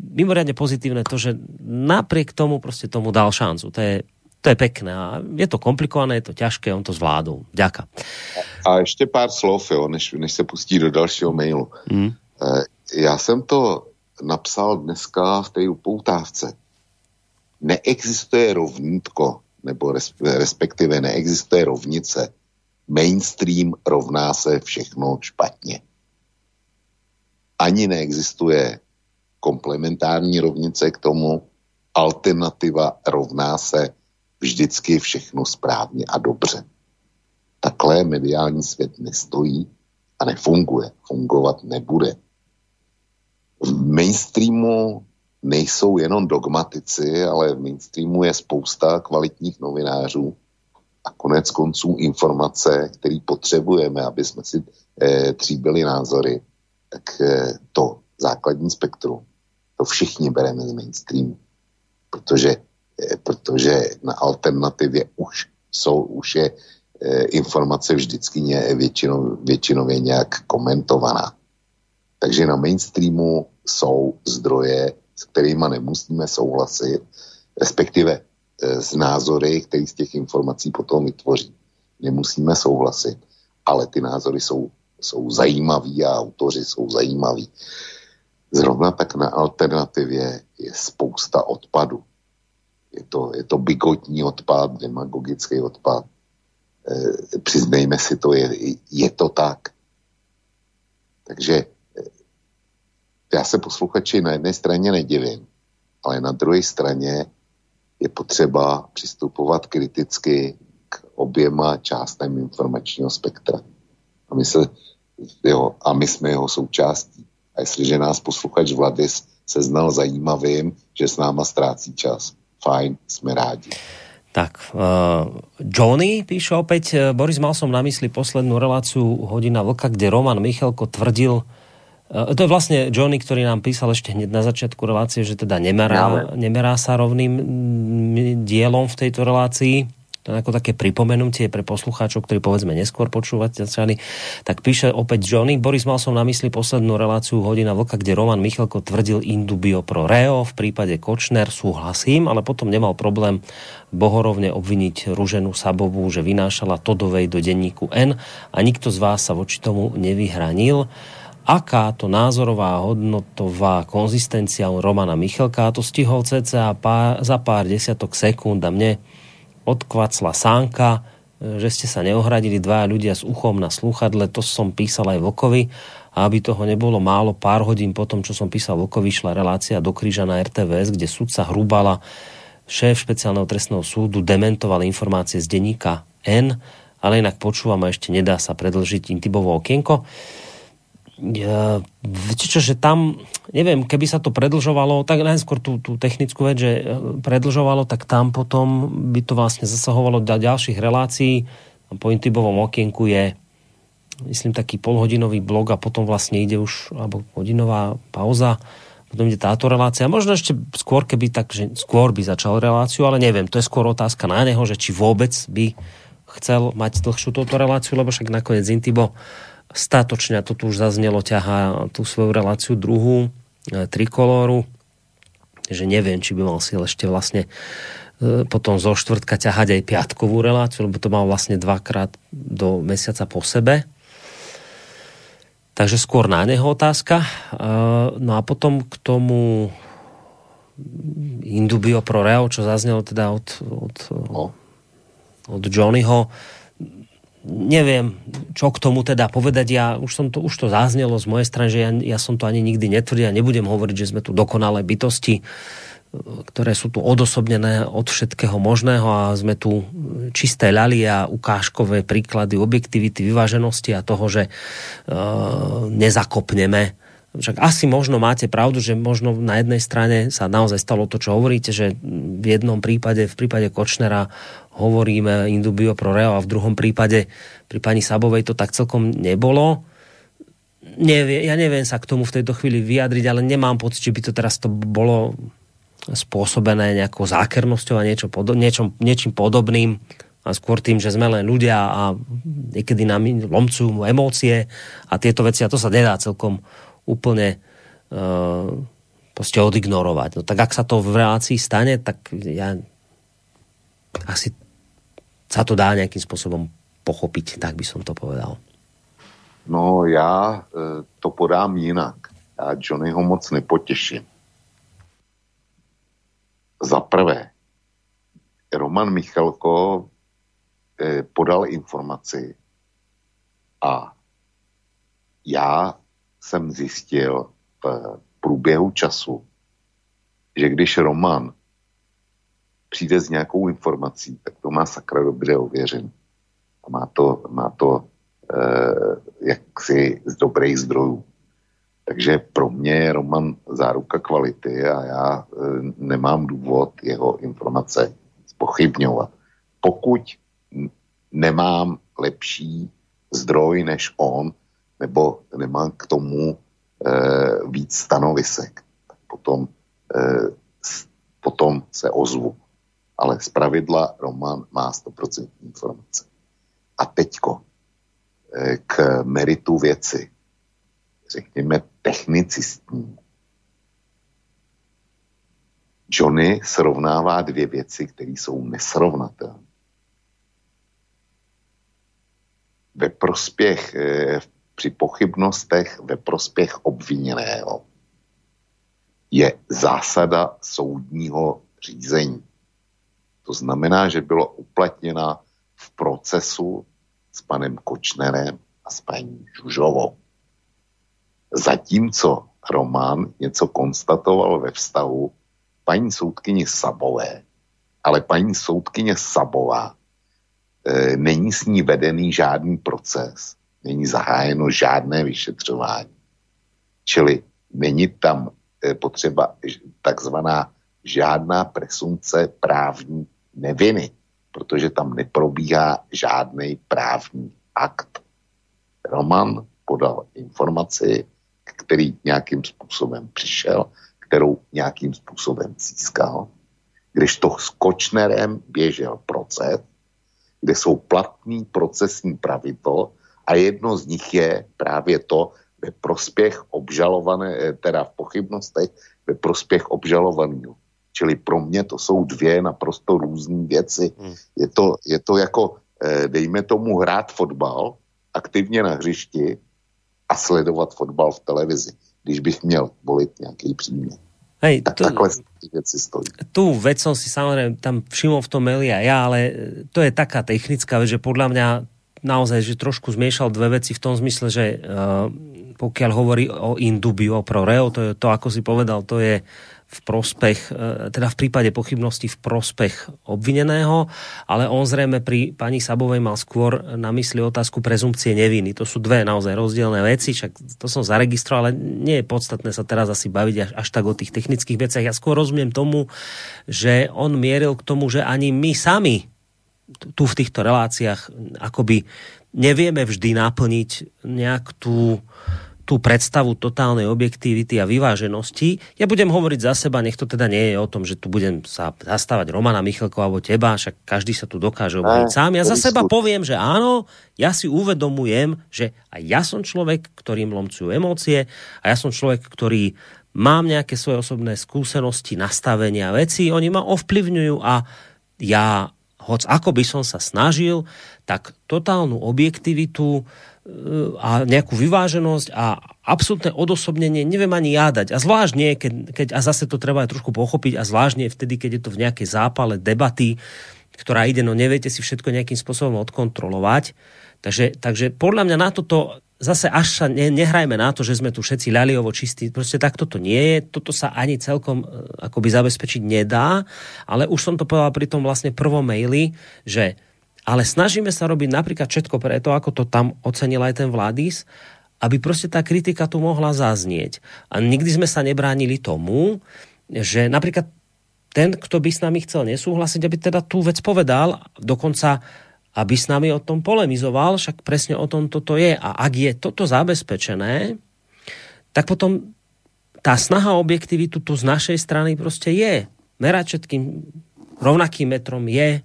mimoriadne pozitívne to, že napriek tomu proste tomu dal šancu. To je, to je pekné. A je to komplikované, je to ťažké, on to zvládol. Ďaká. A ešte pár slov, jo, než, než se pustí do dalšího mailu. Mm. Já jsem to napsal dneska v té upoutávce. Neexistuje rovnítko, nebo respektive neexistuje rovnice. Mainstream rovná se všechno špatně. Ani neexistuje komplementární rovnice k tomu, alternativa rovná se vždycky všechno správně a dobře. Takhle mediální svět nestojí a nefunguje. Fungovat nebude v mainstreamu nejsou jenom dogmatici, ale v mainstreamu je spousta kvalitních novinářů a konec konců informace, které potřebujeme, aby jsme si eh, tříbili názory, tak eh, to základní spektrum, to všichni bereme z mainstreamu. Protože, eh, protože na alternativě už jsou, už je eh, informace vždycky většinou, většinově nějak komentovaná. Takže na mainstreamu jsou zdroje, s kterými nemusíme souhlasit, respektive e, z názory, který z těch informací potom vytvoří. Nemusíme souhlasit, ale ty názory jsou, jsou zajímavý a autoři jsou zajímaví. Zrovna tak na alternativě je spousta odpadu. Je to, je to bigotní odpad, demagogický odpad. E, přiznejme si to, je, je to tak. Takže já se posluchači na jedné straně nedivím, ale na druhé straně je potřeba přistupovat kriticky k oběma částem informačního spektra. A my, se, jo, a my jsme jeho součástí. A jestliže nás posluchač Vladis se znal zajímavým, že s náma ztrácí čas, fajn, jsme rádi. Tak, uh, Johnny píše opäť, eh, Boris, mal som na mysli poslednú reláciu Hodina Vlka, kde Roman Michalko tvrdil, to je vlastne Johnny, ktorý nám písal ešte hneď na začiatku relácie, že teda nemerá, nemerá sa rovným mm, dielom v tejto relácii. To je ako také pripomenutie pre poslucháčov, ktorí povedzme neskôr počúvať začali. Tak píše opäť Johnny. Boris, mal som na mysli poslednú reláciu Hodina Vlka, kde Roman Michalko tvrdil indubio pro Reo. V prípade Kočner súhlasím, ale potom nemal problém bohorovne obviniť Ruženu Sabovú, že vynášala Todovej do denníku N a nikto z vás sa voči tomu nevyhranil aká to názorová hodnotová konzistencia u Romana Michalka to stihol cca pár, za pár desiatok sekúnd a mne odkvacla sánka, e, že ste sa neohradili dva ľudia s uchom na sluchadle, to som písal aj Vokovi a aby toho nebolo málo, pár hodín potom, čo som písal Vokovi, šla relácia do kríža na RTVS, kde sudca Hrubala, šéf špeciálneho trestného súdu, dementoval informácie z denníka N, ale inak počúvam a ešte nedá sa predlžiť intibovo okienko ja, viete čo, že tam, neviem, keby sa to predlžovalo, tak najskôr tú, tú technickú vec, že e, predlžovalo, tak tam potom by to vlastne zasahovalo do ďalších relácií. Po intibovom okienku je myslím taký polhodinový blog a potom vlastne ide už, alebo hodinová pauza, potom ide táto relácia. Možno ešte skôr, keby tak, že skôr by začal reláciu, ale neviem, to je skôr otázka na neho, že či vôbec by chcel mať dlhšiu túto reláciu, lebo však nakoniec Intibo statočne, to tu už zaznelo, ťahá tú svoju reláciu druhú, e, trikolóru, že neviem, či by mal si ešte vlastne e, potom zo štvrtka ťahať aj piatkovú reláciu, lebo to mal vlastne dvakrát do mesiaca po sebe. Takže skôr na neho otázka. E, no a potom k tomu Indubio pro Real, čo zaznelo teda od, od, no. od Johnnyho, neviem, čo k tomu teda povedať. Ja už, som to, už to zaznelo z mojej strany, že ja, ja som to ani nikdy netvrdil a nebudem hovoriť, že sme tu dokonalé bytosti. ktoré sú tu odosobnené od všetkého možného a sme tu čisté ľali a ukážkové príklady objektivity, vyváženosti a toho, že uh, nezakopneme však asi možno máte pravdu, že možno na jednej strane sa naozaj stalo to, čo hovoríte, že v jednom prípade, v prípade Kočnera hovoríme indubio pro reo a v druhom prípade pri pani Sabovej to tak celkom nebolo. Nevie, ja neviem sa k tomu v tejto chvíli vyjadriť, ale nemám pocit, že by to teraz to bolo spôsobené nejakou zákernosťou a niečo, niečo, niečím podobným a skôr tým, že sme len ľudia a niekedy nám lomcujú emócie a tieto veci a to sa nedá celkom úplne uh, proste odignorovať. No tak ak sa to v relácii stane, tak ja asi sa to dá nejakým spôsobom pochopiť, tak by som to povedal. No já e, to podám jinak. Já Johnnyho moc nepotěším. Za prvé, Roman Michalko e, podal informaci a já jsem zjistil v průběhu času, že když Roman přijde s nějakou informací, tak to má sakra dobře ověřen. A má to, má to Eh, jaksi z dobrých zdrojů. Takže pro mě je Roman záruka kvality a já eh, nemám důvod jeho informace spochybňovat. Pokud nemám lepší zdroj než on, nebo nemám k tomu e, víc stanovisek, tak potom, e, potom se ozvu. Ale z pravidla Roman má 100% informace. A teďko, k meritu věci, řekněme technicistní. Johnny srovnává dvě věci, které jsou nesrovnatelné. Ve prospěch, eh, při pochybnostech ve prospěch obviněného je zásada soudního řízení. To znamená, že bylo uplatněna v procesu s panem Kočnerem a s paní Žužovou. Zatímco Roman něco konstatoval ve vztahu paní soudkyně Sabové, ale paní soudkyně Sabová e, není s ní vedený žádný proces, není zahájeno žádné vyšetřování. Čili není tam e, potřeba takzvaná žádná presumce právní neviny protože tam neprobíhá žádný právní akt. Roman podal informaci, který nějakým způsobem přišel, kterou nějakým způsobem získal, když to s Kočnerem běžel proces, kde jsou platný procesní pravidlo a jedno z nich je právě to ve prospěch obžalované, teda v pochybnostech ve prospěch obžalovaného. Čili pro mě to jsou dvě naprosto různé věci. Hmm. Je, to, je to jako, eh, dejme tomu, hrát fotbal aktivně na hřišti a sledovat fotbal v televizi, když bych měl volit nějaký příměr. Hej, tak takhle veci stojí. Tú vec som si samozrejme tam všimol v tom maili a ja, ale to je taká technická vec, že podľa mňa naozaj, že trošku zmiešal dve veci v tom zmysle, že uh, pokiaľ hovorí o indubiu, o pro reo, to je to, ako si povedal, to je v prospech, e, teda v prípade pochybnosti v prospech obvineného, ale on zrejme pri pani Sabovej mal skôr na mysli otázku prezumpcie neviny. To sú dve naozaj rozdielne veci, však to som zaregistroval, ale nie je podstatné sa teraz asi baviť až, až tak o tých technických veciach. Ja skôr rozumiem tomu, že on mieril k tomu, že ani my sami tu v týchto reláciách akoby nevieme vždy naplniť nejak tú tú predstavu totálnej objektivity a vyváženosti. Ja budem hovoriť za seba, nech to teda nie je o tom, že tu budem sa zastávať Romana Michalko alebo teba, však každý sa tu dokáže obhajiť sám. Ja za seba poviem, že áno, ja si uvedomujem, že aj ja som človek, ktorým lomcujú emócie a ja som človek, ktorý mám nejaké svoje osobné skúsenosti, nastavenia, veci, oni ma ovplyvňujú a ja, hoc ako by som sa snažil, tak totálnu objektivitu a nejakú vyváženosť a absolútne odosobnenie neviem ani jádať. A zvlášť nie, keď, keď, a zase to treba aj trošku pochopiť, a zvlášť nie vtedy, keď je to v nejakej zápale debaty, ktorá ide, no neviete si všetko nejakým spôsobom odkontrolovať. Takže, takže podľa mňa na toto zase až sa ne, nehrajme na to, že sme tu všetci ľaliovo čistí. Proste takto to nie je. Toto sa ani celkom e, akoby zabezpečiť nedá. Ale už som to povedal pri tom vlastne prvom maili, že ale snažíme sa robiť napríklad všetko preto, ako to tam ocenil aj ten Vladis, aby proste tá kritika tu mohla zaznieť. A nikdy sme sa nebránili tomu, že napríklad ten, kto by s nami chcel nesúhlasiť, aby teda tú vec povedal, dokonca aby s nami o tom polemizoval, však presne o tom toto je. A ak je toto zabezpečené, tak potom tá snaha objektivitu tu z našej strany proste je. Merať všetkým rovnakým metrom je.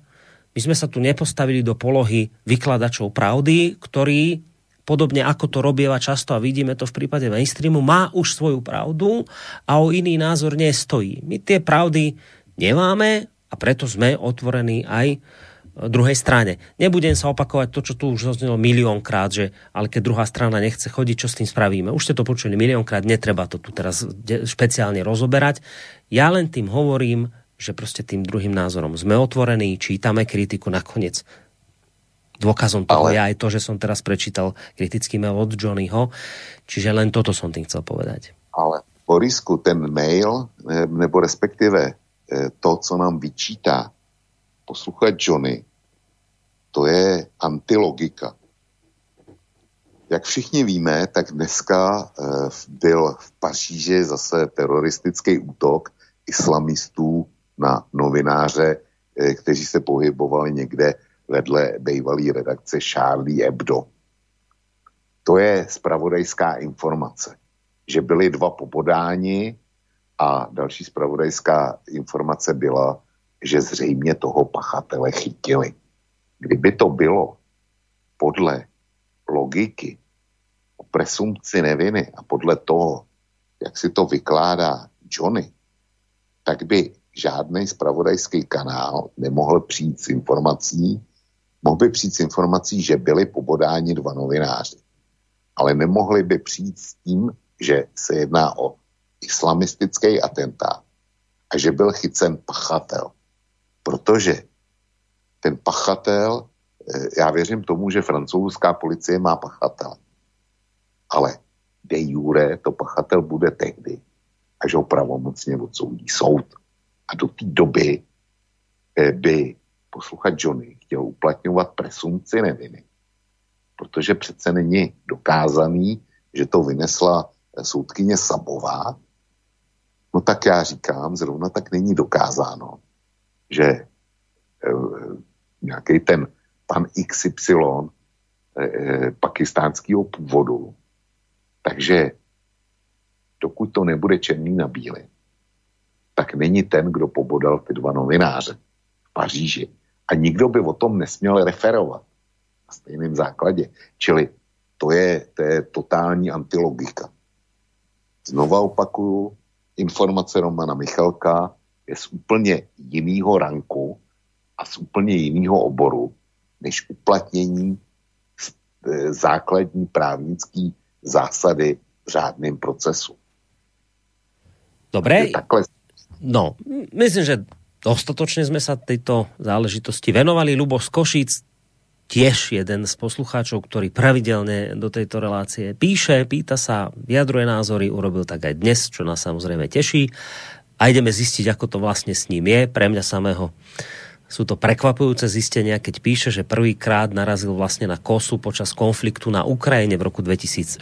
My sme sa tu nepostavili do polohy vykladačov pravdy, ktorí podobne ako to robieva často a vidíme to v prípade mainstreamu, má už svoju pravdu a o iný názor nestojí. My tie pravdy nemáme a preto sme otvorení aj druhej strane. Nebudem sa opakovať to, čo tu už zaznelo miliónkrát, že ale keď druhá strana nechce chodiť, čo s tým spravíme? Už ste to počuli miliónkrát, netreba to tu teraz špeciálne rozoberať. Ja len tým hovorím, že proste tým druhým názorom sme otvorení, čítame kritiku nakoniec. Dôkazom toho ale... je aj to, že som teraz prečítal kritický mail od Johnnyho, čiže len toto som tým chcel povedať. Ale Borisku, ten mail, nebo respektive eh, to, co nám vyčítá posluchač Johnny, to je antilogika. Jak všichni víme, tak dneska eh, byl v Paříži zase teroristický útok islamistů na novináře, eh, kteří se pohybovali někde vedle bývalé redakce Charlie Hebdo. To je spravodajská informace, že byli dva popodáni a další spravodajská informace byla, že zřejmě toho pachatele chytili. Kdyby to bylo podle logiky o presumpci neviny a podle toho, jak si to vykládá Johnny, tak by žádný spravodajský kanál nemohl přijít s informací, mohl by přijít s informací, že byli pobodáni dva novináři. Ale nemohli by přijít s tím, že se jedná o islamistický atentát a že byl chycen pachatel protože ten pachatel, eh, já věřím tomu, že francouzská policie má pachatel. Ale de jure to pachatel bude tehdy, až ho pravomocně odsoudí soud. A do té doby eh, by posluchač Johnny chtěl uplatňovat presumci neviny. Protože přece není dokázaný, že to vynesla eh, soudkyně Sabová, no tak já říkám, zrovna tak není dokázáno, že e, nějaký ten pan XY e, e, pakistánského původu, takže dokud to nebude černý na bílý, tak není ten, kdo pobodal ty dva novináře v Paříži. A nikdo by o tom nesměl referovat na stejném základě. Čili to je, to je totální antilogika. Znova opakuju, informace Romana Michalka je z úplně jiného ranku a z úplně jiného oboru, než uplatnění e, základní právnický zásady v řádném procesu. Dobre, no, myslím, že dostatočne sme sa tejto záležitosti venovali. Lubo z Košic, tiež jeden z poslucháčov, ktorý pravidelne do tejto relácie píše, pýta sa, vyjadruje názory, urobil tak aj dnes, čo nás samozrejme teší a ideme zistiť, ako to vlastne s ním je. Pre mňa samého sú to prekvapujúce zistenia, keď píše, že prvýkrát narazil vlastne na kosu počas konfliktu na Ukrajine v roku 2014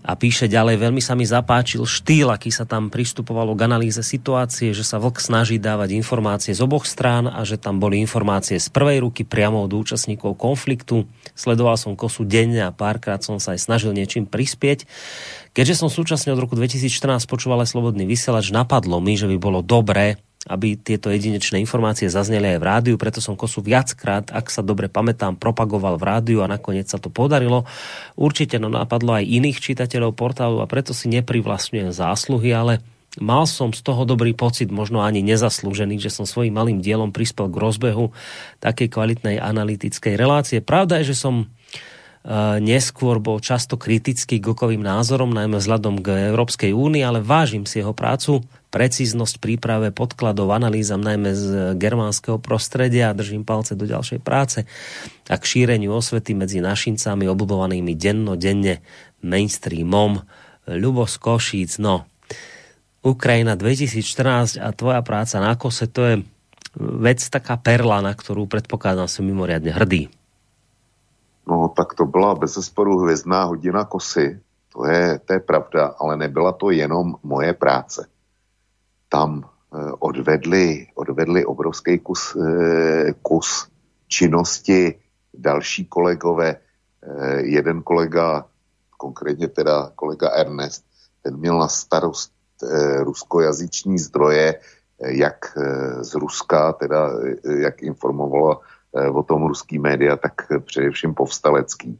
a píše ďalej, veľmi sa mi zapáčil štýl, aký sa tam pristupovalo k analýze situácie, že sa vlk snaží dávať informácie z oboch strán a že tam boli informácie z prvej ruky priamo od účastníkov konfliktu. Sledoval som kosu denne a párkrát som sa aj snažil niečím prispieť. Keďže som súčasne od roku 2014 počúval aj Slobodný vysielač, napadlo mi, že by bolo dobré aby tieto jedinečné informácie zazneli aj v rádiu, preto som Kosu viackrát, ak sa dobre pamätám, propagoval v rádiu a nakoniec sa to podarilo. Určite no napadlo aj iných čitateľov portálu a preto si neprivlastňujem zásluhy, ale mal som z toho dobrý pocit, možno ani nezaslúžený, že som svojim malým dielom prispel k rozbehu takej kvalitnej analytickej relácie. Pravda je, že som neskôr bol často kritický k okovým názorom, najmä vzhľadom k Európskej únii, ale vážim si jeho prácu, precíznosť príprave podkladov, analýzam najmä z germánskeho prostredia a držím palce do ďalšej práce a k šíreniu osvety medzi našincami obudovanými denno, denne mainstreamom. Ľubo z Košíc, no. Ukrajina 2014 a tvoja práca na kose, to je vec taká perla, na ktorú predpokladám som mimoriadne hrdý. No tak to byla bez zesporu hvězdná hodina kosy. To je, to je pravda, ale nebyla to jenom moje práce. Tam eh, odvedli, odvedli obrovský kus, eh, kus činnosti další kolegové. Eh, jeden kolega, konkrétně teda kolega Ernest, ten měl na starost ruskojazyční zdroje, jak z Ruska, teda jak informovalo Eh, o tom ruský média, tak především povstalecký.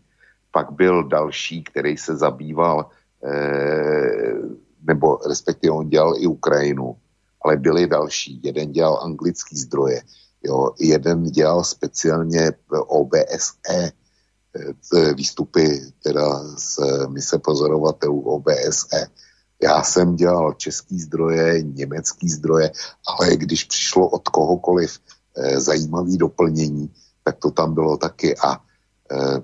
Pak byl další, který se zabýval, eh, nebo respektive on dělal i Ukrajinu, ale byli další. Jeden dělal anglický zdroje, jo, jeden dělal speciálně OBSE, eh, výstupy teda z mise pozorovatelů OBSE. Já jsem dělal český zdroje, německý zdroje, ale když přišlo od kohokoliv Eh, zajímavý doplnění, tak to tam bylo taky a eh,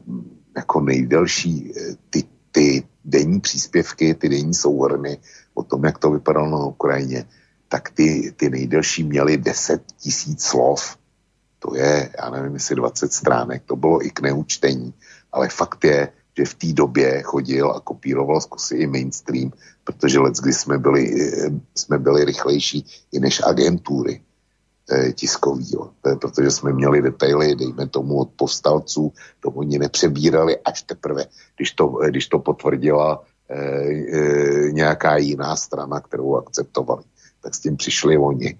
jako nejdelší eh, ty, ty denní příspěvky, ty denní souhrny o tom, jak to vypadalo na Ukrajině, tak ty, ty nejdelší měly 10 tisíc slov. To je, já nevím, jestli 20 stránek, to bylo i k neučtení, ale fakt je, že v té době chodil a kopíroval zkusy i mainstream, protože let, kdy jsme byli, jsme byli rychlejší i než agentury eh, tiskový, jo. protože jsme měli detaily, dejme tomu od povstalců, to oni nepřebírali až teprve, když to, když to potvrdila eh, eh, nějaká jiná strana, kterou akceptovali. Tak s tím přišli oni.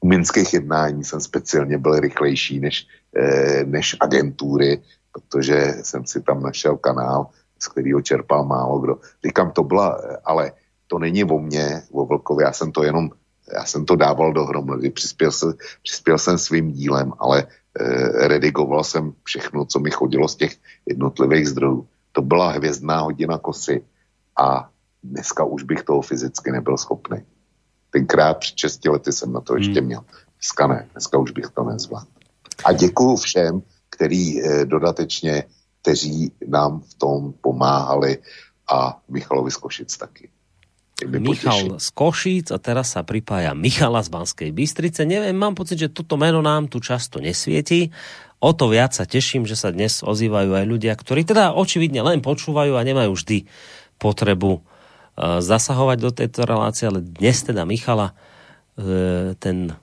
U minských jednání jsem speciálně byl rychlejší než, eh, než agentury, protože jsem si tam našel kanál, z kterého čerpal málo kdo. Říkám, to byla, ale to není o mně, o Vlkovi, já jsem to jenom já jsem to dával dohromady, přispěl, se, přispěl jsem svým dílem, ale eh, redigoval jsem všechno, co mi chodilo z těch jednotlivých zdrojů. To byla hvězdná hodina kosy a dneska už bych toho fyzicky nebyl schopný. Tenkrát před 6 lety jsem na to ještě hmm. měl. Dneska ne, dneska už bych to nezvládl. A děkuju všem, který eh, dodatečně, kteří nám v tom pomáhali a Michalovi z Košic taky. Michal z Košíc a teraz sa pripája Michala z Banskej Bystrice. Neviem, mám pocit, že toto meno nám tu často nesvieti. O to viac sa teším, že sa dnes ozývajú aj ľudia, ktorí teda očividne len počúvajú a nemajú vždy potrebu uh, zasahovať do tejto relácie, ale dnes teda Michala uh, ten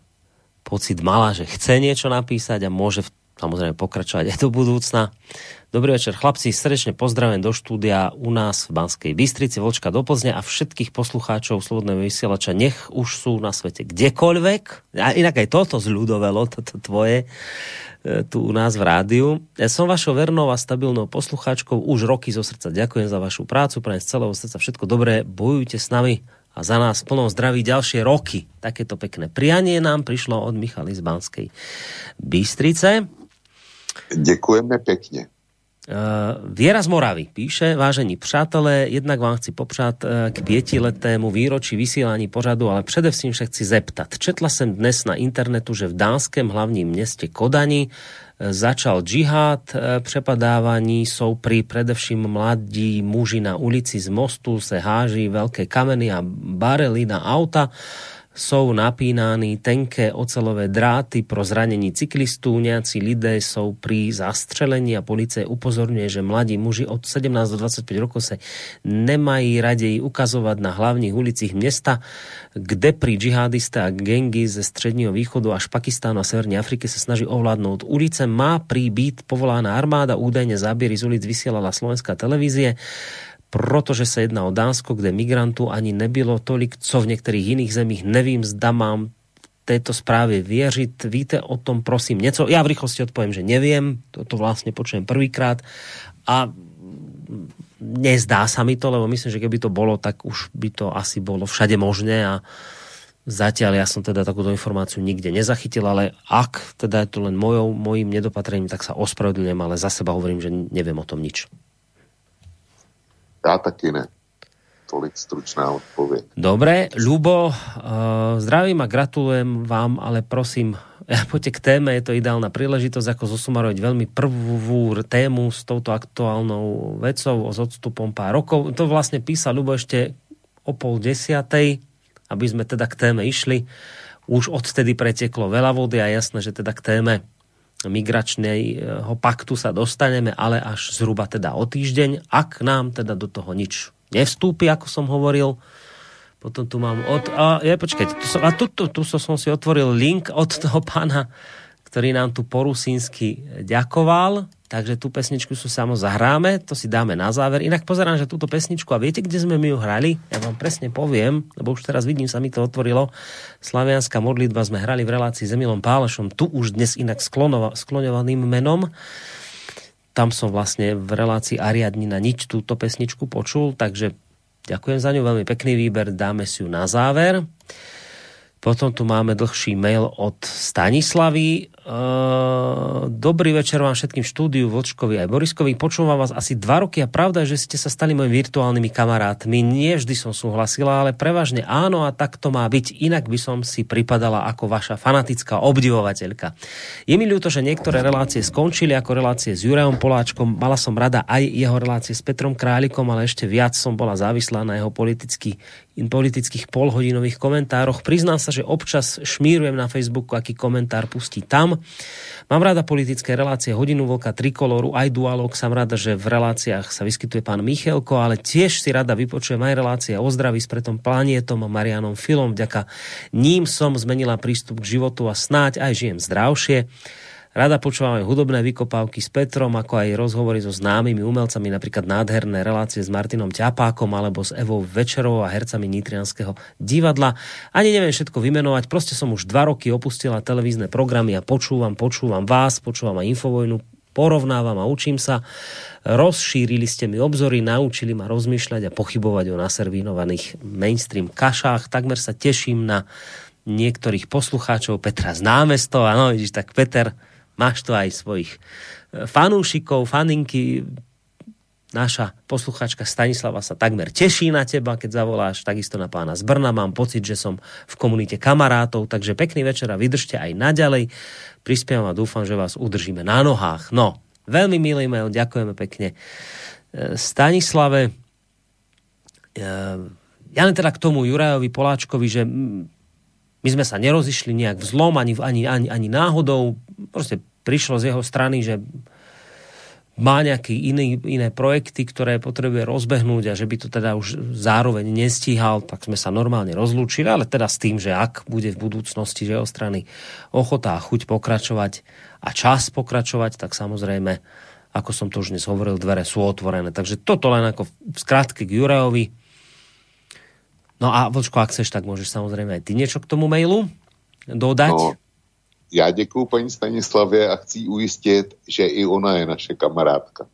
pocit mala, že chce niečo napísať a môže v samozrejme pokračovať aj do budúcna. Dobrý večer, chlapci, srdečne pozdravujem do štúdia u nás v Banskej Bystrici, Vočka do Plzne a všetkých poslucháčov Slobodného vysielača, nech už sú na svete kdekoľvek. A inak aj toto zľudovelo, toto tvoje, e, tu u nás v rádiu. Ja som vašou vernou a stabilnou poslucháčkou už roky zo srdca. Ďakujem za vašu prácu, prajem z celého srdca všetko dobré, bojujte s nami a za nás plnou zdraví ďalšie roky. Takéto pekné prianie nám prišlo od Michaly z Banskej Bystrice. Děkujeme pěkně. Uh, Viera z Moravy píše, vážení přátelé, jednak vám chci popřát uh, k pětiletému výročí vysílání pořadu, ale především se chci zeptat. Četla jsem dnes na internetu, že v dánském hlavním městě Kodani uh, začal džihad, přepadávání jsou pri predevším mladí muži na ulici z mostu, se háží velké kameny a barely na auta jsou napínány tenké ocelové dráty pro zranení cyklistů, nějací lidé jsou pri zastřelení a policie upozorňuje, že mladí muži od 17 do 25 rokov se nemají raději ukazovat na hlavních ulicích města, kde pri džihadisté a gengy ze středního východu až Pakistánu a Severní Afriky se snaží ovládnout ulice. Má prý být povolána armáda, údajně záběry z ulic vysielala slovenská televízie protože se jedná o Dánsko, kde migrantů ani nebylo tolik, co v některých jiných zemích. Nevím, zda mám této správe věřit. Víte o tom, prosím, něco? Já v rychlosti odpovím, že nevím, to, vlastně počujem prvýkrát a nezdá sa mi to, lebo myslím, že keby to bolo, tak už by to asi bolo všade možné a zatiaľ ja som teda takúto informáciu nikde nezachytil, ale ak teda je to len mojou, mojim nedopatrením, tak sa ospravedlňujem, ale za seba hovorím, že neviem o tom nič. Já taky ne. Tolik stručná odpověď. Dobre, Ľubo, uh, zdravím a gratulujem vám, ale prosím, poďte k téme, je to ideálna príležitosť, ako zosumarovať veľmi prvú tému s touto aktuálnou vecou s odstupom pár rokov. To vlastne písal Ľubo ešte o pol desiatej, aby sme teda k téme išli. Už odtedy preteklo veľa vody a jasné, že teda k téme migračného paktu sa dostaneme, ale až zhruba teda o týždeň, ak nám teda do toho nič nevstúpi, ako som hovoril. Potom tu mám od... A, je, počkajte, tu som, a tu, tu, tu som si otvoril link od toho pána, ktorý nám tu po rusínsky ďakoval. Takže tú pesničku sú samo zahráme, to si dáme na záver. Inak pozerám, že túto pesničku, a viete, kde sme my ju hrali? Ja vám presne poviem, lebo už teraz vidím, sa mi to otvorilo. Slavianská modlitba sme hrali v relácii s Emilom Pálešom, tu už dnes inak sklonova, skloňovaným menom. Tam som vlastne v relácii Ariadnina nič túto pesničku počul, takže ďakujem za ňu, veľmi pekný výber, dáme si ju na záver. Potom tu máme dlhší mail od Stanislavy. Ehm, dobrý večer vám všetkým štúdiu, Vočkovi aj Boriskovi. Počúvam vás asi dva roky a pravda je, že ste sa stali mojimi virtuálnymi kamarátmi. Nie vždy som súhlasila, ale prevažne áno a tak to má byť. Inak by som si pripadala ako vaša fanatická obdivovateľka. Je mi ľúto, že niektoré relácie skončili ako relácie s Jurajom Poláčkom. Mala som rada aj jeho relácie s Petrom Králikom, ale ešte viac som bola závislá na jeho politický politických polhodinových komentároch. Priznám sa, že občas šmírujem na Facebooku, aký komentár pustí tam. Mám rada politické relácie Hodinu Vlka, Trikoloru, aj Dualog. Som rada, že v reláciách sa vyskytuje pán Michelko, ale tiež si rada vypočujem aj relácie o zdraví s pretom Planietom Marianom Filom. Vďaka ním som zmenila prístup k životu a snáď aj žijem zdravšie. Rada počúvam aj hudobné vykopávky s Petrom, ako aj rozhovory so známymi umelcami, napríklad nádherné relácie s Martinom Ťapákom alebo s Evou Večerovou a hercami Nitrianského divadla. Ani neviem všetko vymenovať, proste som už dva roky opustila televízne programy a počúvam, počúvam vás, počúvam aj Infovojnu, porovnávam a učím sa. Rozšírili ste mi obzory, naučili ma rozmýšľať a pochybovať o naservínovaných mainstream kašách. Takmer sa teším na niektorých poslucháčov Petra z námestov. Áno, vidíš, tak Peter, Máš tu aj svojich e, fanúšikov, faninky. Naša posluchačka Stanislava sa takmer teší na teba, keď zavoláš, takisto na pána z Brna. Mám pocit, že som v komunite kamarátov, takže pekný večer a vydržte aj naďalej. Prispievam a dúfam, že vás udržíme na nohách. No, veľmi milý mail, ďakujeme pekne. E, Stanislave, e, ja len teda k tomu Jurajovi Poláčkovi, že my sme sa nerozišli nejak vzlom, ani, ani, ani, ani náhodou. Proste prišlo z jeho strany, že má nejaké iný, iné projekty, ktoré potrebuje rozbehnúť a že by to teda už zároveň nestíhal, tak sme sa normálne rozlúčili, ale teda s tým, že ak bude v budúcnosti z jeho strany ochota a chuť pokračovať a čas pokračovať, tak samozrejme, ako som to už dnes hovoril, dvere sú otvorené. Takže toto len ako v skratke k Jurajovi No a Vlčko, ak chceš, tak môžeš samozrejme aj ty niečo k tomu mailu dodať. No, já děkuji paní Stanislavě a chci ujistit, že i ona je naše kamarádka.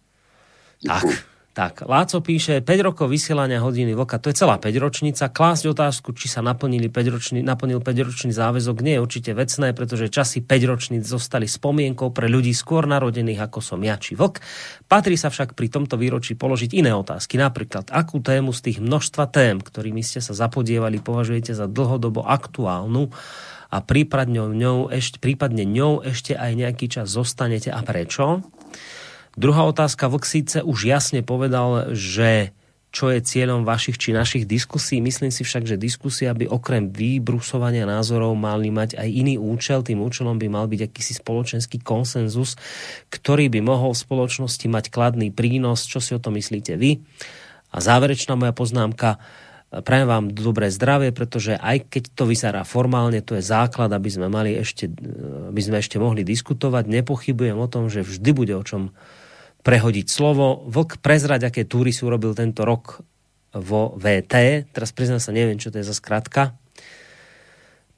Děkuju. Tak, tak, Láco píše, 5 rokov vysielania hodiny vlka, to je celá 5 ročnica. Klásť otázku, či sa naplnili 5 ročný, naplnil 5 ročný záväzok, nie je určite vecné, pretože časy 5 ročníc zostali spomienkou pre ľudí skôr narodených ako som ja či vlk. Patrí sa však pri tomto výročí položiť iné otázky, napríklad akú tému z tých množstva tém, ktorými ste sa zapodievali, považujete za dlhodobo aktuálnu a prípadne ňou, ešte, prípadne ňou ešte aj nejaký čas zostanete a prečo? Druhá otázka, Vlk síce už jasne povedal, že čo je cieľom vašich či našich diskusí. Myslím si však, že diskusia by okrem vybrusovania názorov mali mať aj iný účel. Tým účelom by mal byť akýsi spoločenský konsenzus, ktorý by mohol v spoločnosti mať kladný prínos. Čo si o to myslíte vy? A záverečná moja poznámka. Prajem vám dobré zdravie, pretože aj keď to vyzerá formálne, to je základ, aby sme, mali ešte, aby sme ešte mohli diskutovať. Nepochybujem o tom, že vždy bude o čom prehodiť slovo. Vlk prezrať, aké túry si urobil tento rok vo VT. Teraz priznám sa, neviem, čo to je za skratka.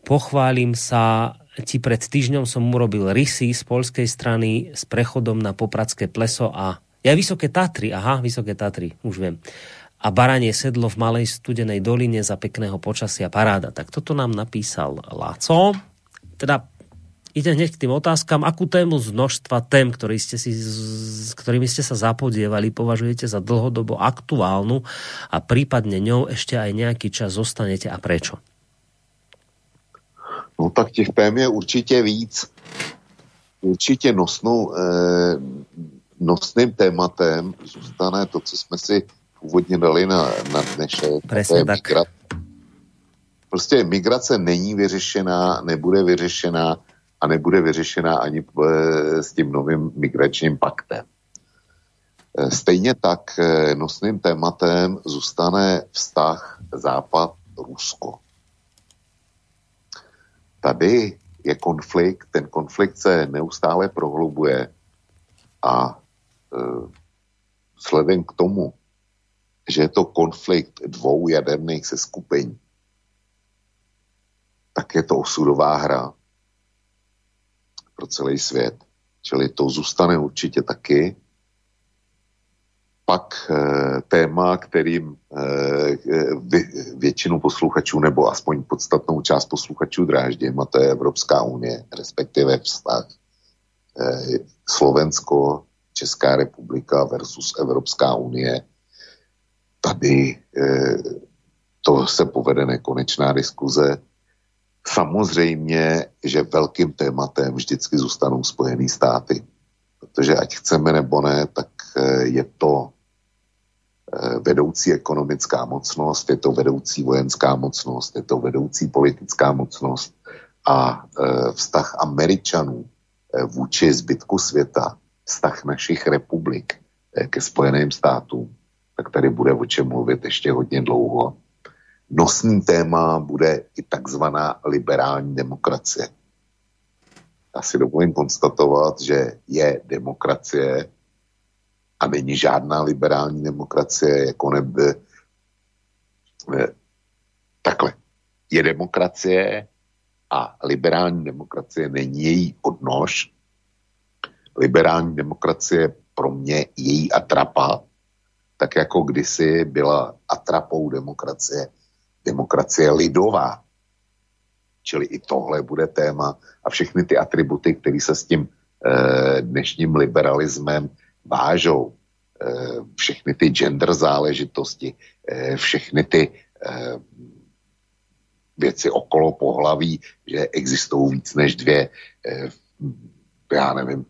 Pochválim sa, ti pred týždňom som urobil rysy z polskej strany s prechodom na Popradské pleso a ja Vysoké Tatry, aha, Vysoké Tatry, už viem. A baranie sedlo v malej studenej doline za pekného počasia paráda. Tak toto nám napísal Laco. Teda ide hneď k tým otázkam. Akú tému z množstva tém, ktorý ste si, s ktorými ste sa zapodievali, považujete za dlhodobo aktuálnu a prípadne ňou ešte aj nejaký čas zostanete a prečo? No tak těch tém je určitě víc. Určitě nosnou, eh, nosným tématem zůstane to, co jsme si původně dali na, na dnešek. Presne tak. Prostě migrace není vyřešená, nebude vyřešená a nebude vyřešená ani eh, s tím novým migračním paktem. Eh, stejně tak eh, nosným tématem zůstane vztah Západ-Rusko. Tady je konflikt, ten konflikt se neustále prohlubuje a vzhledem k tomu, že je to konflikt dvou jaderných seskupení, tak je to osudová hra pro celý svět. Čili to zůstane určitě taky. Pak e, téma, kterým e, většinu posluchačů, nebo aspoň podstatnou část posluchačů dráždím, a to je Evropská unie, respektive vztah e, Slovensko, Česká republika versus Evropská unie. Tady e, to se povede nekonečná diskuze Samozřejmě, že velkým tématem vždycky zůstanou Spojené státy. Protože ať chceme nebo ne, tak eh, je to eh, vedoucí ekonomická mocnost, je to vedoucí vojenská mocnost, je to vedoucí politická mocnost a eh, vztah Američanů vůči zbytku světa, vztah našich republik ke Spojeným státům, tak tady bude o čem mluvit ještě hodně dlouho nosný téma bude i takzvaná liberální demokracie. Já si dovolím konstatovat, že je demokracie a není žádná liberální demokracie, jako nebe... Takhle. Je demokracie a liberální demokracie není její odnož. Liberální demokracie pro mě její atrapa, tak jako kdysi byla atrapou demokracie demokracie lidová. Čili i tohle bude téma a všechny ty atributy, které se s tím e, dnešním liberalismem vážou, e, všechny ty gender záležitosti, e, všechny ty e, věci okolo pohlaví, že existují víc než dvě, e, já nevím,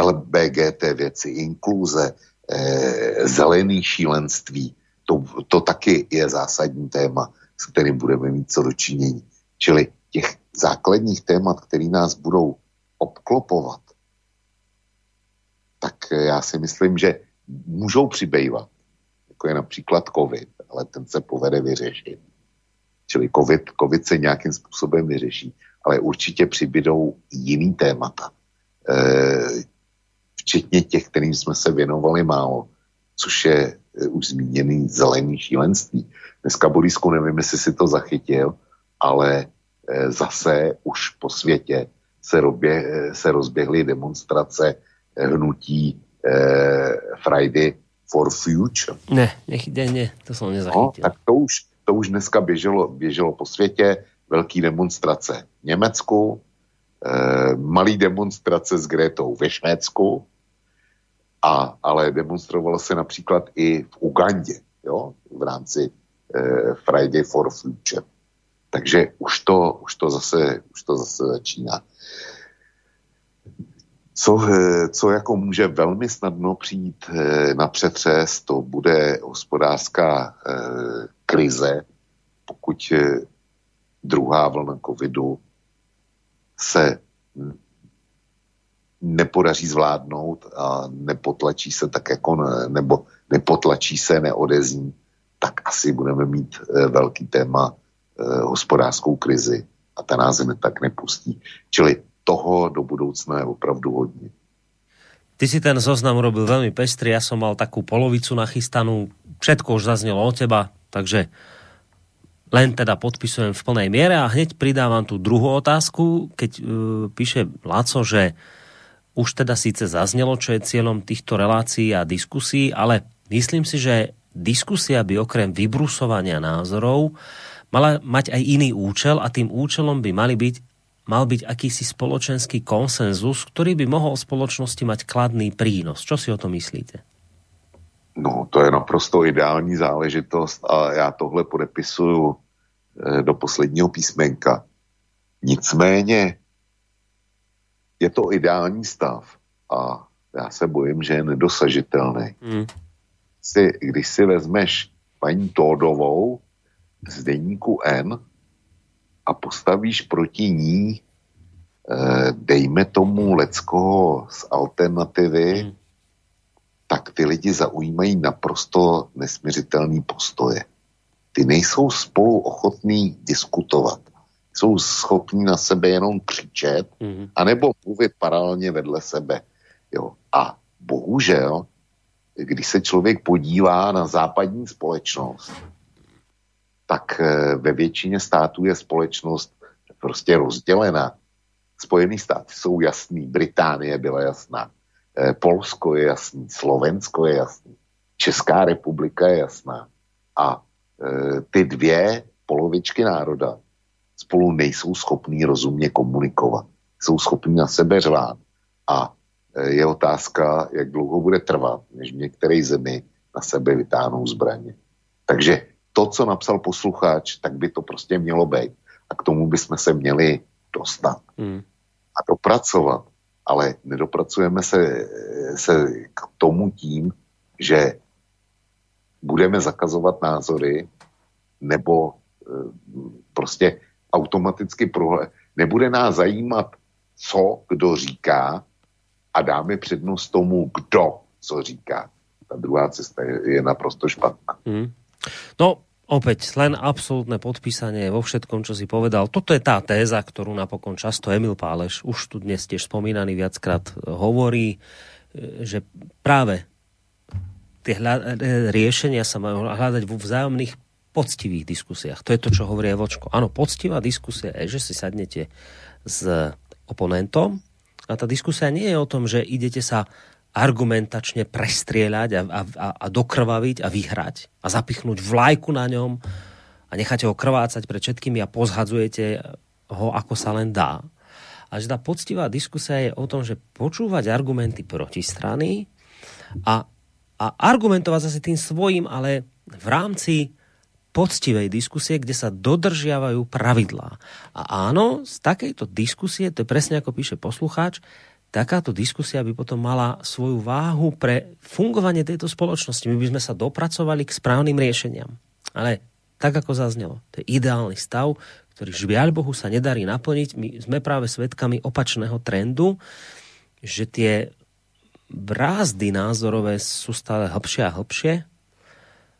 LBGT věci, inkluze, e, zelený šílenství, to, to taky je zásadní téma s kterým budeme mít co dočinění. Čili těch základních témat, které nás budou obklopovat, tak já si myslím, že můžou přibývat, jako je například COVID, ale ten se povede vyřešit. Čili COVID, COVID se nějakým způsobem vyřeší, ale určitě přibydou jiný témata. E, včetně těch, kterým jsme se věnovali málo, což je e, už zmíněný zelený šílenství. Dneska, Borisku, nevím, jestli si to zachytil, ale e, zase už po světě se, robě, e, se rozběhly demonstrace hnutí Friday for Future. Ne, nech, ne, ne, to jsem nezachytil. No, tak to už, to už dneska běželo, běželo po světě, velký demonstrace v Německu, eh, malý demonstrace s Gretou ve Švédsku, a, ale demonstrovalo se například i v Ugandě, jo, v rámci eh, Friday for Future. Takže už to, už to, zase, už to zase začíná. Co, eh, co jako může velmi snadno přijít eh, na přetřes, to bude hospodářská eh, krize, pokud druhá vlna covidu se nepodaří zvládnout a nepotlačí se tak jako, ne, nebo nepotlačí se, neodezní, tak asi budeme mít e, velký téma e, hospodářskou krizi a ta nás tak nepustí. Čili toho do budoucna je opravdu hodně. Ty si ten zoznam urobil veľmi pestrý, ja som mal takú polovicu nachystanú, všetko už zaznelo od teba, takže len teda podpisujem v plnej miere a hneď pridávam tú druhú otázku, keď uh, píše Laco, že už teda síce zaznelo, čo je cieľom týchto relácií a diskusí, ale myslím si, že diskusia by okrem vybrusovania názorov mala mať aj iný účel a tým účelom by mali byť mal byť akýsi spoločenský konsenzus, ktorý by mohol spoločnosti mať kladný prínos. Čo si o to myslíte? No, to je naprosto ideální záležitost a já tohle podepisuju eh, do posledního písmenka. Nicméně je to ideální stav a já se bojím, že je nedosažitelný. Mm. Si, když si vezmeš paní Tódovou z deníku N a postavíš proti ní eh, dejme tomu Leckoho z alternativy, mm. tak ty lidi zaujímají naprosto nesměřitelný postoje. Ty nejsou spolu ochotní diskutovat. Jsou schopní na sebe jenom křičet, mm. anebo mluvit paralelně vedle sebe. Jo. A bohužel, když se člověk podívá na západní společnost, tak eh, ve většině států je společnost prostě rozdělená. Spojený státy jsou jasný, Británie byla jasná, eh, Polsko je jasný, Slovensko je jasný, Česká republika je jasná. A e, ty dvě polovičky národa spolu nejsou schopní rozumně komunikovat. Jsou schopní na sebe řvát. A e, je otázka, jak dlouho bude trvat, než v některé zemi na sebe vytáhnou zbraně. Takže to, co napsal posluchač, tak by to prostě mělo být. A k tomu bychom se měli dostat. Hmm. A dopracovat. Ale nedopracujeme se, se k tomu tím, že budeme zakazovat názory nebo e, prostě automaticky prohle... Nebude nás zajímat, co kdo říká a dáme přednost tomu, kdo co říká. Ta druhá cesta je, je naprosto špatná. Hmm. No, opäť len absolútne podpísanie vo všetkom, čo si povedal. Toto je tá téza, ktorú napokon často Emil Páleš, už tu dnes tiež spomínaný viackrát, hovorí, že práve tie riešenia sa majú hľadať vo vzájomných poctivých diskusiách. To je to, čo hovorí Vočko. Áno, poctivá diskusia je, že si sadnete s oponentom a tá diskusia nie je o tom, že idete sa argumentačne prestrieľať a, a, a, dokrvaviť a vyhrať a zapichnúť vlajku na ňom a necháte ho krvácať pred všetkými a pozhadzujete ho, ako sa len dá. A že tá poctivá diskusia je o tom, že počúvať argumenty protistrany a, a argumentovať zase tým svojim, ale v rámci poctivej diskusie, kde sa dodržiavajú pravidlá. A áno, z takejto diskusie, to je presne ako píše poslucháč, takáto diskusia by potom mala svoju váhu pre fungovanie tejto spoločnosti. My by sme sa dopracovali k správnym riešeniam. Ale tak, ako zaznelo, to je ideálny stav, ktorý žiaľ Bohu sa nedarí naplniť. My sme práve svedkami opačného trendu, že tie brázdy názorové sú stále hlbšie a hlbšie.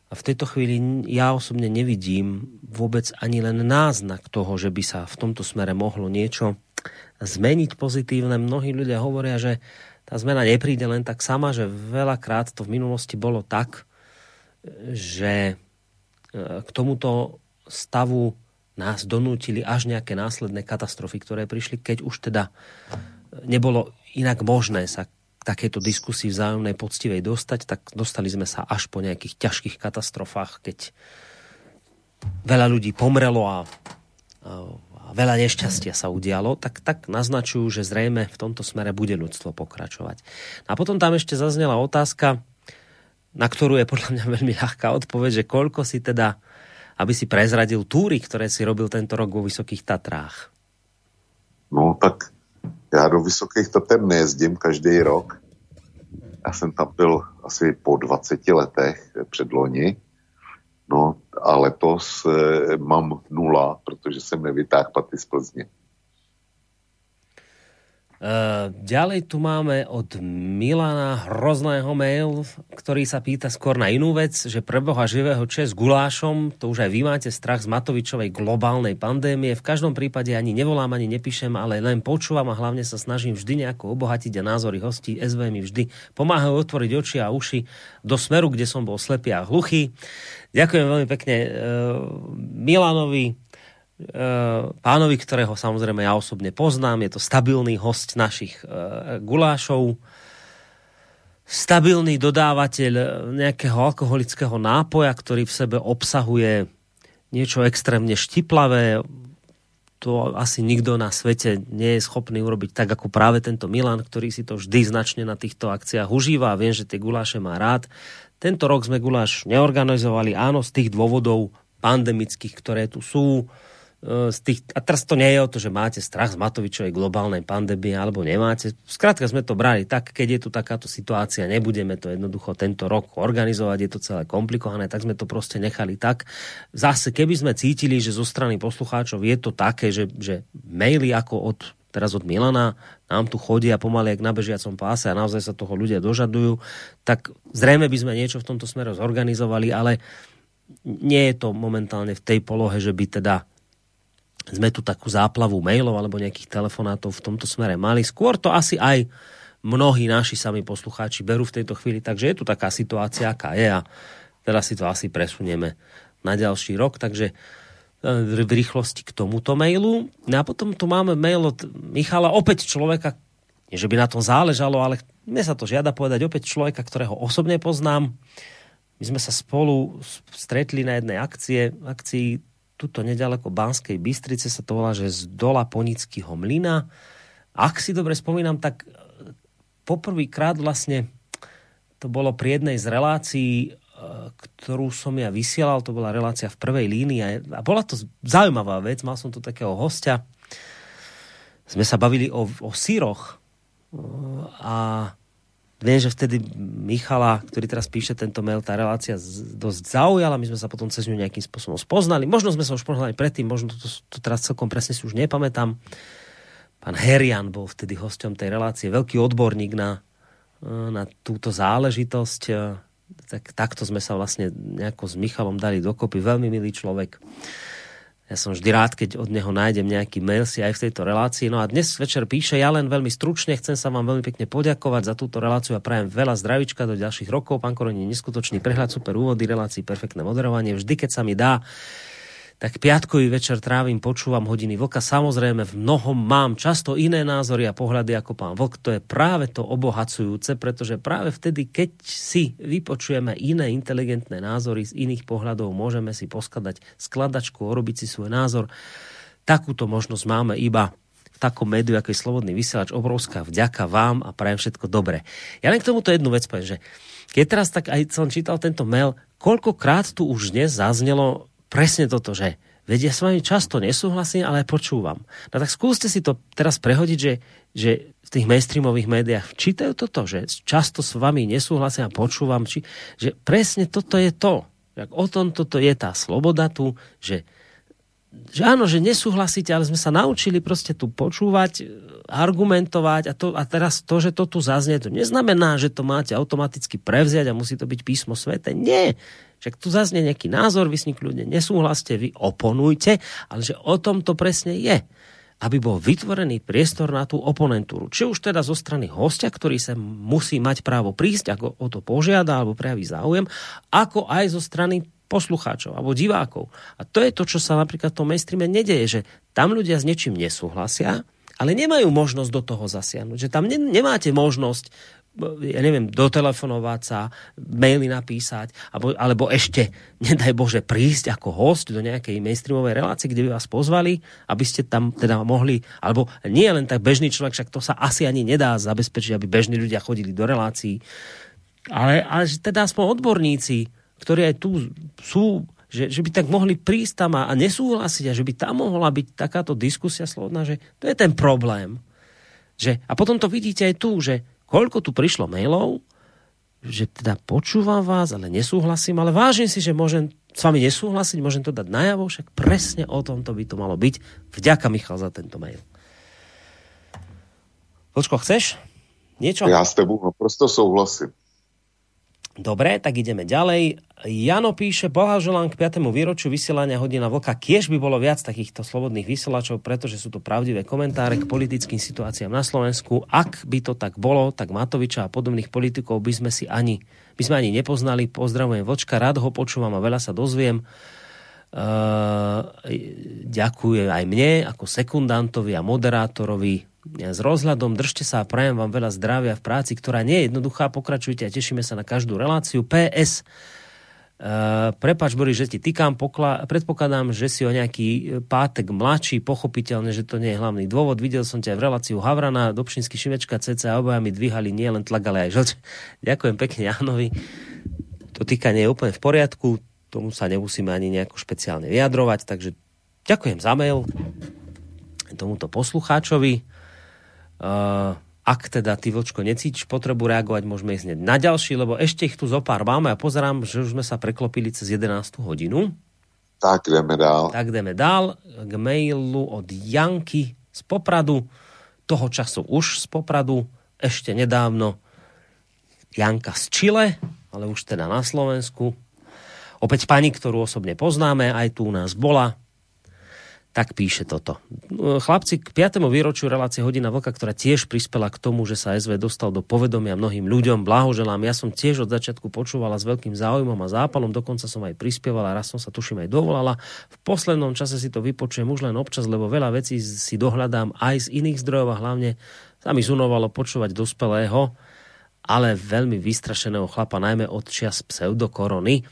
A v tejto chvíli ja osobne nevidím vôbec ani len náznak toho, že by sa v tomto smere mohlo niečo zmeniť pozitívne. Mnohí ľudia hovoria, že tá zmena nepríde len tak sama, že veľakrát to v minulosti bolo tak, že e, k tomuto stavu nás donútili až nejaké následné katastrofy, ktoré prišli, keď už teda nebolo inak možné sa takéto diskusii vzájomnej poctivej dostať, tak dostali sme sa až po nejakých ťažkých katastrofách, keď veľa ľudí pomrelo a veľa nešťastia sa udialo, tak, tak naznačujú, že zrejme v tomto smere bude ľudstvo pokračovať. A potom tam ešte zaznela otázka, na ktorú je podľa mňa veľmi ľahká odpoveď, že koľko si teda, aby si prezradil túry, ktoré si robil tento rok vo Vysokých Tatrách. No tak já do Vysokých Tater nejezdím každý rok. Já jsem tam byl asi po 20 letech předloni No a letos e, mám nula, protože jsem nevytáhl paty z Plzně. Uh, ďalej tu máme od Milana Hrozného mail, ktorý sa pýta skôr na inú vec, že pre Boha živého čo s gulášom, to už aj vy máte strach z Matovičovej globálnej pandémie. V každom prípade ani nevolám, ani nepíšem, ale len počúvam a hlavne sa snažím vždy nejako obohatiť a názory hostí SV mi vždy pomáhajú otvoriť oči a uši do smeru, kde som bol slepý a hluchý. Ďakujem veľmi pekne uh, Milanovi, pánovi, ktorého samozrejme ja osobne poznám. Je to stabilný host našich uh, gulášov, stabilný dodávateľ nejakého alkoholického nápoja, ktorý v sebe obsahuje niečo extrémne štiplavé, to asi nikto na svete nie je schopný urobiť tak, ako práve tento Milan, ktorý si to vždy značne na týchto akciách užíva a viem, že tie guláše má rád. Tento rok sme guláš neorganizovali, áno, z tých dôvodov pandemických, ktoré tu sú. E, z tých, a teraz to nie je o to, že máte strach z Matovičovej globálnej pandémie alebo nemáte. Skrátka sme to brali tak, keď je tu takáto situácia, nebudeme to jednoducho tento rok organizovať, je to celé komplikované, tak sme to proste nechali tak. Zase, keby sme cítili, že zo strany poslucháčov je to také, že, že maily ako od teraz od Milana nám tu chodia pomaly jak na bežiacom páse a naozaj sa toho ľudia dožadujú, tak zrejme by sme niečo v tomto smere zorganizovali, ale nie je to momentálne v tej polohe, že by teda sme tu takú záplavu mailov alebo nejakých telefonátov v tomto smere mali. Skôr to asi aj mnohí naši sami poslucháči berú v tejto chvíli, takže je tu taká situácia, aká je a teraz si to asi presunieme na ďalší rok, takže e, v rýchlosti k tomuto mailu. No a potom tu máme mail od Michala, opäť človeka, nie že by na tom záležalo, ale mne sa to žiada povedať, opäť človeka, ktorého osobne poznám. My sme sa spolu stretli na jednej akcie, akcii tuto nedaleko Banskej Bystrice sa to volá, že z dola Ponického mlyna. Ak si dobre spomínam, tak e, poprvýkrát vlastne to bolo pri jednej z relácií, e, ktorú som ja vysielal, to bola relácia v prvej línii a bola to zaujímavá vec, mal som tu takého hostia. Sme sa bavili o, o síroch e, a Viem, že vtedy Michala, ktorý teraz píše tento mail, tá relácia dosť zaujala, my sme sa potom cez ňu nejakým spôsobom spoznali. Možno sme sa už poznali predtým, možno to, to teraz celkom presne si už nepamätám. Pán Herian bol vtedy hosťom tej relácie, veľký odborník na, na túto záležitosť. Tak, takto sme sa vlastne nejako s Michalom dali dokopy. Veľmi milý človek. Ja som vždy rád, keď od neho nájdem nejaký mail si aj v tejto relácii. No a dnes večer píše, ja len veľmi stručne chcem sa vám veľmi pekne poďakovať za túto reláciu a prajem veľa zdravička do ďalších rokov. Pán Koroni, neskutočný prehľad, super úvody, relácií, perfektné moderovanie. Vždy, keď sa mi dá, tak piatkový večer trávim, počúvam hodiny vlka. Samozrejme, v mnohom mám často iné názory a pohľady ako pán vlk. To je práve to obohacujúce, pretože práve vtedy, keď si vypočujeme iné inteligentné názory z iných pohľadov, môžeme si poskladať skladačku, urobiť si svoj názor. Takúto možnosť máme iba v takom médiu, ako je Slobodný vysielač. Obrovská vďaka vám a prajem všetko dobré. Ja len k tomuto jednu vec poviem, že keď teraz tak aj som čítal tento mail, koľkokrát tu už dnes zaznelo presne toto, že vedia s vami často nesúhlasím, ale počúvam. No tak skúste si to teraz prehodiť, že, že v tých mainstreamových médiách čítajú toto, že často s vami nesúhlasím a počúvam, či, že presne toto je to. O tom toto je tá sloboda tu, že že áno, že nesúhlasíte, ale sme sa naučili proste tu počúvať, argumentovať a, to, a teraz to, že to tu zaznie, to neznamená, že to máte automaticky prevziať a musí to byť písmo svete. Nie. Však tu zaznie nejaký názor, vy s ním kľudne nesúhlaste, vy oponujte, ale že o tom to presne je aby bol vytvorený priestor na tú oponentúru. Či už teda zo strany hostia, ktorý sa musí mať právo prísť, ako o to požiada alebo prejaví záujem, ako aj zo strany poslucháčov alebo divákov. A to je to, čo sa napríklad v tom mainstreame nedeje, že tam ľudia s niečím nesúhlasia, ale nemajú možnosť do toho zasiahnuť. Že tam ne, nemáte možnosť ja neviem, dotelefonovať sa, maily napísať, alebo, alebo ešte, nedaj Bože, prísť ako host do nejakej mainstreamovej relácie, kde by vás pozvali, aby ste tam teda mohli, alebo nie len tak bežný človek, však to sa asi ani nedá zabezpečiť, aby bežní ľudia chodili do relácií, ale, ale že teda aspoň odborníci, ktorí aj tu sú, že, že by tak mohli prísť tam a, a nesúhlasiť a že by tam mohla byť takáto diskusia slobodná, že to je ten problém. Že, a potom to vidíte aj tu, že koľko tu prišlo mailov, že teda počúvam vás, ale nesúhlasím, ale vážim si, že môžem s vami nesúhlasiť, môžem to dať najavo, však presne o tomto by to malo byť. Vďaka, Michal, za tento mail. Počko, chceš? Niečo? Ja s tebou prosto souhlasím. Dobre, tak ideme ďalej. Jano píše, blahoželám k 5. výročiu vysielania Hodina Vlka. Kiež by bolo viac takýchto slobodných vysielačov, pretože sú to pravdivé komentáre k politickým situáciám na Slovensku. Ak by to tak bolo, tak Matoviča a podobných politikov by sme si ani, by sme ani nepoznali. Pozdravujem Vlčka, rád ho počúvam a veľa sa dozviem. Uh, ďakujem aj mne ako sekundantovi a moderátorovi s rozhľadom držte sa a prajem vám veľa zdravia v práci, ktorá nie je jednoduchá. Pokračujte a tešíme sa na každú reláciu. PS Uh, prepač, Boris, že ti týkam, pokla- predpokladám, že si o nejaký e, pátek mladší, pochopiteľne, že to nie je hlavný dôvod. Videl som ťa v reláciu Havrana, Dobšinsky Šimečka, CC a obaja mi dvíhali nie len tlak, ale aj žlč. Ďakujem pekne Jánovi. To týkanie je úplne v poriadku, tomu sa nemusíme ani nejako špeciálne vyjadrovať, takže ďakujem za mail tomuto poslucháčovi. Uh, ak teda ty, Vlčko, necítiš potrebu reagovať, môžeme ísť hneď na ďalší, lebo ešte ich tu zo pár máme a pozerám, že už sme sa preklopili cez 11. hodinu. Tak jdeme dál. Tak jdeme dál k mailu od Janky z Popradu, toho času už z Popradu, ešte nedávno Janka z Čile, ale už teda na Slovensku. Opäť pani, ktorú osobne poznáme, aj tu u nás bola, tak píše toto. Chlapci, k 5. výročiu relácie Hodina Vlka, ktorá tiež prispela k tomu, že sa SV dostal do povedomia mnohým ľuďom, blahoželám. Ja som tiež od začiatku počúvala s veľkým záujmom a zápalom, dokonca som aj prispievala, raz som sa tuším aj dovolala. V poslednom čase si to vypočujem už len občas, lebo veľa vecí si dohľadám aj z iných zdrojov a hlavne sa mi zunovalo počúvať dospelého, ale veľmi vystrašeného chlapa, najmä od čias pseudokorony.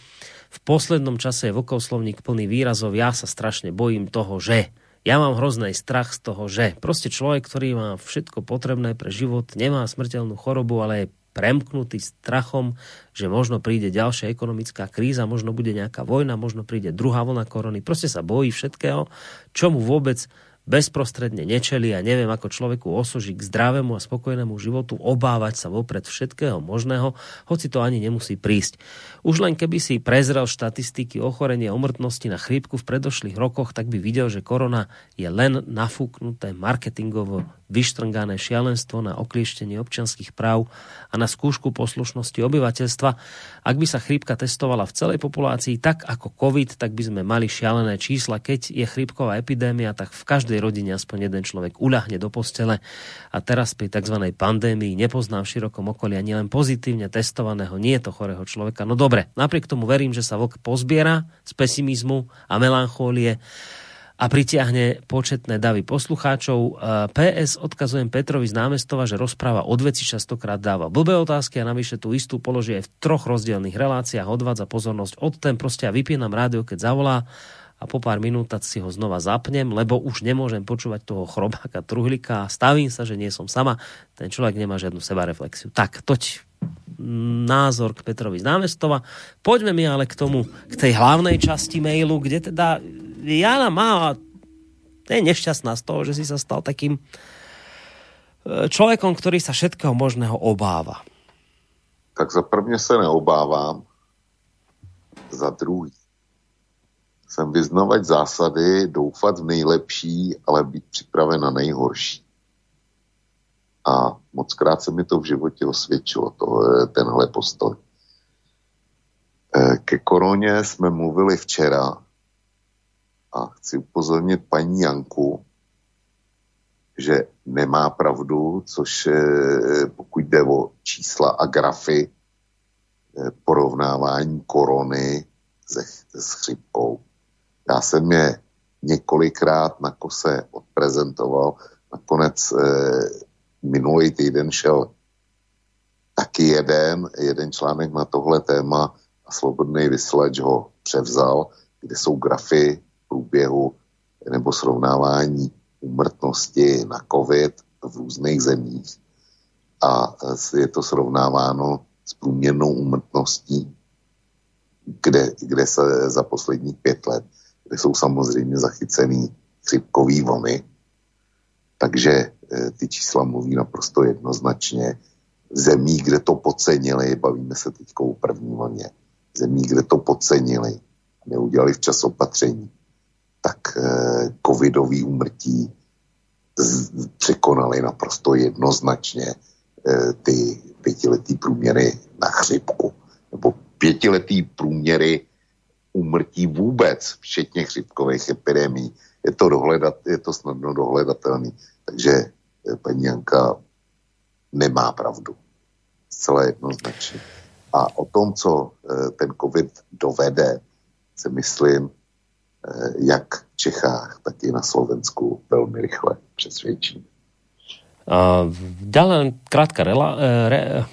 V poslednom čase je vokoslovník plný výrazov, ja sa strašne bojím toho, že ja mám hrozný strach z toho, že proste človek, ktorý má všetko potrebné pre život, nemá smrteľnú chorobu, ale je premknutý strachom, že možno príde ďalšia ekonomická kríza, možno bude nejaká vojna, možno príde druhá vlna korony. Proste sa bojí všetkého, čo mu vôbec bezprostredne nečeli a neviem ako človeku osoží k zdravému a spokojnému životu obávať sa vopred všetkého možného, hoci to ani nemusí prísť. Už len keby si prezrel štatistiky ochorenia a umrtnosti na chrípku v predošlých rokoch, tak by videl, že korona je len nafúknuté marketingovo vyštrngané šialenstvo na oklieštenie občianských práv a na skúšku poslušnosti obyvateľstva. Ak by sa chrípka testovala v celej populácii tak ako COVID, tak by sme mali šialené čísla. Keď je chrípková epidémia, tak v každej rodine aspoň jeden človek uľahne do postele. A teraz pri tzv. pandémii nepoznám v širokom okolí ani len pozitívne testovaného, nie je to chorého človeka. No dobre, napriek tomu verím, že sa vlk pozbiera z pesimizmu a melanchólie a pritiahne početné davy poslucháčov. E, PS odkazujem Petrovi z námestova, že rozpráva od veci častokrát dáva blbé otázky a navyše tú istú položí aj v troch rozdielných reláciách, odvádza pozornosť od tém, proste ja vypínam rádio, keď zavolá a po pár minút si ho znova zapnem, lebo už nemôžem počúvať toho chrobáka, truhlika a stavím sa, že nie som sama. Ten človek nemá žiadnu sebareflexiu. Tak, toť názor k Petrovi z námestova. Poďme mi ale k tomu, k tej hlavnej časti mailu, kde teda Jana má je nešťastná z toho, že si sa stal takým e, človekom, ktorý sa všetkého možného obáva. Tak za prvně se neobávám, za druhý jsem vyznovat zásady, doufat v nejlepší, ale být připraven na nejhorší. A moc krát se mi to v životě osvědčilo, to, tenhle postoj. E, ke koroně jsme mluvili včera a chci upozornit paní Janku, že nemá pravdu, což pokud jde o čísla a grafy eh, porovnávání korony se, s chřipkou. Já jsem je několikrát na kose odprezentoval. Nakonec eh, minulý týden šel taky jeden, jeden článek na tohle téma a Slobodný vysílač ho převzal, kde jsou grafy průběhu nebo srovnávání umrtnosti na COVID v různých zemích. A je to srovnáváno s průměrnou umrtností, kde, kde se za posledních pět let, kde jsou samozřejmě zachycený chřipkový vlny. Takže e, ty čísla mluví naprosto jednoznačně. V zemích, kde to podcenili, bavíme se teď o první vlně, v zemích, kde to podcenili, neudělali včas opatření, tak eh, covidový úmrtí překonali naprosto jednoznačně eh, ty pětiletý průměry na chřipku. Nebo pětiletý průměry úmrtí vůbec, včetně chřipkových epidemí. Je to, dohledat, je to snadno dohledatelný. Takže eh, paní Janka nemá pravdu. Zcela jednoznačně. A o tom, co ten covid dovede, si myslím, Eh, jak v Čechách, tak i na Slovensku velmi rychle přesvědčí. Uh, ďalej krátka rela, eh, re,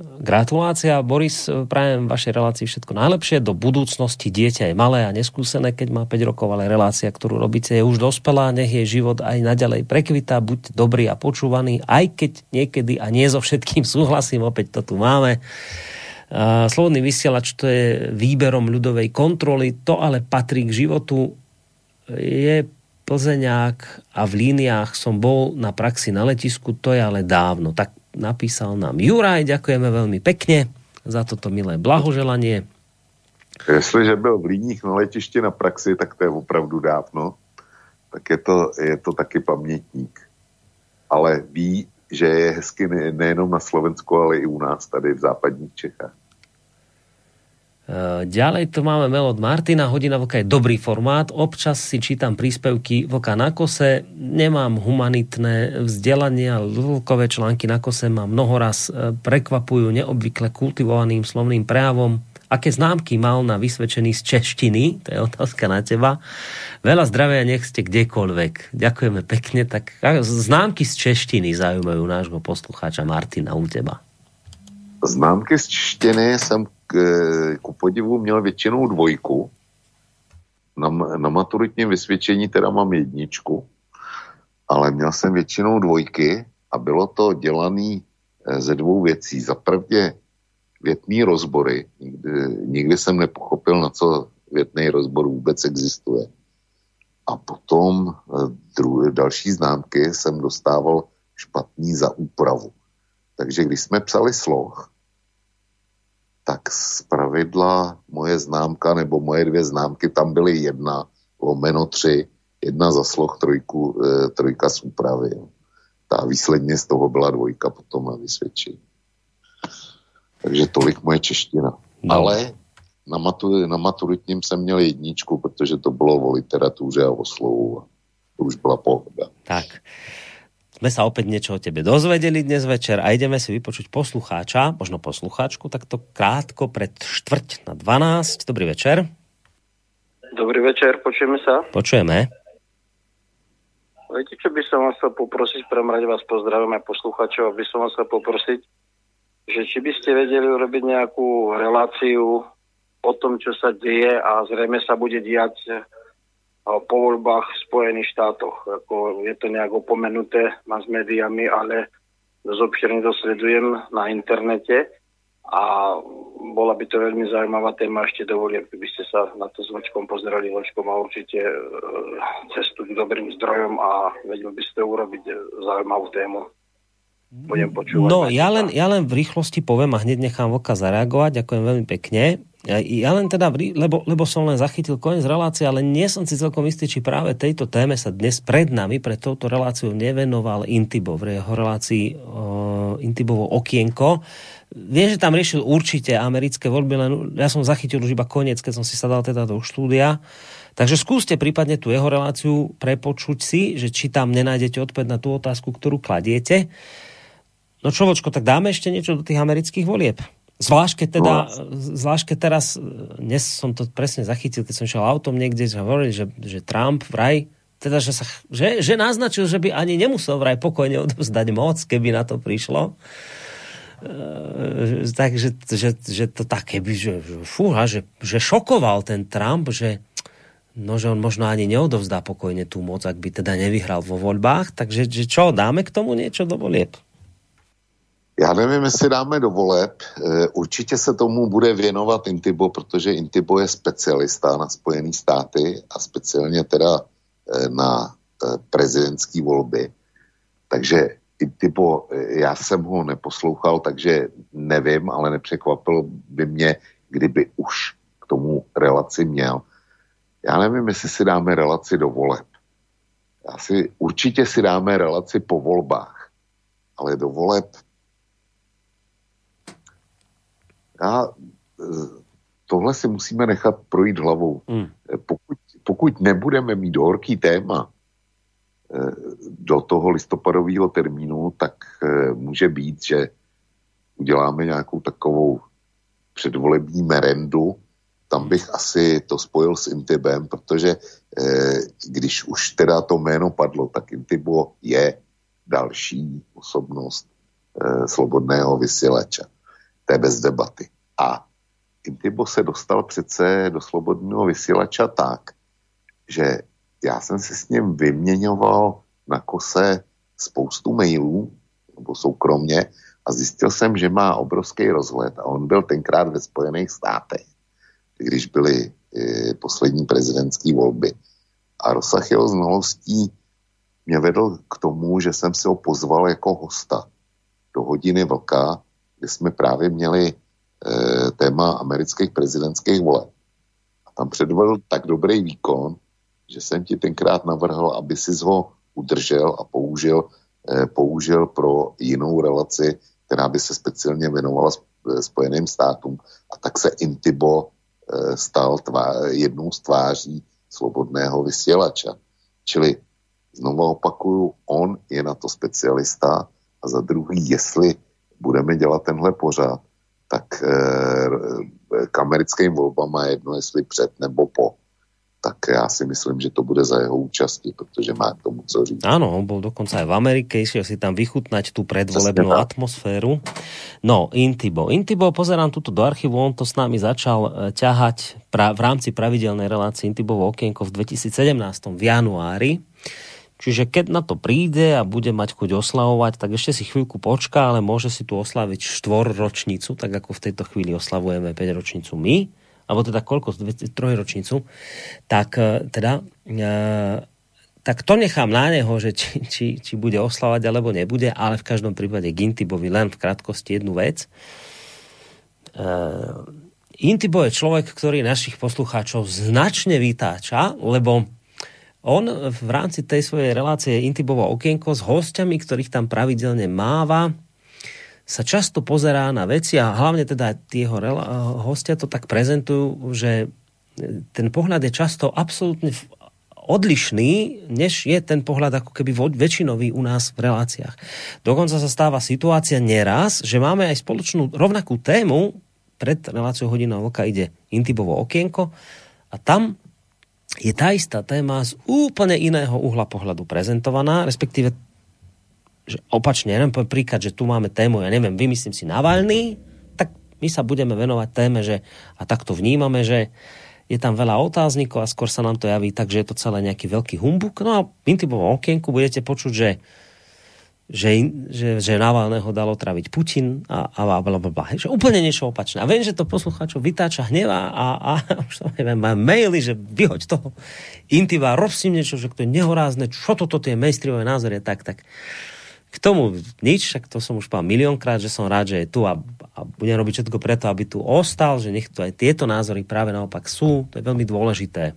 Gratulácia, Boris, prajem vašej relácii všetko najlepšie. Do budúcnosti dieťa je malé a neskúsené, keď má 5 rokov, ale relácia, ktorú robíte, je už dospelá. Nech je život aj naďalej prekvita, buď dobrý a počúvaný, aj keď niekedy a nie so všetkým súhlasím, opäť to tu máme. Slobodný vysielač to je výberom ľudovej kontroly, to ale patrí k životu. Je Plzeňák a v líniách som bol na praxi na letisku, to je ale dávno. Tak napísal nám Juraj, ďakujeme veľmi pekne za toto milé blahoželanie. Jestliže byl v Líních na letišti na praxi, tak to je opravdu dávno. Tak je to, je to taky pamětník. Ale ví, že je hezky nejenom na Slovensku, ale i u nás tady v západních Čechách. Eh, ďalej tu máme mail od Martina. Hodina vlka je dobrý formát. Občas si čítam príspevky vlka na kose. Nemám humanitné vzdelanie, ale vlkové články na kose ma mnohoraz eh, prekvapujú neobvykle kultivovaným slovným prejavom. Aké známky mal na vysvedčený z češtiny? To je otázka na teba. Veľa zdravia, nech ste kdekoľvek. Ďakujeme pekne. Tak známky z češtiny zaujímajú nášho poslucháča Martina u teba. Známky z češtiny k, ku podivu měl většinou dvojku. Na, na maturitním vysvědčení teda mám jedničku, ale měl jsem většinou dvojky a bylo to dělané eh, ze dvou věcí. Za prvně větný rozbory. Nikdy, nikdy jsem nepochopil, na co větný rozbor vůbec existuje. A potom eh, druhé, další známky jsem dostával špatný za úpravu. Takže když jsme psali sloh, tak z pravidla moje známka nebo moje dvě známky tam byly jedna, lomeno tři, jedna za sloh, trojku, e, trojka z úpravy. Jo. Ta výsledně z toho byla dvojka potom na vysvědčení. Takže tolik moje čeština. No. Ale na, matu, na maturitním jsem měl jedničku, protože to bylo o literatuře a o slovu. To už byla pohoda. Tak sme sa opäť niečo o tebe dozvedeli dnes večer a ideme si vypočuť poslucháča, možno poslucháčku, takto krátko pred štvrť na 12. Dobrý večer. Dobrý večer, počujeme sa? Počujeme. Viete, čo by som vás chcel poprosiť, prvom rade vás pozdravím aj poslucháčov, aby som vás chcel poprosiť, že či by ste vedeli urobiť nejakú reláciu o tom, čo sa deje a zrejme sa bude diať po voľbách v Spojených štátoch. Ako je to nejak opomenuté s médiami, ale dosť obširne to sledujem na internete a bola by to veľmi zaujímavá téma ešte dovolím, keby ste sa na to s Vočkom pozerali. Vočko má určite e, cestu k dobrým zdrojom a vedel by ste urobiť zaujímavú tému. Budem počúvať. No, ja len, ja len v rýchlosti poviem a hneď nechám Voka zareagovať. Ďakujem veľmi pekne. Ja, ja len teda, lebo, lebo som len zachytil koniec relácie, ale nie som si celkom istý, či práve tejto téme sa dnes pred nami, pred touto reláciou nevenoval Intibo v jeho relácii uh, Intibovo okienko. Viem, že tam riešil určite americké voľby, len ja som zachytil už iba koniec, keď som si sadal teda do štúdia. Takže skúste prípadne tú jeho reláciu prepočuť si, že či tam nenájdete odpoveď na tú otázku, ktorú kladiete. No človočko, tak dáme ešte niečo do tých amerických volieb. Zvlášť keď, teda, zvlášť keď teraz, dnes som to presne zachytil, keď som šiel autom niekde, že hovorili, že, že Trump vraj, teda, že, sa, že, že naznačil, že by ani nemusel vraj pokojne odovzdať moc, keby na to prišlo. E, takže že, že to také by, že, fúha, že, že šokoval ten Trump, že no, že on možno ani neodovzdá pokojne tú moc, ak by teda nevyhral vo voľbách. Takže že čo, dáme k tomu niečo do volieb? Já nevím, jestli dáme do voleb. Eh, určitě se tomu bude věnovat Intibo, protože Intibo je specialista na Spojené státy a speciálně teda eh, na eh, prezidentské volby. Takže Intibo, já jsem ho neposlouchal, takže nevím, ale nepřekvapil by mě, kdyby už k tomu relaci měl. Já nevím, jestli si dáme relaci do voleb. Já si, určitě si dáme relaci po volbách, ale do voleb já, eh, tohle si musíme nechat projít hlavou. Hmm. Eh, pokud, pokud nebudeme mít horký téma eh, do toho listopadového termínu, tak může být, že uděláme nějakou takovou předvolební merendu. Tam bych asi to spojil s Intibem, protože když už teda to jméno padlo, tak Intibo je další osobnost slobodného vysílača. To je bez debaty. A Intibo se dostal přece do slobodného vysílača tak, že já jsem si s ním vyměňoval na kose spoustu mailů, nebo soukromně, a zjistil jsem, že má obrovský rozhled a on byl tenkrát ve Spojených státech, když byly e, poslední prezidentské volby. A rozsah jeho znalostí mě vedl k tomu, že jsem si ho pozval jako hosta do hodiny vlka, kde jsme právě měli e, téma amerických prezidentských voleb. A tam předvedl tak dobrý výkon, že jsem ti tenkrát navrhl, aby si ho udržel a použil, e, použil pro jinou relaci, která by se speciálně věnovala e, Spojeným státům. A tak se Intibo e, stal tvá, jednou z tváří slobodného vysílača. Čili znovu opakuju, on je na to specialista a za druhý, jestli budeme dělat tenhle pořád, tak e, k americkým volbám je jedno, jestli před nebo po tak ja si myslím, že to bude za jeho účasti, pretože má k tomu co říct. Áno, on bol dokonca aj v Amerike, išiel si tam vychutnať tú predvolebnú atmosféru. No, Intibo. Intibo, pozerám tuto do archívu, on to s nami začal e, ťahať pra, v rámci pravidelnej relácie Intibovo okienko v 2017 v januári. Čiže keď na to príde a bude mať chuť oslavovať, tak ešte si chvíľku počká, ale môže si tu oslaviť štvorročnicu, tak ako v tejto chvíli oslavujeme 5 ročnicu my. Alebo teda koľko, trojročnicu, tak e, teda e, tak to nechám na neho, že či, či, či bude oslavať alebo nebude, ale v každom prípade Gintibovi len v krátkosti jednu vec. Uh, Intibo je človek, ktorý našich poslucháčov značne vytáča, lebo on v rámci tej svojej relácie Intibovo okienko s hostiami, ktorých tam pravidelne máva, sa často pozerá na veci a hlavne teda tieho hostia to tak prezentujú, že ten pohľad je často absolútne odlišný, než je ten pohľad ako keby väčšinový u nás v reláciách. Dokonca sa stáva situácia neraz, že máme aj spoločnú rovnakú tému, pred reláciou hodina vlka ide Intibovo okienko a tam je tá istá téma z úplne iného uhla pohľadu prezentovaná, respektíve že opačne, ja neviem príklad, že tu máme tému, ja neviem, vymyslím si Navalny, tak my sa budeme venovať téme, že a takto vnímame, že je tam veľa otáznikov a skôr sa nám to javí tak, že je to celé nejaký veľký humbuk. No a v intibovom okienku budete počuť, že že, že, že Navalného dalo traviť Putin a, a bla, bla, bla, že úplne niečo opačné. A viem, že to poslucháčov vytáča hneva a, a už to neviem, má maily, že vyhoď toho Intiva, rob si niečo, že to je nehorázne, čo toto tie mainstreamové názory, tak, tak. K tomu nič, však to som už povedal miliónkrát, že som rád, že je tu a, a budem robiť všetko preto, aby tu ostal, že nech tu aj tieto názory práve naopak sú, to je veľmi dôležité.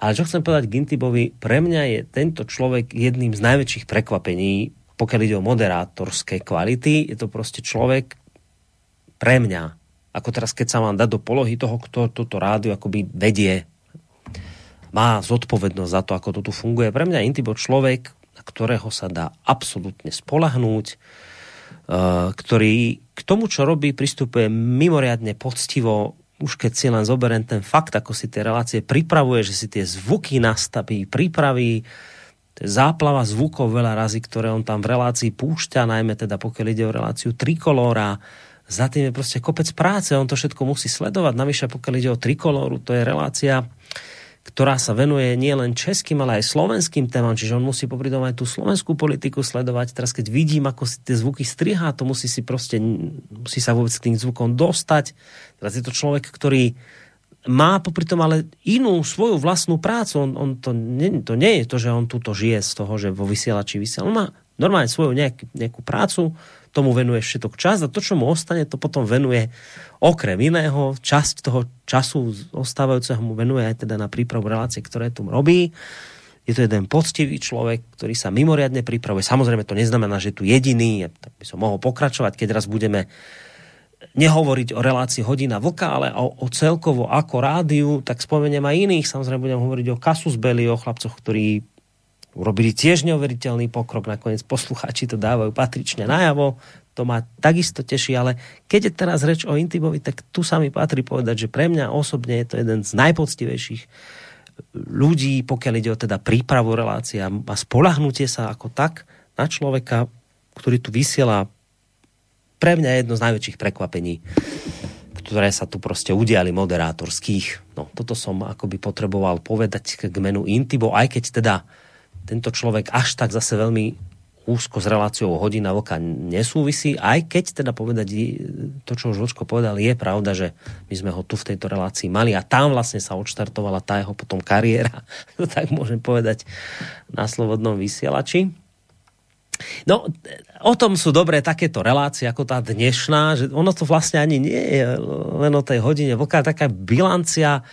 Ale čo chcem povedať Gintibovi, pre mňa je tento človek jedným z najväčších prekvapení, pokiaľ ide o moderátorské kvality, je to proste človek pre mňa, ako teraz keď sa mám dať do polohy toho, kto toto rádio akoby vedie, má zodpovednosť za to, ako to tu funguje. Pre mňa Intibo človek, na ktorého sa dá absolútne spolahnúť, e, ktorý k tomu, čo robí, pristupuje mimoriadne poctivo, už keď si len zoberiem ten fakt, ako si tie relácie pripravuje, že si tie zvuky nastaví, pripraví, záplava zvukov veľa razy, ktoré on tam v relácii púšťa, najmä teda pokiaľ ide o reláciu Trikolóra, za tým je proste kopec práce, on to všetko musí sledovať. Navyše, pokiaľ ide o Trikolóru, to je relácia, ktorá sa venuje nielen českým, ale aj slovenským témam, čiže on musí popri tom aj tú slovenskú politiku sledovať. Teraz keď vidím, ako si tie zvuky strihá, to musí si proste, musí sa vôbec k tým zvukom dostať. Teraz je to človek, ktorý má popri tom ale inú svoju vlastnú prácu. On, on to, nie, to nie je to, že on túto žije z toho, že vo vysielači vysiela. On má normálne svoju nejak, nejakú prácu, tomu venuje všetok čas a to, čo mu ostane, to potom venuje okrem iného. Časť toho času ostávajúceho mu venuje aj teda na prípravu relácie, ktoré tu robí. Je to jeden poctivý človek, ktorý sa mimoriadne pripravuje. Samozrejme, to neznamená, že je tu jediný, tak by som mohol pokračovať, keď raz budeme nehovoriť o relácii hodina vlka, ale o, o celkovo ako rádiu, tak spomeniem aj iných. Samozrejme budem hovoriť o Kasus Belli, o chlapcoch, ktorí urobili tiež neuveriteľný pokrok, nakoniec poslucháči to dávajú patrične najavo, to ma takisto teší, ale keď je teraz reč o Intimovi, tak tu sa mi patrí povedať, že pre mňa osobne je to jeden z najpoctivejších ľudí, pokiaľ ide o teda prípravu relácia a spolahnutie sa ako tak na človeka, ktorý tu vysiela pre mňa jedno z najväčších prekvapení, ktoré sa tu proste udiali moderátorských. No, toto som akoby potreboval povedať k menu Intibo, aj keď teda tento človek až tak zase veľmi úzko s reláciou hodina vlka nesúvisí, aj keď teda povedať to, čo už Vlčko povedal, je pravda, že my sme ho tu v tejto relácii mali a tam vlastne sa odštartovala tá jeho potom kariéra, tak môžem povedať na slobodnom vysielači. No, o tom sú dobré takéto relácie, ako tá dnešná, že ono to vlastne ani nie je len o tej hodine vlka, taká bilancia,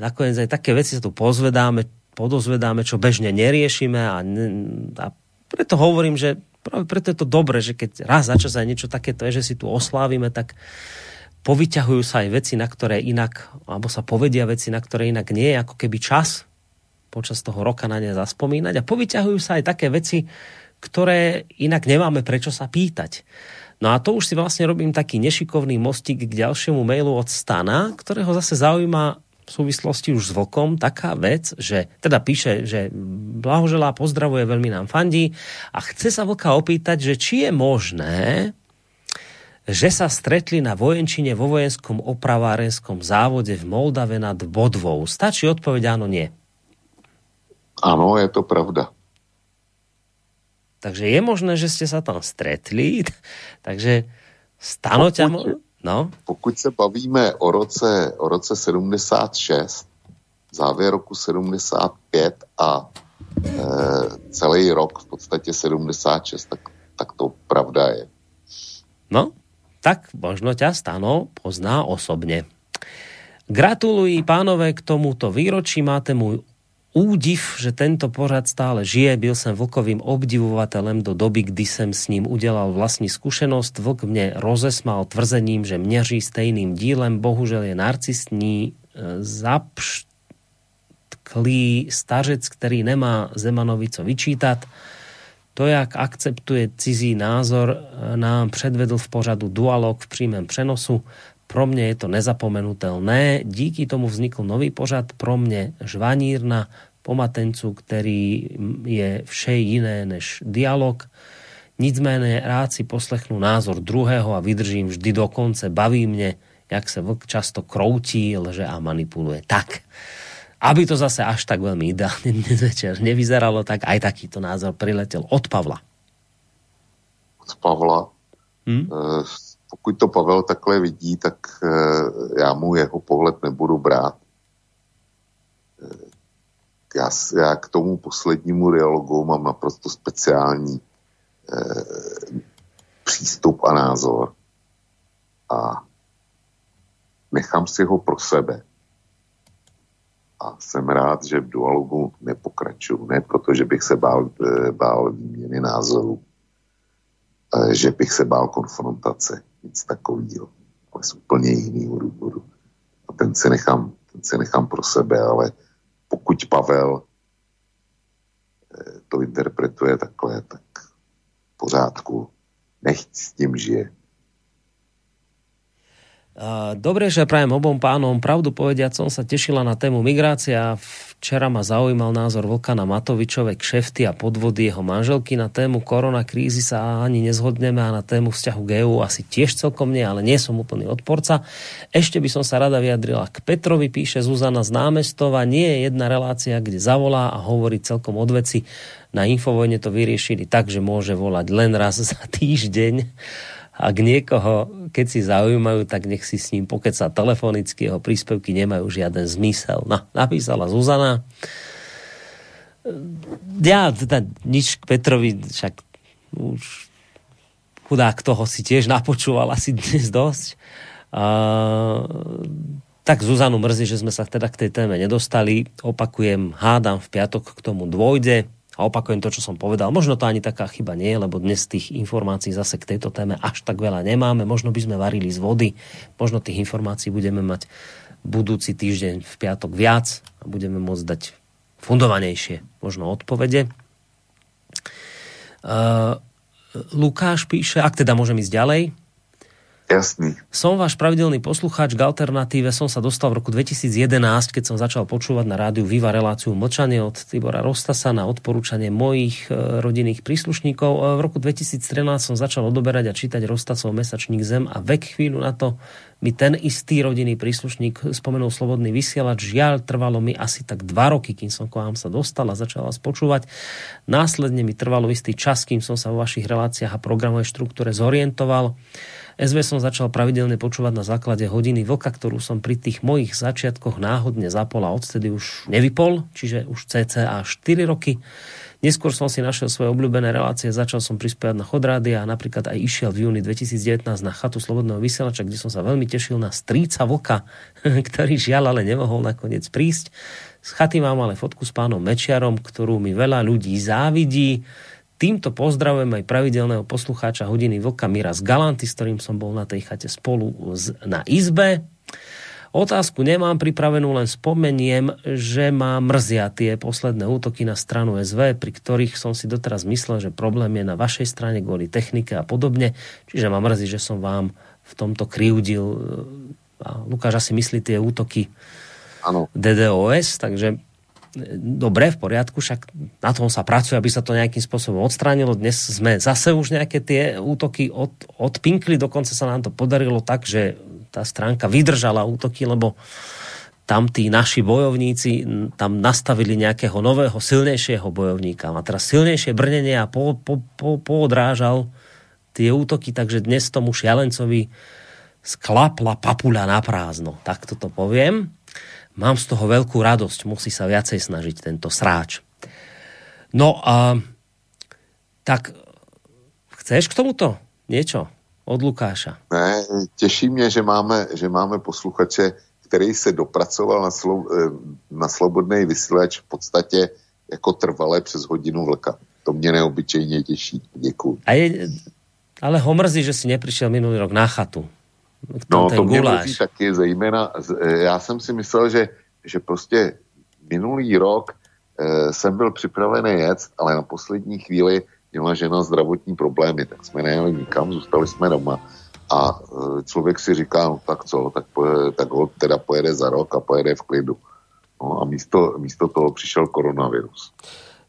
nakoniec aj také veci sa tu pozvedáme, podozvedáme, čo bežne neriešime a, a preto hovorím, že práve preto je to dobré, že keď raz za čas aj niečo takéto je, že si tu oslávime, tak povyťahujú sa aj veci, na ktoré inak, alebo sa povedia veci, na ktoré inak nie je ako keby čas počas toho roka na ne zaspomínať a povyťahujú sa aj také veci, ktoré inak nemáme prečo sa pýtať. No a to už si vlastne robím taký nešikovný mostík k ďalšiemu mailu od Stana, ktorého zase zaujíma v súvislosti už s vlkom taká vec, že teda píše, že blahoželá, pozdravuje, veľmi nám fandí a chce sa vlka opýtať, že či je možné, že sa stretli na vojenčine vo vojenskom opravárenskom závode v Moldave nad Bodvou. Stačí odpoveď áno, nie. Áno, je to pravda. Takže je možné, že ste sa tam stretli. Takže stano ťa... No. Pokud se bavíme o roce, o roce 76, závěr roku 75 a e, celý rok v podstatě 76, tak, tak to pravda je. No, tak možno ťa Stano pozná osobne. Gratuluji pánové k tomuto výročí, máte môj údiv, že tento pořad stále žije. Byl jsem vlkovým obdivovateľem do doby, kdy jsem s ním udělal vlastní zkušenost. Vlk mě rozesmal tvrzením, že měří stejným dílem. Bohužel je narcistní, e, zapštlý stařec, který nemá Zemanovi co vyčítat. To, jak akceptuje cizí názor, e, nám předvedl v pořadu Dualog v přímém přenosu. Pro mne je to nezapomenutelné. Díky tomu vznikl nový pořad, pro mne žvanírna pomatencu, ktorý je vše iné než dialog. Nicméně rád si poslechnu názor druhého a vydržím vždy do konce. Baví mne, jak se vlk často kroutí, lže a manipuluje. Tak, aby to zase až tak veľmi ideálne dnes večer nevyzeralo, tak aj takýto názor priletel od Pavla. Od Pavla? Hm? Uh pokud to Pavel takhle vidí, tak eh, já mu jeho pohled nebudu brát. Eh, já, já k tomu poslednímu dialogu mám naprosto speciální eh, přístup a názor. A nechám si ho pro sebe. A jsem rád, že v dialogu nepokračuju. Ne protože bych se bál, bál výměny názorů, že bych se bál konfrontace nic takového, ale z úplně jiného důvodu. A ten si nechám, ten si nechám pro sebe, ale pokud Pavel eh, to interpretuje takhle, tak v pořádku, nechť s tím žije. Dobre, že prajem obom pánom. Pravdu povediať som sa tešila na tému migrácia. Včera ma zaujímal názor Vlkana Matovičové kšefty a podvody jeho manželky. Na tému koronakrízy sa ani nezhodneme a na tému vzťahu k EU asi tiež celkom nie, ale nie som úplný odporca. Ešte by som sa rada vyjadrila k Petrovi, píše Zuzana z námestova. Nie je jedna relácia, kde zavolá a hovorí celkom od veci. Na Infovojne to vyriešili tak, že môže volať len raz za týždeň ak niekoho, keď si zaujímajú, tak nech si s ním pokeca telefonicky, jeho príspevky nemajú žiaden zmysel. No, napísala Zuzana. Ja teda nič k Petrovi, však už chudák toho si tiež napočúval asi dnes dosť. Uh, tak Zuzanu mrzí, že sme sa teda k tej téme nedostali. Opakujem, hádam v piatok k tomu dôjde a opakujem to, čo som povedal. Možno to ani taká chyba nie, lebo dnes tých informácií zase k tejto téme až tak veľa nemáme. Možno by sme varili z vody, možno tých informácií budeme mať budúci týždeň v piatok viac a budeme môcť dať fundovanejšie možno odpovede. Uh, Lukáš píše, ak teda môžem ísť ďalej. Jasný. Som váš pravidelný poslucháč k alternatíve. Som sa dostal v roku 2011, keď som začal počúvať na rádiu Viva reláciu Mlčanie od Tibora Rostasa na odporúčanie mojich e, rodinných príslušníkov. E, v roku 2013 som začal odoberať a čítať Rostasov mesačník Zem a vek chvíľu na to mi ten istý rodinný príslušník spomenul Slobodný vysielač. Žiaľ, trvalo mi asi tak dva roky, kým som k vám sa dostal a začal vás počúvať. Následne mi trvalo istý čas, kým som sa vo vašich reláciách a programovej štruktúre zorientoval. SV som začal pravidelne počúvať na základe hodiny vlka, ktorú som pri tých mojich začiatkoch náhodne zapol a odtedy už nevypol, čiže už cca 4 roky. Neskôr som si našiel svoje obľúbené relácie, začal som prispievať na chodrády a napríklad aj išiel v júni 2019 na chatu Slobodného vysielača, kde som sa veľmi tešil na stríca Vlka, ktorý žiaľ ale nemohol nakoniec prísť. Z chaty mám ale fotku s pánom Mečiarom, ktorú mi veľa ľudí závidí. Týmto pozdravujem aj pravidelného poslucháča hodiny Vlka Mira z Galanty, s ktorým som bol na tej chate spolu na izbe. Otázku nemám pripravenú, len spomeniem, že ma mrzia tie posledné útoky na stranu SV, pri ktorých som si doteraz myslel, že problém je na vašej strane kvôli technike a podobne. Čiže ma mrzí, že som vám v tomto kriudil. A Lukáš asi myslí tie útoky ano. DDoS, takže dobre, v poriadku, však na tom sa pracuje, aby sa to nejakým spôsobom odstránilo. Dnes sme zase už nejaké tie útoky od, odpinkli, dokonca sa nám to podarilo tak, že tá stránka vydržala útoky, lebo tam tí naši bojovníci tam nastavili nejakého nového, silnejšieho bojovníka. A teraz silnejšie brnenie a po, po, po, poodrážal tie útoky, takže dnes tomu šialencovi sklapla papuľa na prázdno. Tak to poviem. Mám z toho veľkú radosť, musí sa viacej snažiť tento sráč. No a tak chceš k tomuto niečo od Lukáša? Ne, těší mě, že máme, že máme posluchače, který se dopracoval na, slo, eh, na slobodný vysílač v podstatě jako trvalé přes hodinu vlka. To mě neobyčejně těší. Děkuji. A je, ale ho mrzí, že si neprišiel minulý rok na chatu. No, to mě mrzí taky, zejména, eh, já jsem si myslel, že, že prostě minulý rok e, jsem byl připravený jet, ale na poslední chvíli měla žena zdravotní problémy, tak jsme nejeli nikam, zůstali jsme doma. A e, člověk si říká, no tak co, tak, pojede, tak ho teda pojede za rok a pojede v klidu. No a místo, místo toho přišel koronavirus.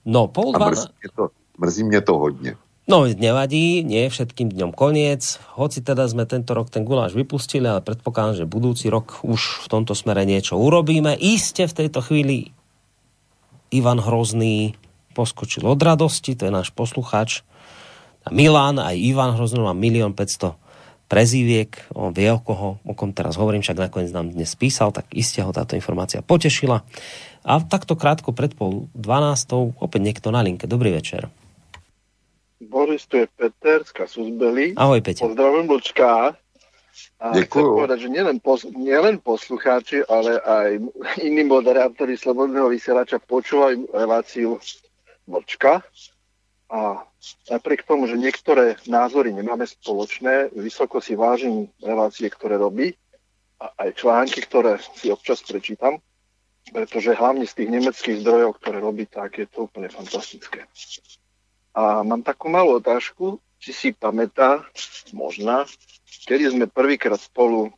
No, pol dva... mrzí, mě to, mrzí mě to hodně. No, nevadí, nie je všetkým dňom koniec. Hoci teda sme tento rok ten guláš vypustili, ale predpokladám, že budúci rok už v tomto smere niečo urobíme. Iste v tejto chvíli Ivan Hrozný poskočil od radosti, to je náš posluchač. A Milan, aj Ivan Hrozný má milión 500 prezíviek, on vie, o koho, o kom teraz hovorím, však nakoniec nám dnes písal, tak iste ho táto informácia potešila. A takto krátko pred pol 12. opäť niekto na linke. Dobrý večer. Boris, tu je Peter z Kasusbeli. Ahoj, Peter. Pozdravujem Vlčka. A Ďakujem. chcem povedať, že nielen, pos, nielen poslucháči, ale aj iní moderátori Slobodného vysielača počúvajú reláciu Vlčka. A napriek tomu, že niektoré názory nemáme spoločné, vysoko si vážim relácie, ktoré robí a aj články, ktoré si občas prečítam, pretože hlavne z tých nemeckých zdrojov, ktoré robí, tak je to úplne fantastické. A mám takú malú otázku, či si pamätá, možná, kedy sme prvýkrát spolu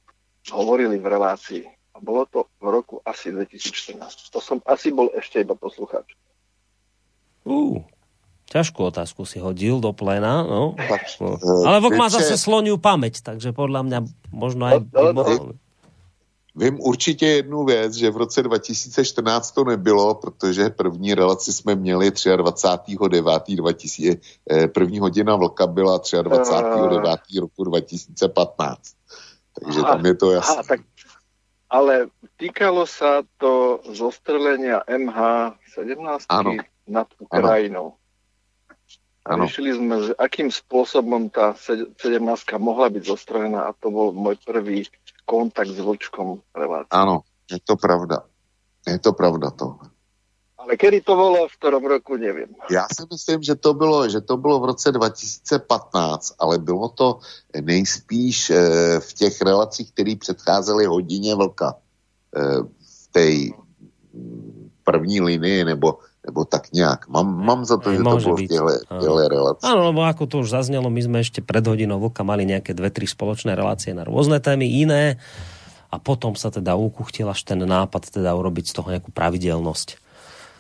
hovorili v relácii. A bolo to v roku asi 2014. To som asi bol ešte iba poslucháč. Uh, ťažkú otázku si hodil do plena, no. Ale Vok má zase sloniu pamäť, takže podľa mňa možno aj... No, no. Vím určitě jednu věc, že v roce 2014 to nebylo, protože první relaci jsme měli 23.9.2000, eh, první hodina vlka byla 23.9. roku 2015. Takže aha, tam je to jasné. Aha, tak, ale týkalo sa to zostrelenia MH17 ano. nad Ukrajinou. Ano. Riešili sme, že akým spôsobom tá 17 mohla byť zostrelená a to bol môj prvý kontakt s vlčkom relácie. Áno, je to pravda. Je to pravda to. Ale kedy to bylo v ktorom roku, nevím. Já si myslím, že to bylo, že to bylo v roce 2015, ale bylo to nejspíš e, v těch relacích, které předcházely hodině vlka. E, v té první linii, nebo nebo tak nějak. Mám, mám za to, že to v byť. těchto, Áno. těchto relacích. Áno, lebo ako to už zaznelo, my sme ešte pred hodinou Vlka mali nejaké dve, tri spoločné relácie na rôzne témy, iné a potom sa teda ukuchtil až ten nápad teda urobiť z toho nejakú pravidelnosť.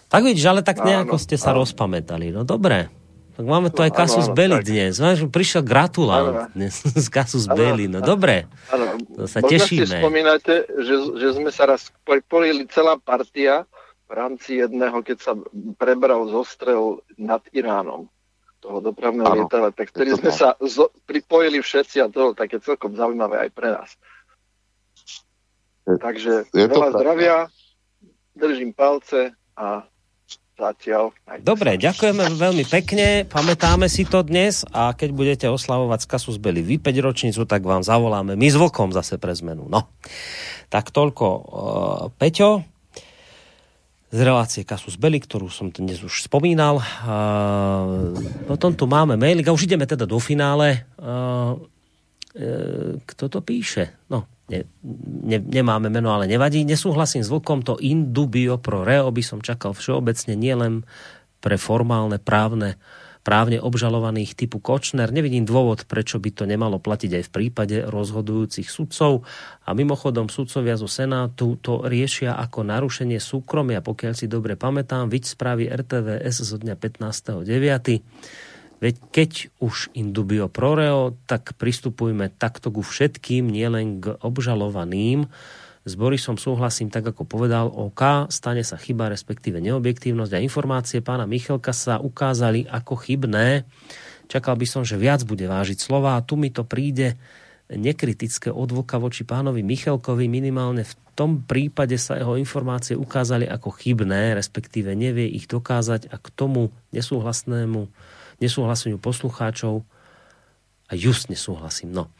Tak vidíš, ale tak nejako Áno, ste sa áno. rozpamätali. No dobre. Tak máme tu aj Áno, Kasus áno, Belli tak. dnes. Máš, prišiel gratulant Áno. dnes z Kasus Áno, Belli. No áno. dobre. Áno, To sa možno si tešíme. spomínate, že, že sme sa raz pripojili celá partia v rámci jedného, keď sa prebral zostrel nad Iránom toho dopravného Áno, lietadla, tak vtedy to sme sa zo, pripojili všetci a to bolo také celkom zaujímavé aj pre nás. Je- Takže je to veľa tak. zdravia, držím palce a zatiaľ. Dobre, sa. ďakujeme veľmi pekne, pamätáme si to dnes a keď budete oslavovať z Kasus Belli vy 5 ročnicu, tak vám zavoláme my s Vlkom zase pre zmenu. No, tak toľko uh, Peťo z relácie Kasus Belli, ktorú som dnes už spomínal. Uh, potom tu máme mailik a už ideme teda do finále. Uh, e, kto to píše? No, ne, ne, nemáme meno, ale nevadí. Nesúhlasím s Vlkom, to in dubio pro reo by som čakal všeobecne, nielen pre formálne právne právne obžalovaných typu Kočner. Nevidím dôvod, prečo by to nemalo platiť aj v prípade rozhodujúcich sudcov. A mimochodom, sudcovia zo Senátu to riešia ako narušenie súkromia, pokiaľ si dobre pamätám, viď správy RTVS zo dňa 15.9. Veď keď už in dubio pro reo, tak pristupujme takto ku všetkým, nielen k obžalovaným. S Borisom súhlasím tak, ako povedal OK, stane sa chyba, respektíve neobjektívnosť a informácie pána Michelka sa ukázali ako chybné. Čakal by som, že viac bude vážiť slova a tu mi to príde nekritické odvoka voči pánovi Michelkovi. Minimálne v tom prípade sa jeho informácie ukázali ako chybné, respektíve nevie ich dokázať a k tomu nesúhlasnému nesúhlaseniu poslucháčov a just nesúhlasím. No.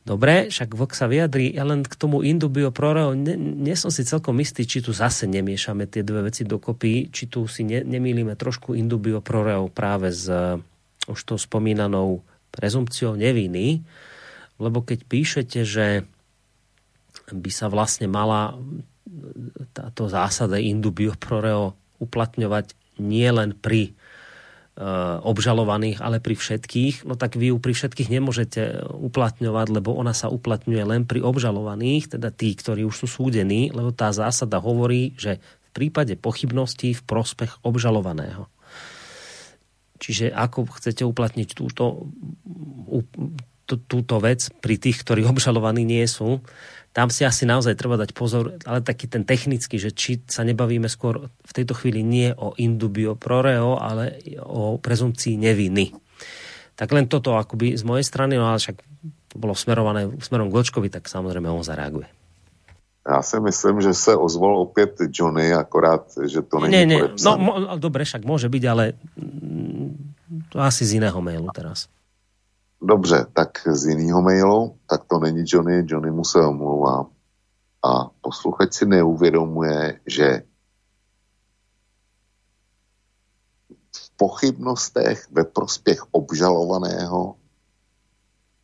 Dobre, však Vlk sa vyjadrí, ja len k tomu Indubio Proreo, nie, nie som si celkom istý, či tu zase nemiešame tie dve veci dokopy, či tu si ne, nemýlime trošku Indubio Proreo práve s eh, už tou spomínanou prezumpciou neviny, lebo keď píšete, že by sa vlastne mala táto zásada Indubio Proreo uplatňovať nie len pri obžalovaných, ale pri všetkých, no tak vy ju pri všetkých nemôžete uplatňovať, lebo ona sa uplatňuje len pri obžalovaných, teda tí, ktorí už sú súdení, lebo tá zásada hovorí, že v prípade pochybností v prospech obžalovaného. Čiže ako chcete uplatniť túto, túto vec pri tých, ktorí obžalovaní nie sú, tam si asi naozaj treba dať pozor, ale taký ten technický, že či sa nebavíme skôr v tejto chvíli nie o indubio pro reo, ale o prezumpcii neviny. Tak len toto akoby z mojej strany, no ale však to bolo smerované smerom k Vlčkovi, tak samozrejme on zareaguje. Já si myslím, že se ozval opět Johnny, akorát, že to není Nie, nie, podepsané. no mo, dobre, však môže byť, ale mm, to asi z iného mailu teraz. Dobře, tak z jiného mailu, tak to není Johnny, Johnny mu se omlouvá. A posluchač si neuvědomuje, že v pochybnostech ve prospěch obžalovaného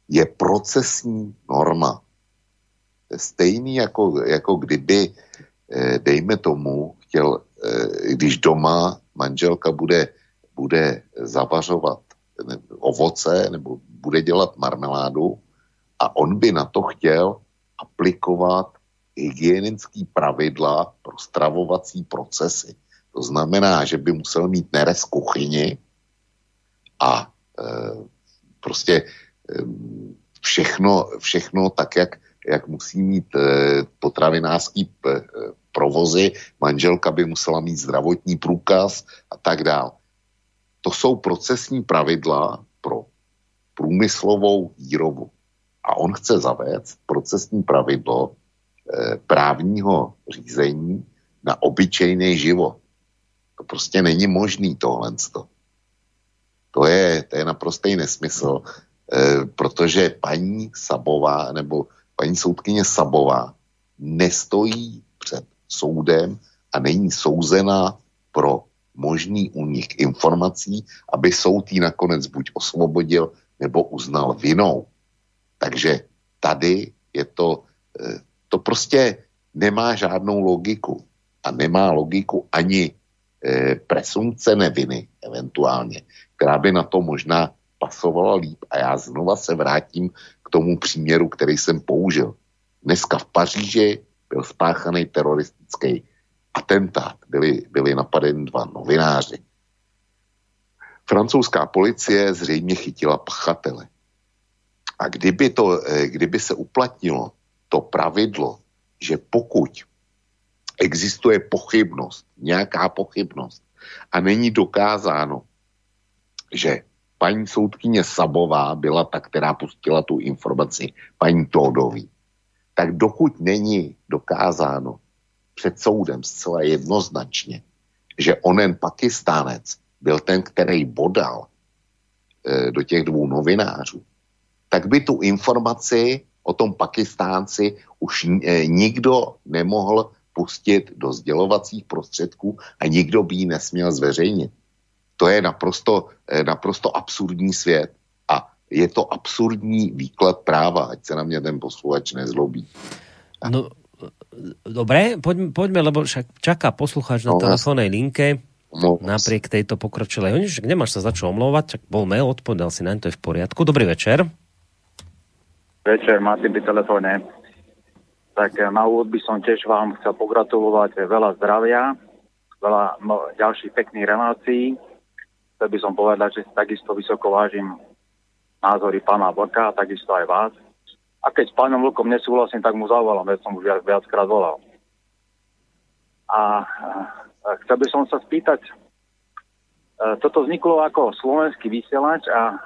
je procesní norma. Stejný jako, jako kdyby, eh, dejme tomu, chtěl, eh, když doma manželka bude, bude zavařovat ovoce nebo bude dělat marmeládu a on by na to chtěl aplikovat hygienické pravidla pro stravovací procesy. To znamená, že by musel mít nerez kuchyni a e, prostě e, všechno, všechno tak, jak, jak musí mít e, potravinářský p, e, provozy, manželka by musela mít zdravotní průkaz a tak dále. To jsou procesní pravidla pro průmyslovou výrobu. A on chce zavést procesní pravidlo e, právního řízení na obyčejný život. To prostě není možný tohle. To je, to je naprostý nesmysl, e, protože paní Sabová nebo paní soudkyně Sabová nestojí před soudem a není souzena pro možný únik informací, aby soud ji nakonec buď osvobodil, nebo uznal vinou. Takže tady je to, eh, to prostě nemá žádnou logiku. A nemá logiku ani e, presumce neviny, eventuálně, která by na to možná pasovala líp. A já znova se vrátím k tomu příměru, který jsem použil. Dneska v Paříži byl spáchaný teroristický atentát. Byli, byli napadeni dva novináři. Francouzská policie zřejmě chytila pachatele. A kdyby, to, eh, kdyby se uplatnilo to pravidlo, že pokud existuje pochybnost, nějaká pochybnost a není dokázáno, že paní soudkyně Sabová byla ta, která pustila tu informaci paní Tódový, tak dokud není dokázáno před soudem zcela jednoznačně, že onen pakistánec byl ten, který bodal e, do těch dvou novinářů, tak by tu informaci o tom Pakistánci už e, nikdo nemohl pustit do sdělovacích prostředků a nikdo by ji nesměl zveřejnit. To je naprosto, e, naprosto absurdní svět a je to absurdní výklad práva, ať se na mě ten posluchač nezlobí. No, dobre, poďme, poďme lebo však čaká poslucháč na no, telefónnej linke no, napriek tejto pokročilej. Však nemáš sa za čo omlouvať, čak bol mail, odpovedal si naň, to je v poriadku. Dobrý večer. Večer, Martin pri telefóne. Tak eh, na úvod by som tiež vám chcel pogratulovať veľa zdravia, veľa no, ďalších pekných relácií. Chcel by som povedať, že takisto vysoko vážim názory pána Vlka a takisto aj vás. A keď s pánom Vlkom nesúhlasím, tak mu zavolám, veď som už viac, viackrát volal. A chcel by som sa spýtať, e, toto vzniklo ako slovenský vysielač a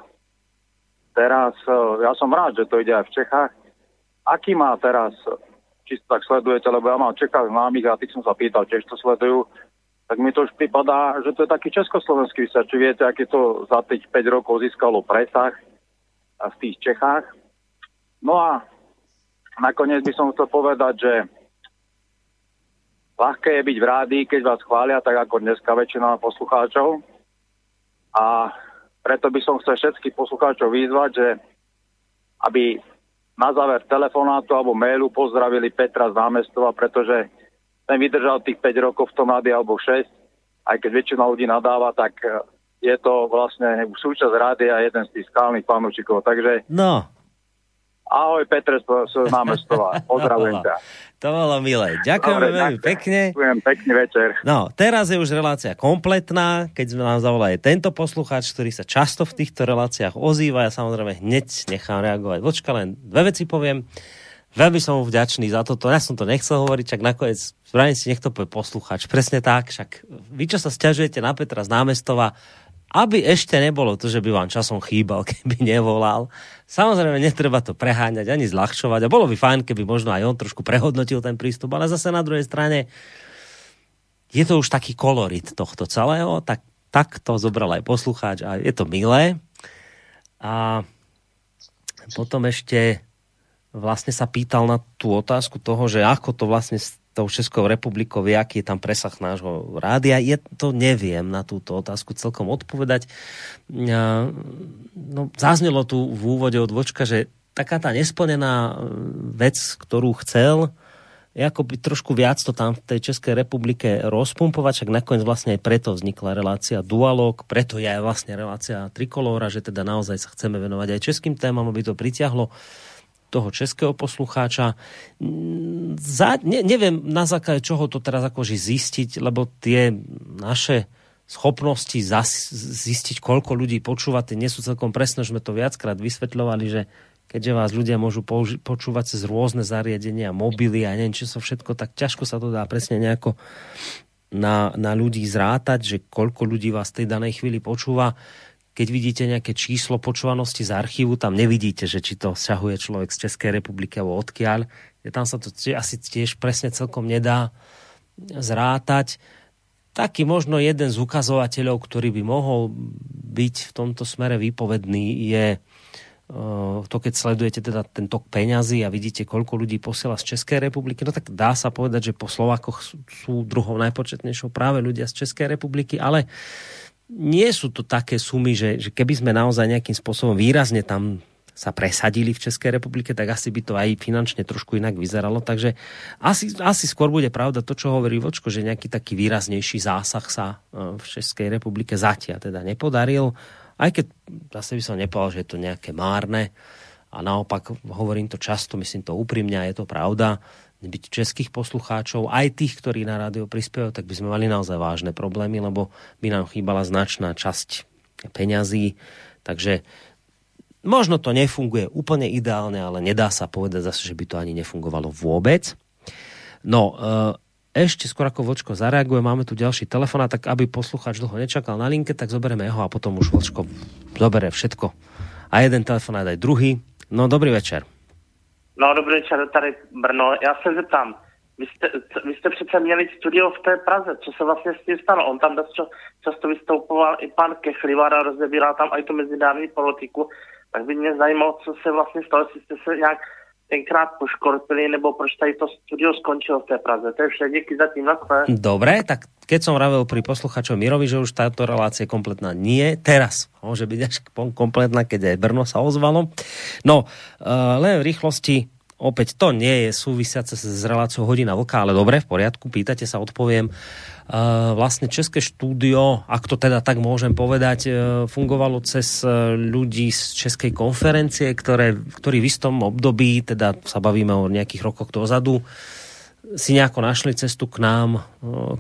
teraz, e, ja som rád, že to ide aj v Čechách. Aký má teraz, či tak sledujete, lebo ja mám Čechách známych a tých som sa pýtal, tiež to sledujú, tak mi to už pripadá, že to je taký československý vysielač. Či viete, aké to za tých 5 rokov získalo presah v tých Čechách. No a nakoniec by som chcel povedať, že ľahké je byť v rádii, keď vás chvália, tak ako dneska väčšina poslucháčov. A preto by som chcel všetkých poslucháčov vyzvať, že aby na záver telefonátu alebo mailu pozdravili Petra z námestova, pretože ten vydržal tých 5 rokov v tom rady alebo 6, aj keď väčšina ľudí nadáva, tak je to vlastne súčasť rady a jeden z tých skálnych panúčikov. Takže no. Ahoj Petre z námestova, pozdravujem ťa. To bolo milé. Ďakujeme Dobre, veľmi pekne. Ďakujem, pekný večer. No, teraz je už relácia kompletná, keď sme nám zavolali tento poslucháč, ktorý sa často v týchto reláciách ozýva. Ja samozrejme hneď nechám reagovať. Vočka, len dve veci poviem. Veľmi som mu vďačný za toto. Ja som to nechcel hovoriť, čak nakoniec spravím si, nech to povie poslucháč. Presne tak, však vy, čo sa stiažujete na Petra z námestova, aby ešte nebolo to, že by vám časom chýbal, keby nevolal. Samozrejme, netreba to preháňať ani zľahčovať. A bolo by fajn, keby možno aj on trošku prehodnotil ten prístup, ale zase na druhej strane je to už taký kolorit tohto celého, tak, tak to zobral aj poslucháč a je to milé. A potom ešte vlastne sa pýtal na tú otázku toho, že ako to vlastne tou Českou republikou aký je tam presah nášho rádia. Je to neviem na túto otázku celkom odpovedať. No, zaznelo tu v úvode od Vočka, že taká tá nesplnená vec, ktorú chcel, je ako by trošku viac to tam v tej Českej republike rozpumpovať, však nakoniec vlastne aj preto vznikla relácia Dualog, preto je aj vlastne relácia Trikolóra, že teda naozaj sa chceme venovať aj českým témam, aby to pritiahlo uh, toho českého poslucháča. Za, ne, neviem na základe čoho to teraz akože zistiť, lebo tie naše schopnosti zas, zistiť, koľko ľudí počúva, tie nie sú celkom presné, že sme to viackrát vysvetľovali, že keďže vás ľudia môžu použi- počúvať cez rôzne zariadenia, mobily a neviem, čo sa všetko, tak ťažko sa to dá presne nejako na, na ľudí zrátať, že koľko ľudí vás v tej danej chvíli počúva keď vidíte nejaké číslo počúvanosti z archívu, tam nevidíte, že či to sťahuje človek z Českej republiky alebo odkiaľ. Tam sa to asi tiež presne celkom nedá zrátať. Taký možno jeden z ukazovateľov, ktorý by mohol byť v tomto smere výpovedný, je eh, to, keď sledujete teda ten tok peňazí a vidíte, koľko ľudí posiela z Českej republiky, no tak dá sa povedať, že po Slovákoch sú druhou najpočetnejšou práve ľudia z Českej republiky, ale nie sú to také sumy, že, že keby sme naozaj nejakým spôsobom výrazne tam sa presadili v Českej republike, tak asi by to aj finančne trošku inak vyzeralo. Takže asi, asi skôr bude pravda to, čo hovorí Vočko, že nejaký taký výraznejší zásah sa e, v Českej republike zatia teda nepodaril. Aj keď zase by som nepovedal, že je to nejaké márne. A naopak hovorím to často, myslím to úprimne a je to pravda byť českých poslucháčov, aj tých, ktorí na rádio prispievajú, tak by sme mali naozaj vážne problémy, lebo by nám chýbala značná časť peňazí. Takže možno to nefunguje úplne ideálne, ale nedá sa povedať zase, že by to ani nefungovalo vôbec. No, eh, ešte skôr ako Vočko zareaguje, máme tu ďalší telefon, tak aby poslucháč dlho nečakal na linke, tak zoberieme jeho a potom už Vočko zoberie všetko. A jeden telefonát aj druhý. No, dobrý večer. No, dobrý večer, tady Brno. Já se zeptám, vy jste, vy jste přece měli studio v té Praze, co se vlastně s tím stalo? On tam dost často vystoupoval i pan Kechlivar a rozebíral tam i tu mezinárodní politiku. Tak by mě zajímalo, co se vlastně stalo, jestli jste se nějak tenkrát poškorpili, nebo proč tady to studio skončilo v té Praze. To je vše, díky za tým. Dobre, tak keď som vravel pri posluchačov Mirovi, že už táto relácia je kompletná, nie, teraz môže byť až kompletná, keď aj Brno sa ozvalo. No, uh, len v rýchlosti, opäť to nie je súvisiace s reláciou hodina vlka, ale dobre, v poriadku, pýtate sa, odpoviem. Uh, vlastne České štúdio, ak to teda tak môžem povedať, uh, fungovalo cez uh, ľudí z Českej konferencie, ktoré, ktorí v istom období, teda sa bavíme o nejakých rokoch dozadu, si nejako našli cestu k nám,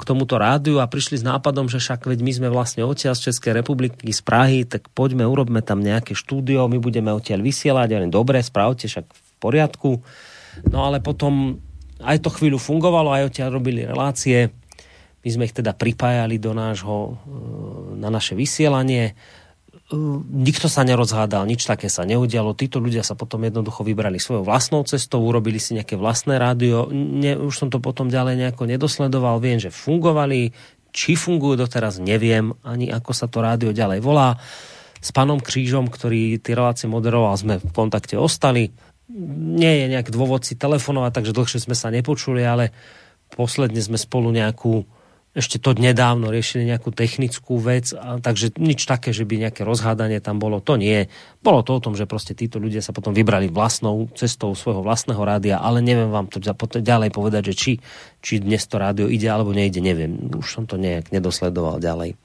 k tomuto rádiu a prišli s nápadom, že však veď my sme vlastne odtiaľ z Českej republiky, z Prahy, tak poďme, urobme tam nejaké štúdio, my budeme odtiaľ vysielať, ale dobre, spravte, však v poriadku. No ale potom aj to chvíľu fungovalo, aj odtiaľ robili relácie, my sme ich teda pripájali do nášho, na naše vysielanie nikto sa nerozhádal, nič také sa neudialo. Títo ľudia sa potom jednoducho vybrali svojou vlastnou cestou, urobili si nejaké vlastné rádio. Ne, už som to potom ďalej nejako nedosledoval. Viem, že fungovali. Či fungujú doteraz, neviem ani ako sa to rádio ďalej volá. S pánom Krížom, ktorý tie relácie moderoval, sme v kontakte ostali. Nie je nejak dôvod si telefonovať, takže dlhšie sme sa nepočuli, ale posledne sme spolu nejakú ešte to nedávno riešili nejakú technickú vec, a, takže nič také, že by nejaké rozhádanie tam bolo, to nie. Bolo to o tom, že proste títo ľudia sa potom vybrali vlastnou cestou svojho vlastného rádia, ale neviem vám to ďalej povedať, že či, či dnes to rádio ide alebo nejde, neviem. Už som to nejak nedosledoval ďalej.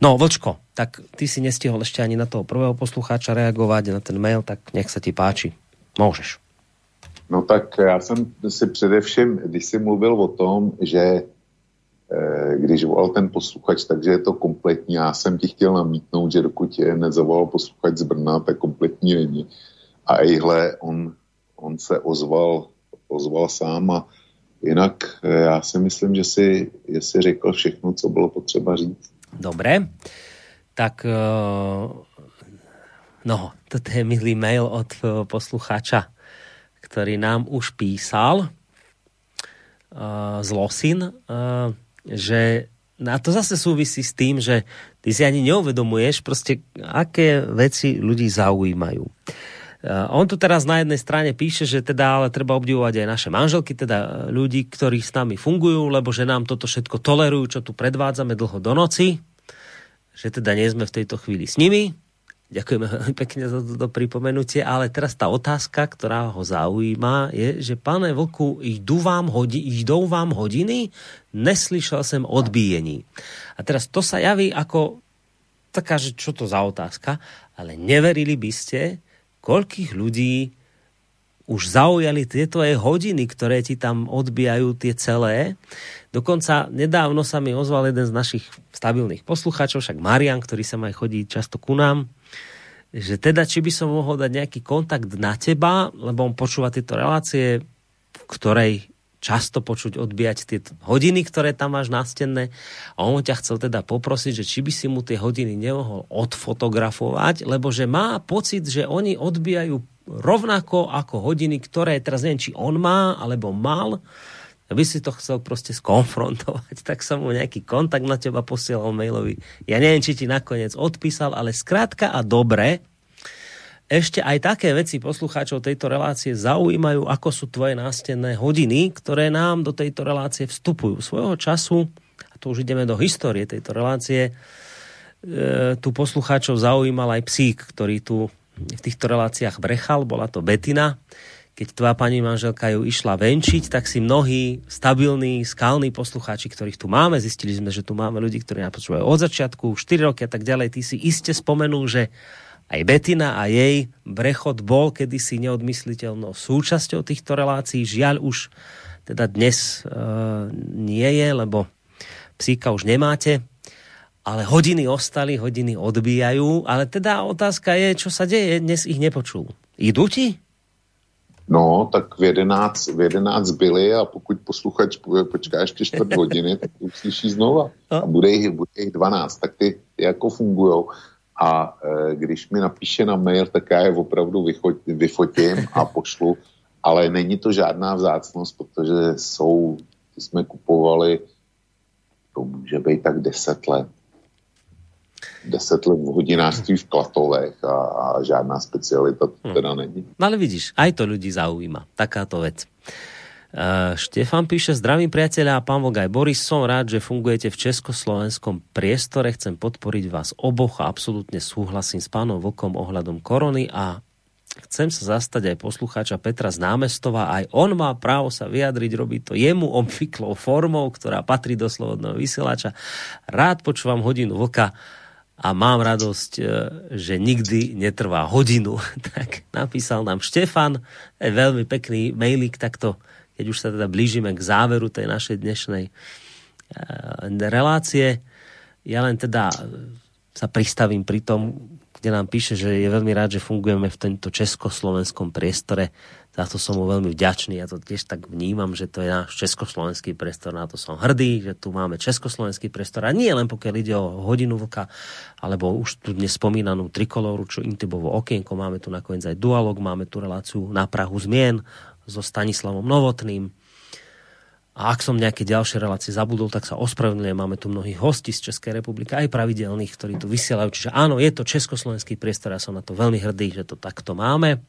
No, Vlčko, tak ty si nestihol ešte ani na toho prvého poslucháča reagovať, na ten mail, tak nech sa ti páči. Môžeš. No tak já jsem si především, když jsi mluvil o tom, že když volal ten posluchač, takže je to kompletní. Já jsem ti chtěl namítnout, že dokud je nezavolal posluchač z Brna, tak kompletní není. A ejhle, on, on se ozval, ozval sám a jinak eh, já si myslím, že si, že si řekl všechno, co bylo potřeba říct. Dobre, tak eh, no, toto je milý mail od poslucháča, ktorý nám už písal z Losin že na to zase súvisí s tým, že ty si ani neuvedomuješ proste, aké veci ľudí zaujímajú. On tu teraz na jednej strane píše, že teda ale treba obdivovať aj naše manželky, teda ľudí, ktorí s nami fungujú, lebo že nám toto všetko tolerujú, čo tu predvádzame dlho do noci, že teda nie sme v tejto chvíli s nimi, Ďakujeme veľmi pekne za toto pripomenutie, ale teraz tá otázka, ktorá ho zaujíma, je, že pane Vlku, idú vám, hodi, vám hodiny? Neslyšel som odbíjení. A teraz to sa javí ako taká, že čo to za otázka, ale neverili by ste, koľkých ľudí už zaujali tieto aj hodiny, ktoré ti tam odbijajú tie celé. Dokonca nedávno sa mi ozval jeden z našich stabilných poslucháčov, však Marian, ktorý sa aj chodí často ku nám, že teda či by som mohol dať nejaký kontakt na teba, lebo on počúva tieto relácie, v ktorej často počuť odbíjať tie hodiny, ktoré tam máš nástenné a on ťa chcel teda poprosiť, že či by si mu tie hodiny nemohol odfotografovať, lebo že má pocit, že oni odbijajú rovnako ako hodiny, ktoré teraz neviem, či on má alebo mal by si to chcel proste skonfrontovať, tak som mu nejaký kontakt na teba posielal mailový. Ja neviem, či ti nakoniec odpísal, ale skrátka a dobre, ešte aj také veci poslucháčov tejto relácie zaujímajú, ako sú tvoje nástenné hodiny, ktoré nám do tejto relácie vstupujú. Svojho času, a tu už ideme do histórie tejto relácie, e, tu poslucháčov zaujímal aj psík, ktorý tu v týchto reláciách brechal, bola to Betina. Keď tvoja pani manželka ju išla venčiť, tak si mnohí stabilní, skalní poslucháči, ktorých tu máme, zistili sme, že tu máme ľudí, ktorí nás počúvajú od začiatku, 4 roky a tak ďalej, ty si iste spomenul, že aj Betina a jej brechod bol kedysi neodmysliteľnou súčasťou týchto relácií. Žiaľ už teda dnes e, nie je, lebo psíka už nemáte, ale hodiny ostali, hodiny odbíjajú, ale teda otázka je, čo sa deje, dnes ich nepočul. Idú ti? No, tak v 11, v 11 byli a pokud posluchač počká ještě čtvrt hodiny, tak uslyší znova. A bude jich, bude jich 12, tak ty, ty jako fungujou. A e, když mi napíše na mail, tak já je opravdu vyfotím a pošlu. Ale není to žádná vzácnost, protože jsou, ty jsme kupovali, to může být tak 10 let. 10 let v hodinářství v Klatovech a, a žádná specialita to hm. teda není. No ale vidíš, aj to ľudí zaujíma, takáto vec. Uh, Štefan píše, zdravím priateľa a pán Vogaj Boris, som rád, že fungujete v československom priestore, chcem podporiť vás oboch a absolútne súhlasím s pánom Vokom ohľadom korony a chcem sa zastať aj poslucháča Petra z námestova, aj on má právo sa vyjadriť, robí to jemu obvyklou formou, ktorá patrí do slobodného vysielača. Rád počúvam hodinu Voka a mám radosť, e, že nikdy netrvá hodinu. tak napísal nám Štefan, je veľmi pekný mailik takto keď už sa teda blížime k záveru tej našej dnešnej eh, relácie. Ja len teda sa pristavím pri tom, kde nám píše, že je veľmi rád, že fungujeme v tomto československom priestore. Za to som mu veľmi vďačný. Ja to tiež tak vnímam, že to je náš československý priestor. Na to som hrdý, že tu máme československý priestor. A nie len pokiaľ ide o hodinu vlka, alebo už tu dnes spomínanú trikoloru, čo Intibovo okienko. Máme tu nakoniec aj dualog, máme tu reláciu na Prahu zmien, so Stanislavom Novotným. A ak som nejaké ďalšie relácie zabudol, tak sa ospravedlňujem. Máme tu mnohých hostí z Českej republiky, aj pravidelných, ktorí tu vysielajú. Čiže áno, je to československý priestor, ja som na to veľmi hrdý, že to takto máme.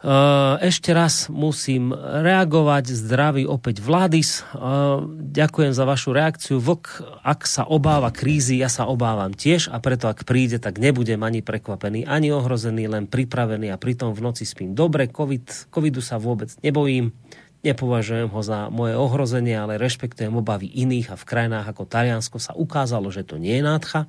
Eh, ešte raz musím reagovať. Zdraví opäť Vladis. Eh, ďakujem za vašu reakciu. Vlk, ak sa obáva krízy, ja sa obávam tiež a preto ak príde, tak nebudem ani prekvapený, ani ohrozený, len pripravený a pritom v noci spím dobre. COVID, covidu sa vôbec nebojím. Nepovažujem ho za moje ohrozenie, ale rešpektujem obavy iných a v krajinách ako Taliansko sa ukázalo, že to nie je nádcha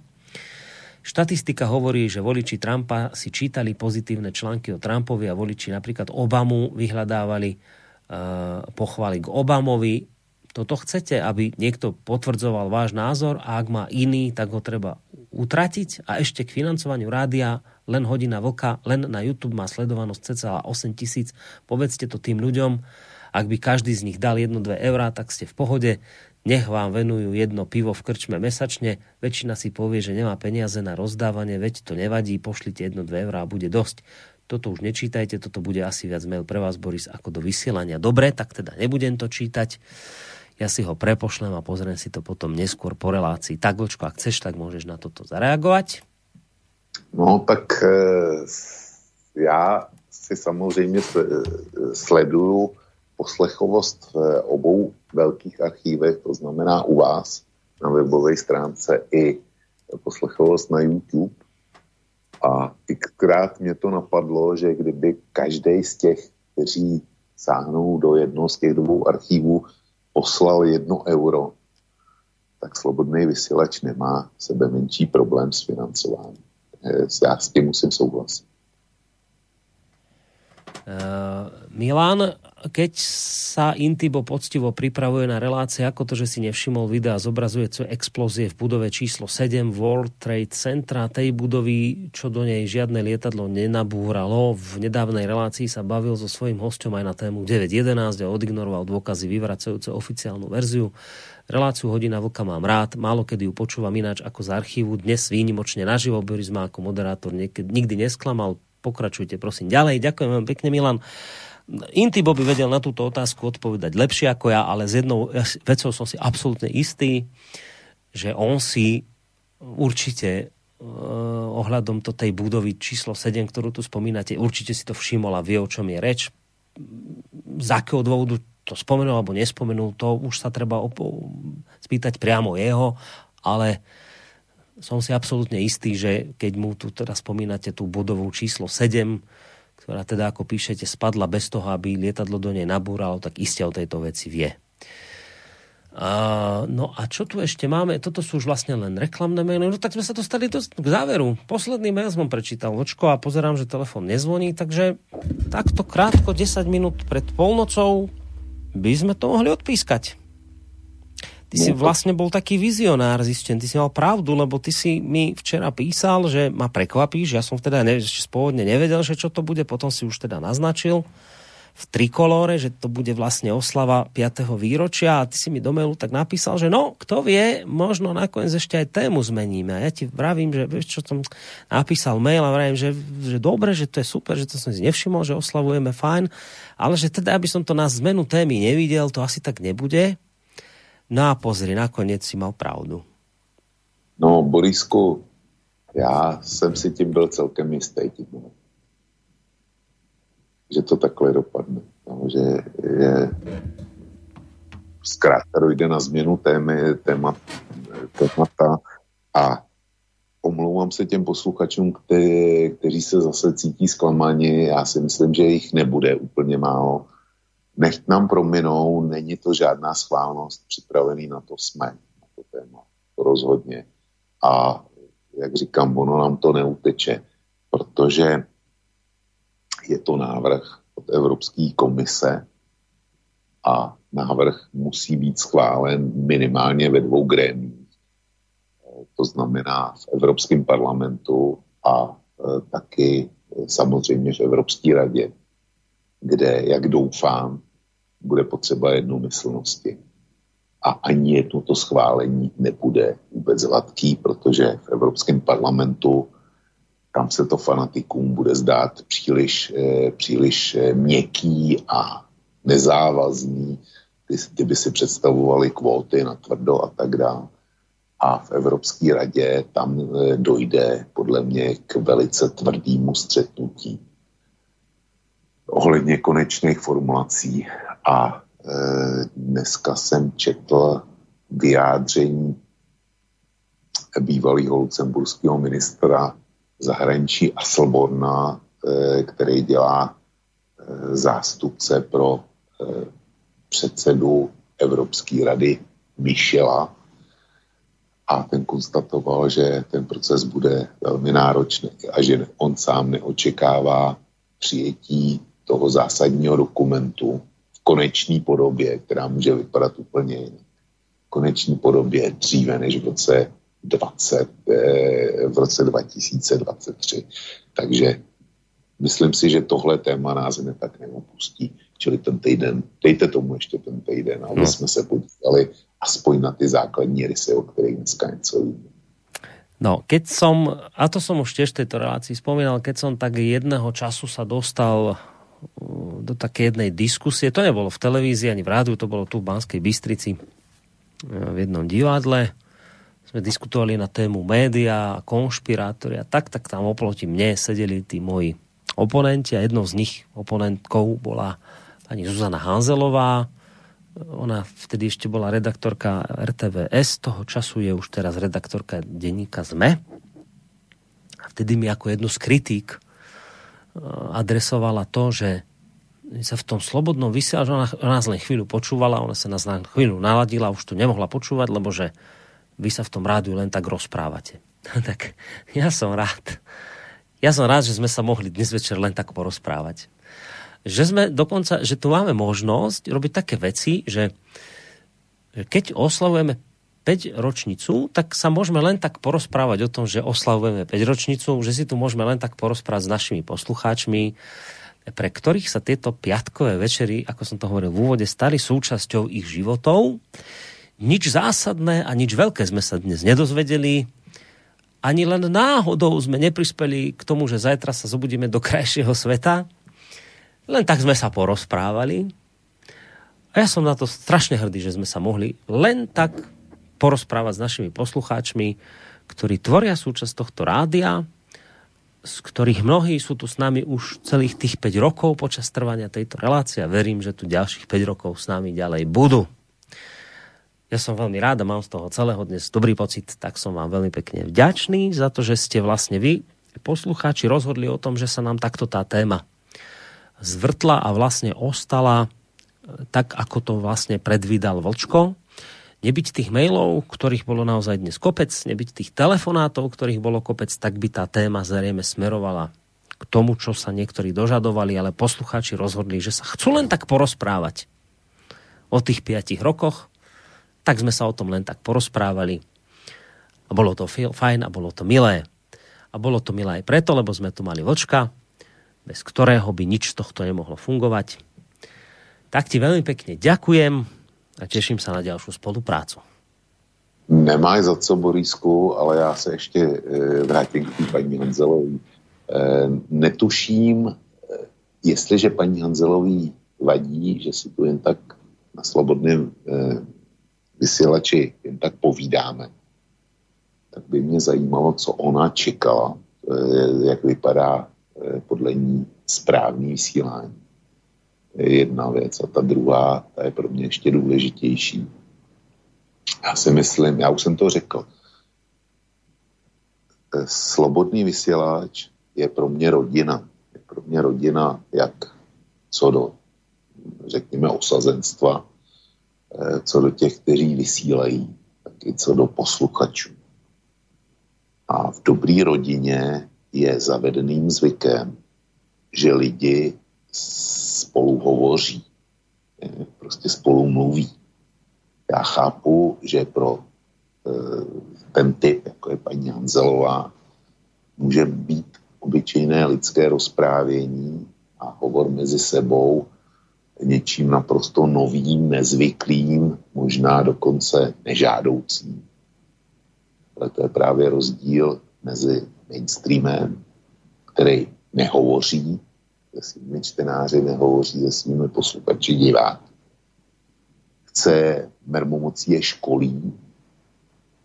Štatistika hovorí, že voliči Trumpa si čítali pozitívne články o Trumpovi a voliči napríklad Obamu vyhľadávali uh, pochvály k Obamovi. Toto chcete, aby niekto potvrdzoval váš názor a ak má iný, tak ho treba utratiť a ešte k financovaniu rádia len hodina vlka, len na YouTube má sledovanosť cca 8 tisíc. Povedzte to tým ľuďom, ak by každý z nich dal 1-2 eurá, tak ste v pohode nech vám venujú jedno pivo v krčme mesačne, väčšina si povie, že nemá peniaze na rozdávanie, veď to nevadí, pošlite jedno, dve eurá a bude dosť. Toto už nečítajte, toto bude asi viac mail pre vás, Boris, ako do vysielania. Dobre, tak teda nebudem to čítať. Ja si ho prepošlem a pozriem si to potom neskôr po relácii. Tak, Vlčko, ak chceš, tak môžeš na toto zareagovať. No, tak e, já si samozřejmě sleduju poslechovost v obou velkých archívech, to znamená u vás na webové stránce i poslechovost na YouTube. A xkrát mě to napadlo, že kdyby každý z těch, kteří sáhnou do jednoho z těch dvou archívů, poslal jedno euro, tak slobodný vysílač nemá sebe menší problém s financováním. Já s tím musím souhlasit. Uh, Milan, keď sa Intibo poctivo pripravuje na relácie, ako to, že si nevšimol videa, zobrazuje co explózie v budove číslo 7 World Trade Centra, tej budovy, čo do nej žiadne lietadlo nenabúralo. V nedávnej relácii sa bavil so svojím hostom aj na tému 9.11 a odignoroval dôkazy vyvracajúce oficiálnu verziu. Reláciu Hodina Vlka mám rád, málo kedy ju počúvam ináč ako z archívu. Dnes výnimočne naživo, Boris ma ako moderátor niekedy, nikdy nesklamal. Pokračujte prosím ďalej. Ďakujem vám pekne, Milan. Intibo by vedel na túto otázku odpovedať lepšie ako ja, ale s jednou vecou som si absolútne istý, že on si určite uh, ohľadom to tej budovy číslo 7, ktorú tu spomínate, určite si to všimol a vie, o čom je reč. Z akého dôvodu to spomenul alebo nespomenul, to už sa treba op- spýtať priamo jeho, ale som si absolútne istý, že keď mu tu teraz spomínate tú bodovú číslo 7, ktorá teda, ako píšete, spadla bez toho, aby lietadlo do nej nabúralo, tak iste o tejto veci vie. A, no a čo tu ešte máme? Toto sú už vlastne len reklamné maily. No tak sme sa dostali do, k záveru. Posledný mail som prečítal očko a pozerám, že telefon nezvoní, takže takto krátko, 10 minút pred polnocou by sme to mohli odpískať. Ty no, si vlastne bol taký vizionár zisten, ty si mal pravdu, lebo ty si mi včera písal, že ma prekvapíš, ja som teda ne, spôvodne nevedel, že čo to bude, potom si už teda naznačil v trikolóre, že to bude vlastne oslava 5. výročia. A ty si mi do mailu tak napísal, že no, kto vie, možno nakoniec ešte aj tému zmeníme. A ja ti vravím, že vieš, čo som napísal mail a vravím, že, že dobre, že to je super, že to som si nevšimol, že oslavujeme fajn, ale že teda, aby som to na zmenu témy nevidel, to asi tak nebude, No a pozri, nakonec si mal pravdu. No, Borisku, já jsem si tím byl celkem jistý. Že to takhle dopadne. No, že je zkrátka dojde na změnu témy, téma, témata a omlouvám se těm posluchačům, kteří, kteří se zase cítí zklamaní. Já si myslím, že jich nebude úplně málo nech nám prominou, není to žádná schválnost, připravený na to jsme, na to téma, rozhodně. A jak říkám, ono nám to neuteče, protože je to návrh od Evropské komise a návrh musí být schválen minimálně ve dvou grémích. To znamená v Evropském parlamentu a e, taky samozřejmě v Evropské radě kde, jak doufám, bude potřeba jednomyslnosti. A ani jedno to schválení nebude vůbec hladký, protože v Evropském parlamentu tam se to fanatikům bude zdát příliš, eh, příliš eh, měkký a nezávazný. Ty, ty by si představovali kvóty na tvrdo a tak dále. A v Evropské radě tam eh, dojde podle mě k velice tvrdému střetnutí ohledně konečných formulací. A e, dneska jsem četl vyjádření bývalého lucemburského ministra zahraničí Aslborna, e, který dělá e, zástupce pro e, předsedu Evropské rady Michela. A ten konstatoval, že ten proces bude velmi náročný a že on sám neočekává přijetí toho zásadního dokumentu v konečné podobě, která může vypadat úplně jinak. V konečné podobě dříve než v roce 20, eh, v roce 2023. Takže myslím si, že tohle téma nás ne tak neopustí. Čili ten týden, dejte tomu ještě ten týden, aby no. jsme se podívali aspoň na ty základní rysy, o kterých dneska něco víme. No, keď som, a to som už tiež v tejto relácii spomínal, keď som tak jedného času sa dostal do také jednej diskusie. To nebolo v televízii ani v rádiu, to bolo tu v Banskej Bystrici v jednom divadle. Sme diskutovali na tému média, konšpirátori a tak, tak tam oproti mne sedeli tí moji oponenti a jednou z nich oponentkou bola pani Zuzana Hanzelová. Ona vtedy ešte bola redaktorka RTVS, toho času je už teraz redaktorka denníka ZME. A vtedy mi ako jednu z kritík adresovala to, že sa v tom slobodnom vysielači, ona, nás len chvíľu počúvala, ona sa nás len chvíľu naladila, už tu nemohla počúvať, lebo že vy sa v tom rádiu len tak rozprávate. tak ja som rád. Ja som rád, že sme sa mohli dnes večer len tak porozprávať. Že sme dokonca, že tu máme možnosť robiť také veci, že keď oslavujeme 5 ročnicu, tak sa môžeme len tak porozprávať o tom, že oslavujeme 5 ročnicu, že si tu môžeme len tak porozprávať s našimi poslucháčmi, pre ktorých sa tieto piatkové večery, ako som to hovoril v úvode, stali súčasťou ich životov. Nič zásadné a nič veľké sme sa dnes nedozvedeli. Ani len náhodou sme neprispeli k tomu, že zajtra sa zobudíme do krajšieho sveta. Len tak sme sa porozprávali. A ja som na to strašne hrdý, že sme sa mohli len tak porozprávať s našimi poslucháčmi, ktorí tvoria súčasť tohto rádia, z ktorých mnohí sú tu s nami už celých tých 5 rokov počas trvania tejto relácie a verím, že tu ďalších 5 rokov s nami ďalej budú. Ja som veľmi rád a mám z toho celého dnes dobrý pocit, tak som vám veľmi pekne vďačný za to, že ste vlastne vy, poslucháči, rozhodli o tom, že sa nám takto tá téma zvrtla a vlastne ostala e, tak, ako to vlastne predvídal Vlčko. Nebyť tých mailov, ktorých bolo naozaj dnes kopec, nebyť tých telefonátov, ktorých bolo kopec, tak by tá téma zrejme smerovala k tomu, čo sa niektorí dožadovali, ale poslucháči rozhodli, že sa chcú len tak porozprávať o tých piatich rokoch, tak sme sa o tom len tak porozprávali. A bolo to fajn a bolo to milé. A bolo to milé aj preto, lebo sme tu mali vočka, bez ktorého by nič z tohto nemohlo fungovať. Tak ti veľmi pekne ďakujem a teším sa na ďalšiu spoluprácu. Nemáš za co, Borisku, ale já se ještě e, vrátím k paní Hanzelové. E, netuším, e, jestliže paní Hanzelový vadí, že si tu jen tak na slobodném e, vysílači jen tak povídáme, tak by mě zajímalo, co ona čekala, e, jak vypadá e, podle ní správný vysílání. Je jedna věc. A ta druhá, ta je pro mě ještě důležitější. Já si myslím, já už jsem to řekl, slobodný vysílač je pro mě rodina. Je pro mě rodina jak co do, řekněme, osazenstva, Eh, co do těch, kteří vysílají, tak i co do posluchačů. A v dobré rodině je zavedeným zvykem, že lidi spolu hovoří, prostě spolu mluví. Já chápu, že pro eh, ten typ, jako je paní Hanzelová, může být obyčejné lidské rozprávění a hovor mezi sebou něčím naprosto novým, nezvyklým, možná dokonce nežádoucím. Ale to je právě rozdíl mezi mainstreamem, který nehovoří se svými čtenáři, nehovoří se svými posluchači diváky. Chce mermomocí je školí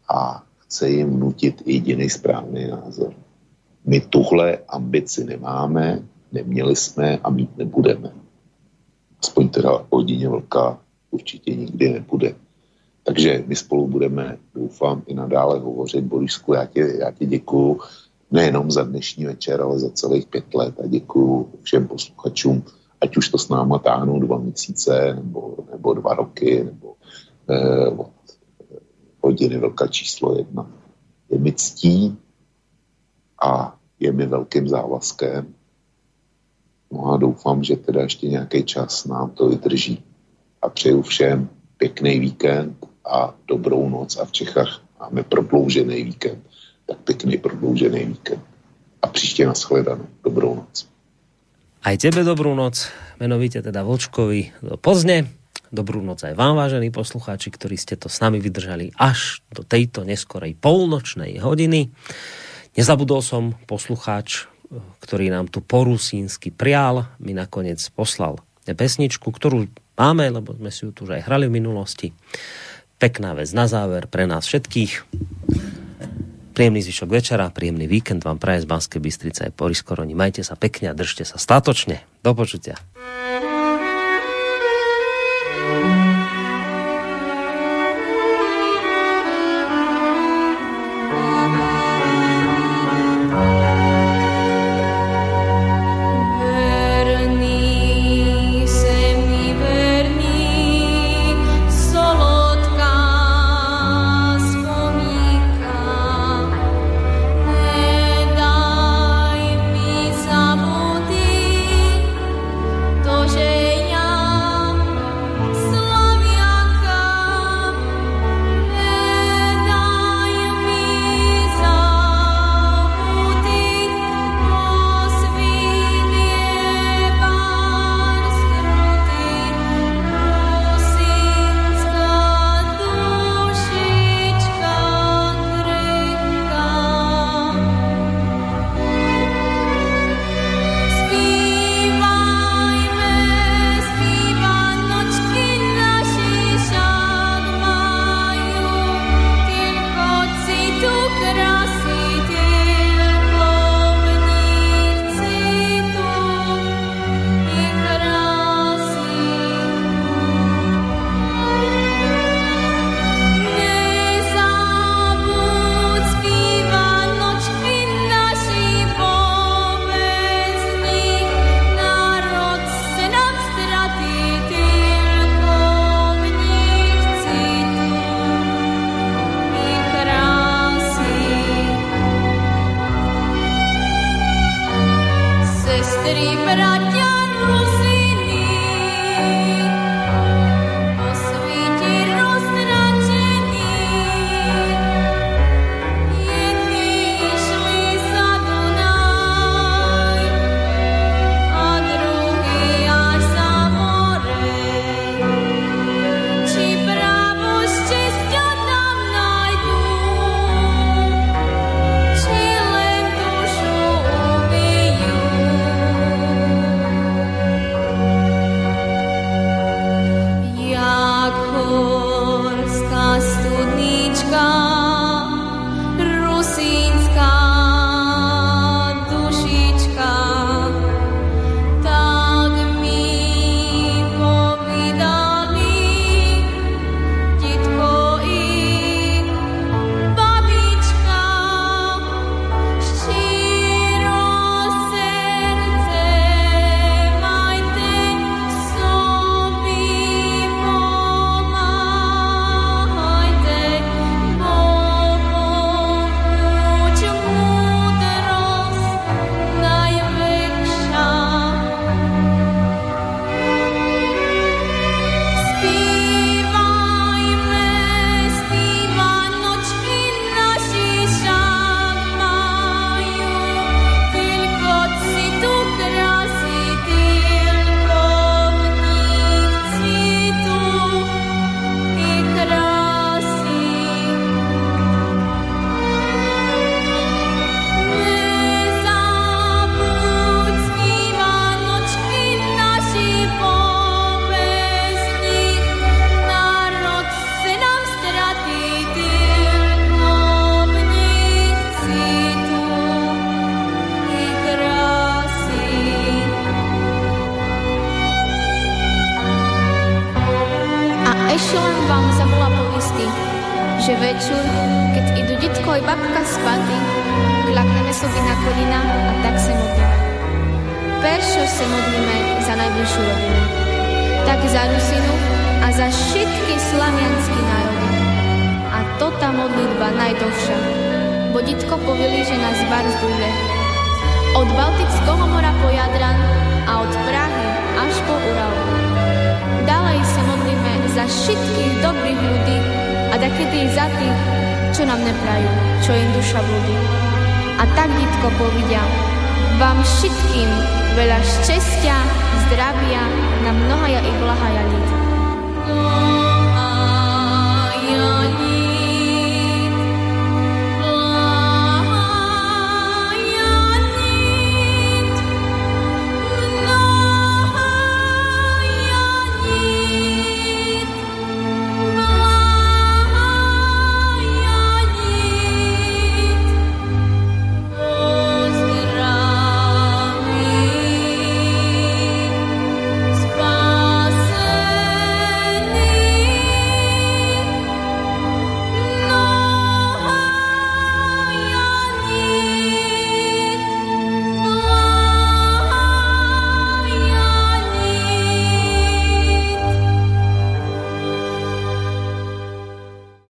a chce jim nutit jediný správný názor. My tuhle ambici nemáme, neměli jsme a mít nebudeme aspoň teda hodině vlka určitě nikdy nebude. Takže my spolu budeme, doufám, i nadále hovořit. Borisku, já ti děkuju nejenom za dnešní večer, ale za celých pět let a děkuju všem posluchačům, ať už to s náma táhnou dva měsíce, nebo, nebo dva roky, nebo eh, od hodiny velká číslo jedna. Je mi ctí a je mi velkým závazkem, No a doufám, že teda ještě nějaký čas nám to vydrží. A přeju všem pěkný víkend a dobrou noc. A v Čechách máme prodloužený víkend. Tak pěkný prodloužený víkend. A příště nashledanou. Dobrou noc. Aj tebe dobrú noc, menovite teda Vlčkovi do Pozne. Dobrú noc aj vám, vážení poslucháči, ktorí ste to s nami vydržali až do tejto neskorej polnočnej hodiny. Nezabudol som poslucháč ktorý nám tu porusínsky prial, mi nakoniec poslal pesničku, ktorú máme, lebo sme si ju tu už aj hrali v minulosti. Pekná vec na záver pre nás všetkých. Príjemný zvyšok večera, príjemný víkend vám praje z Banskej Bystrice aj Boris Koroni. Majte sa pekne a držte sa statočne. Do počutia.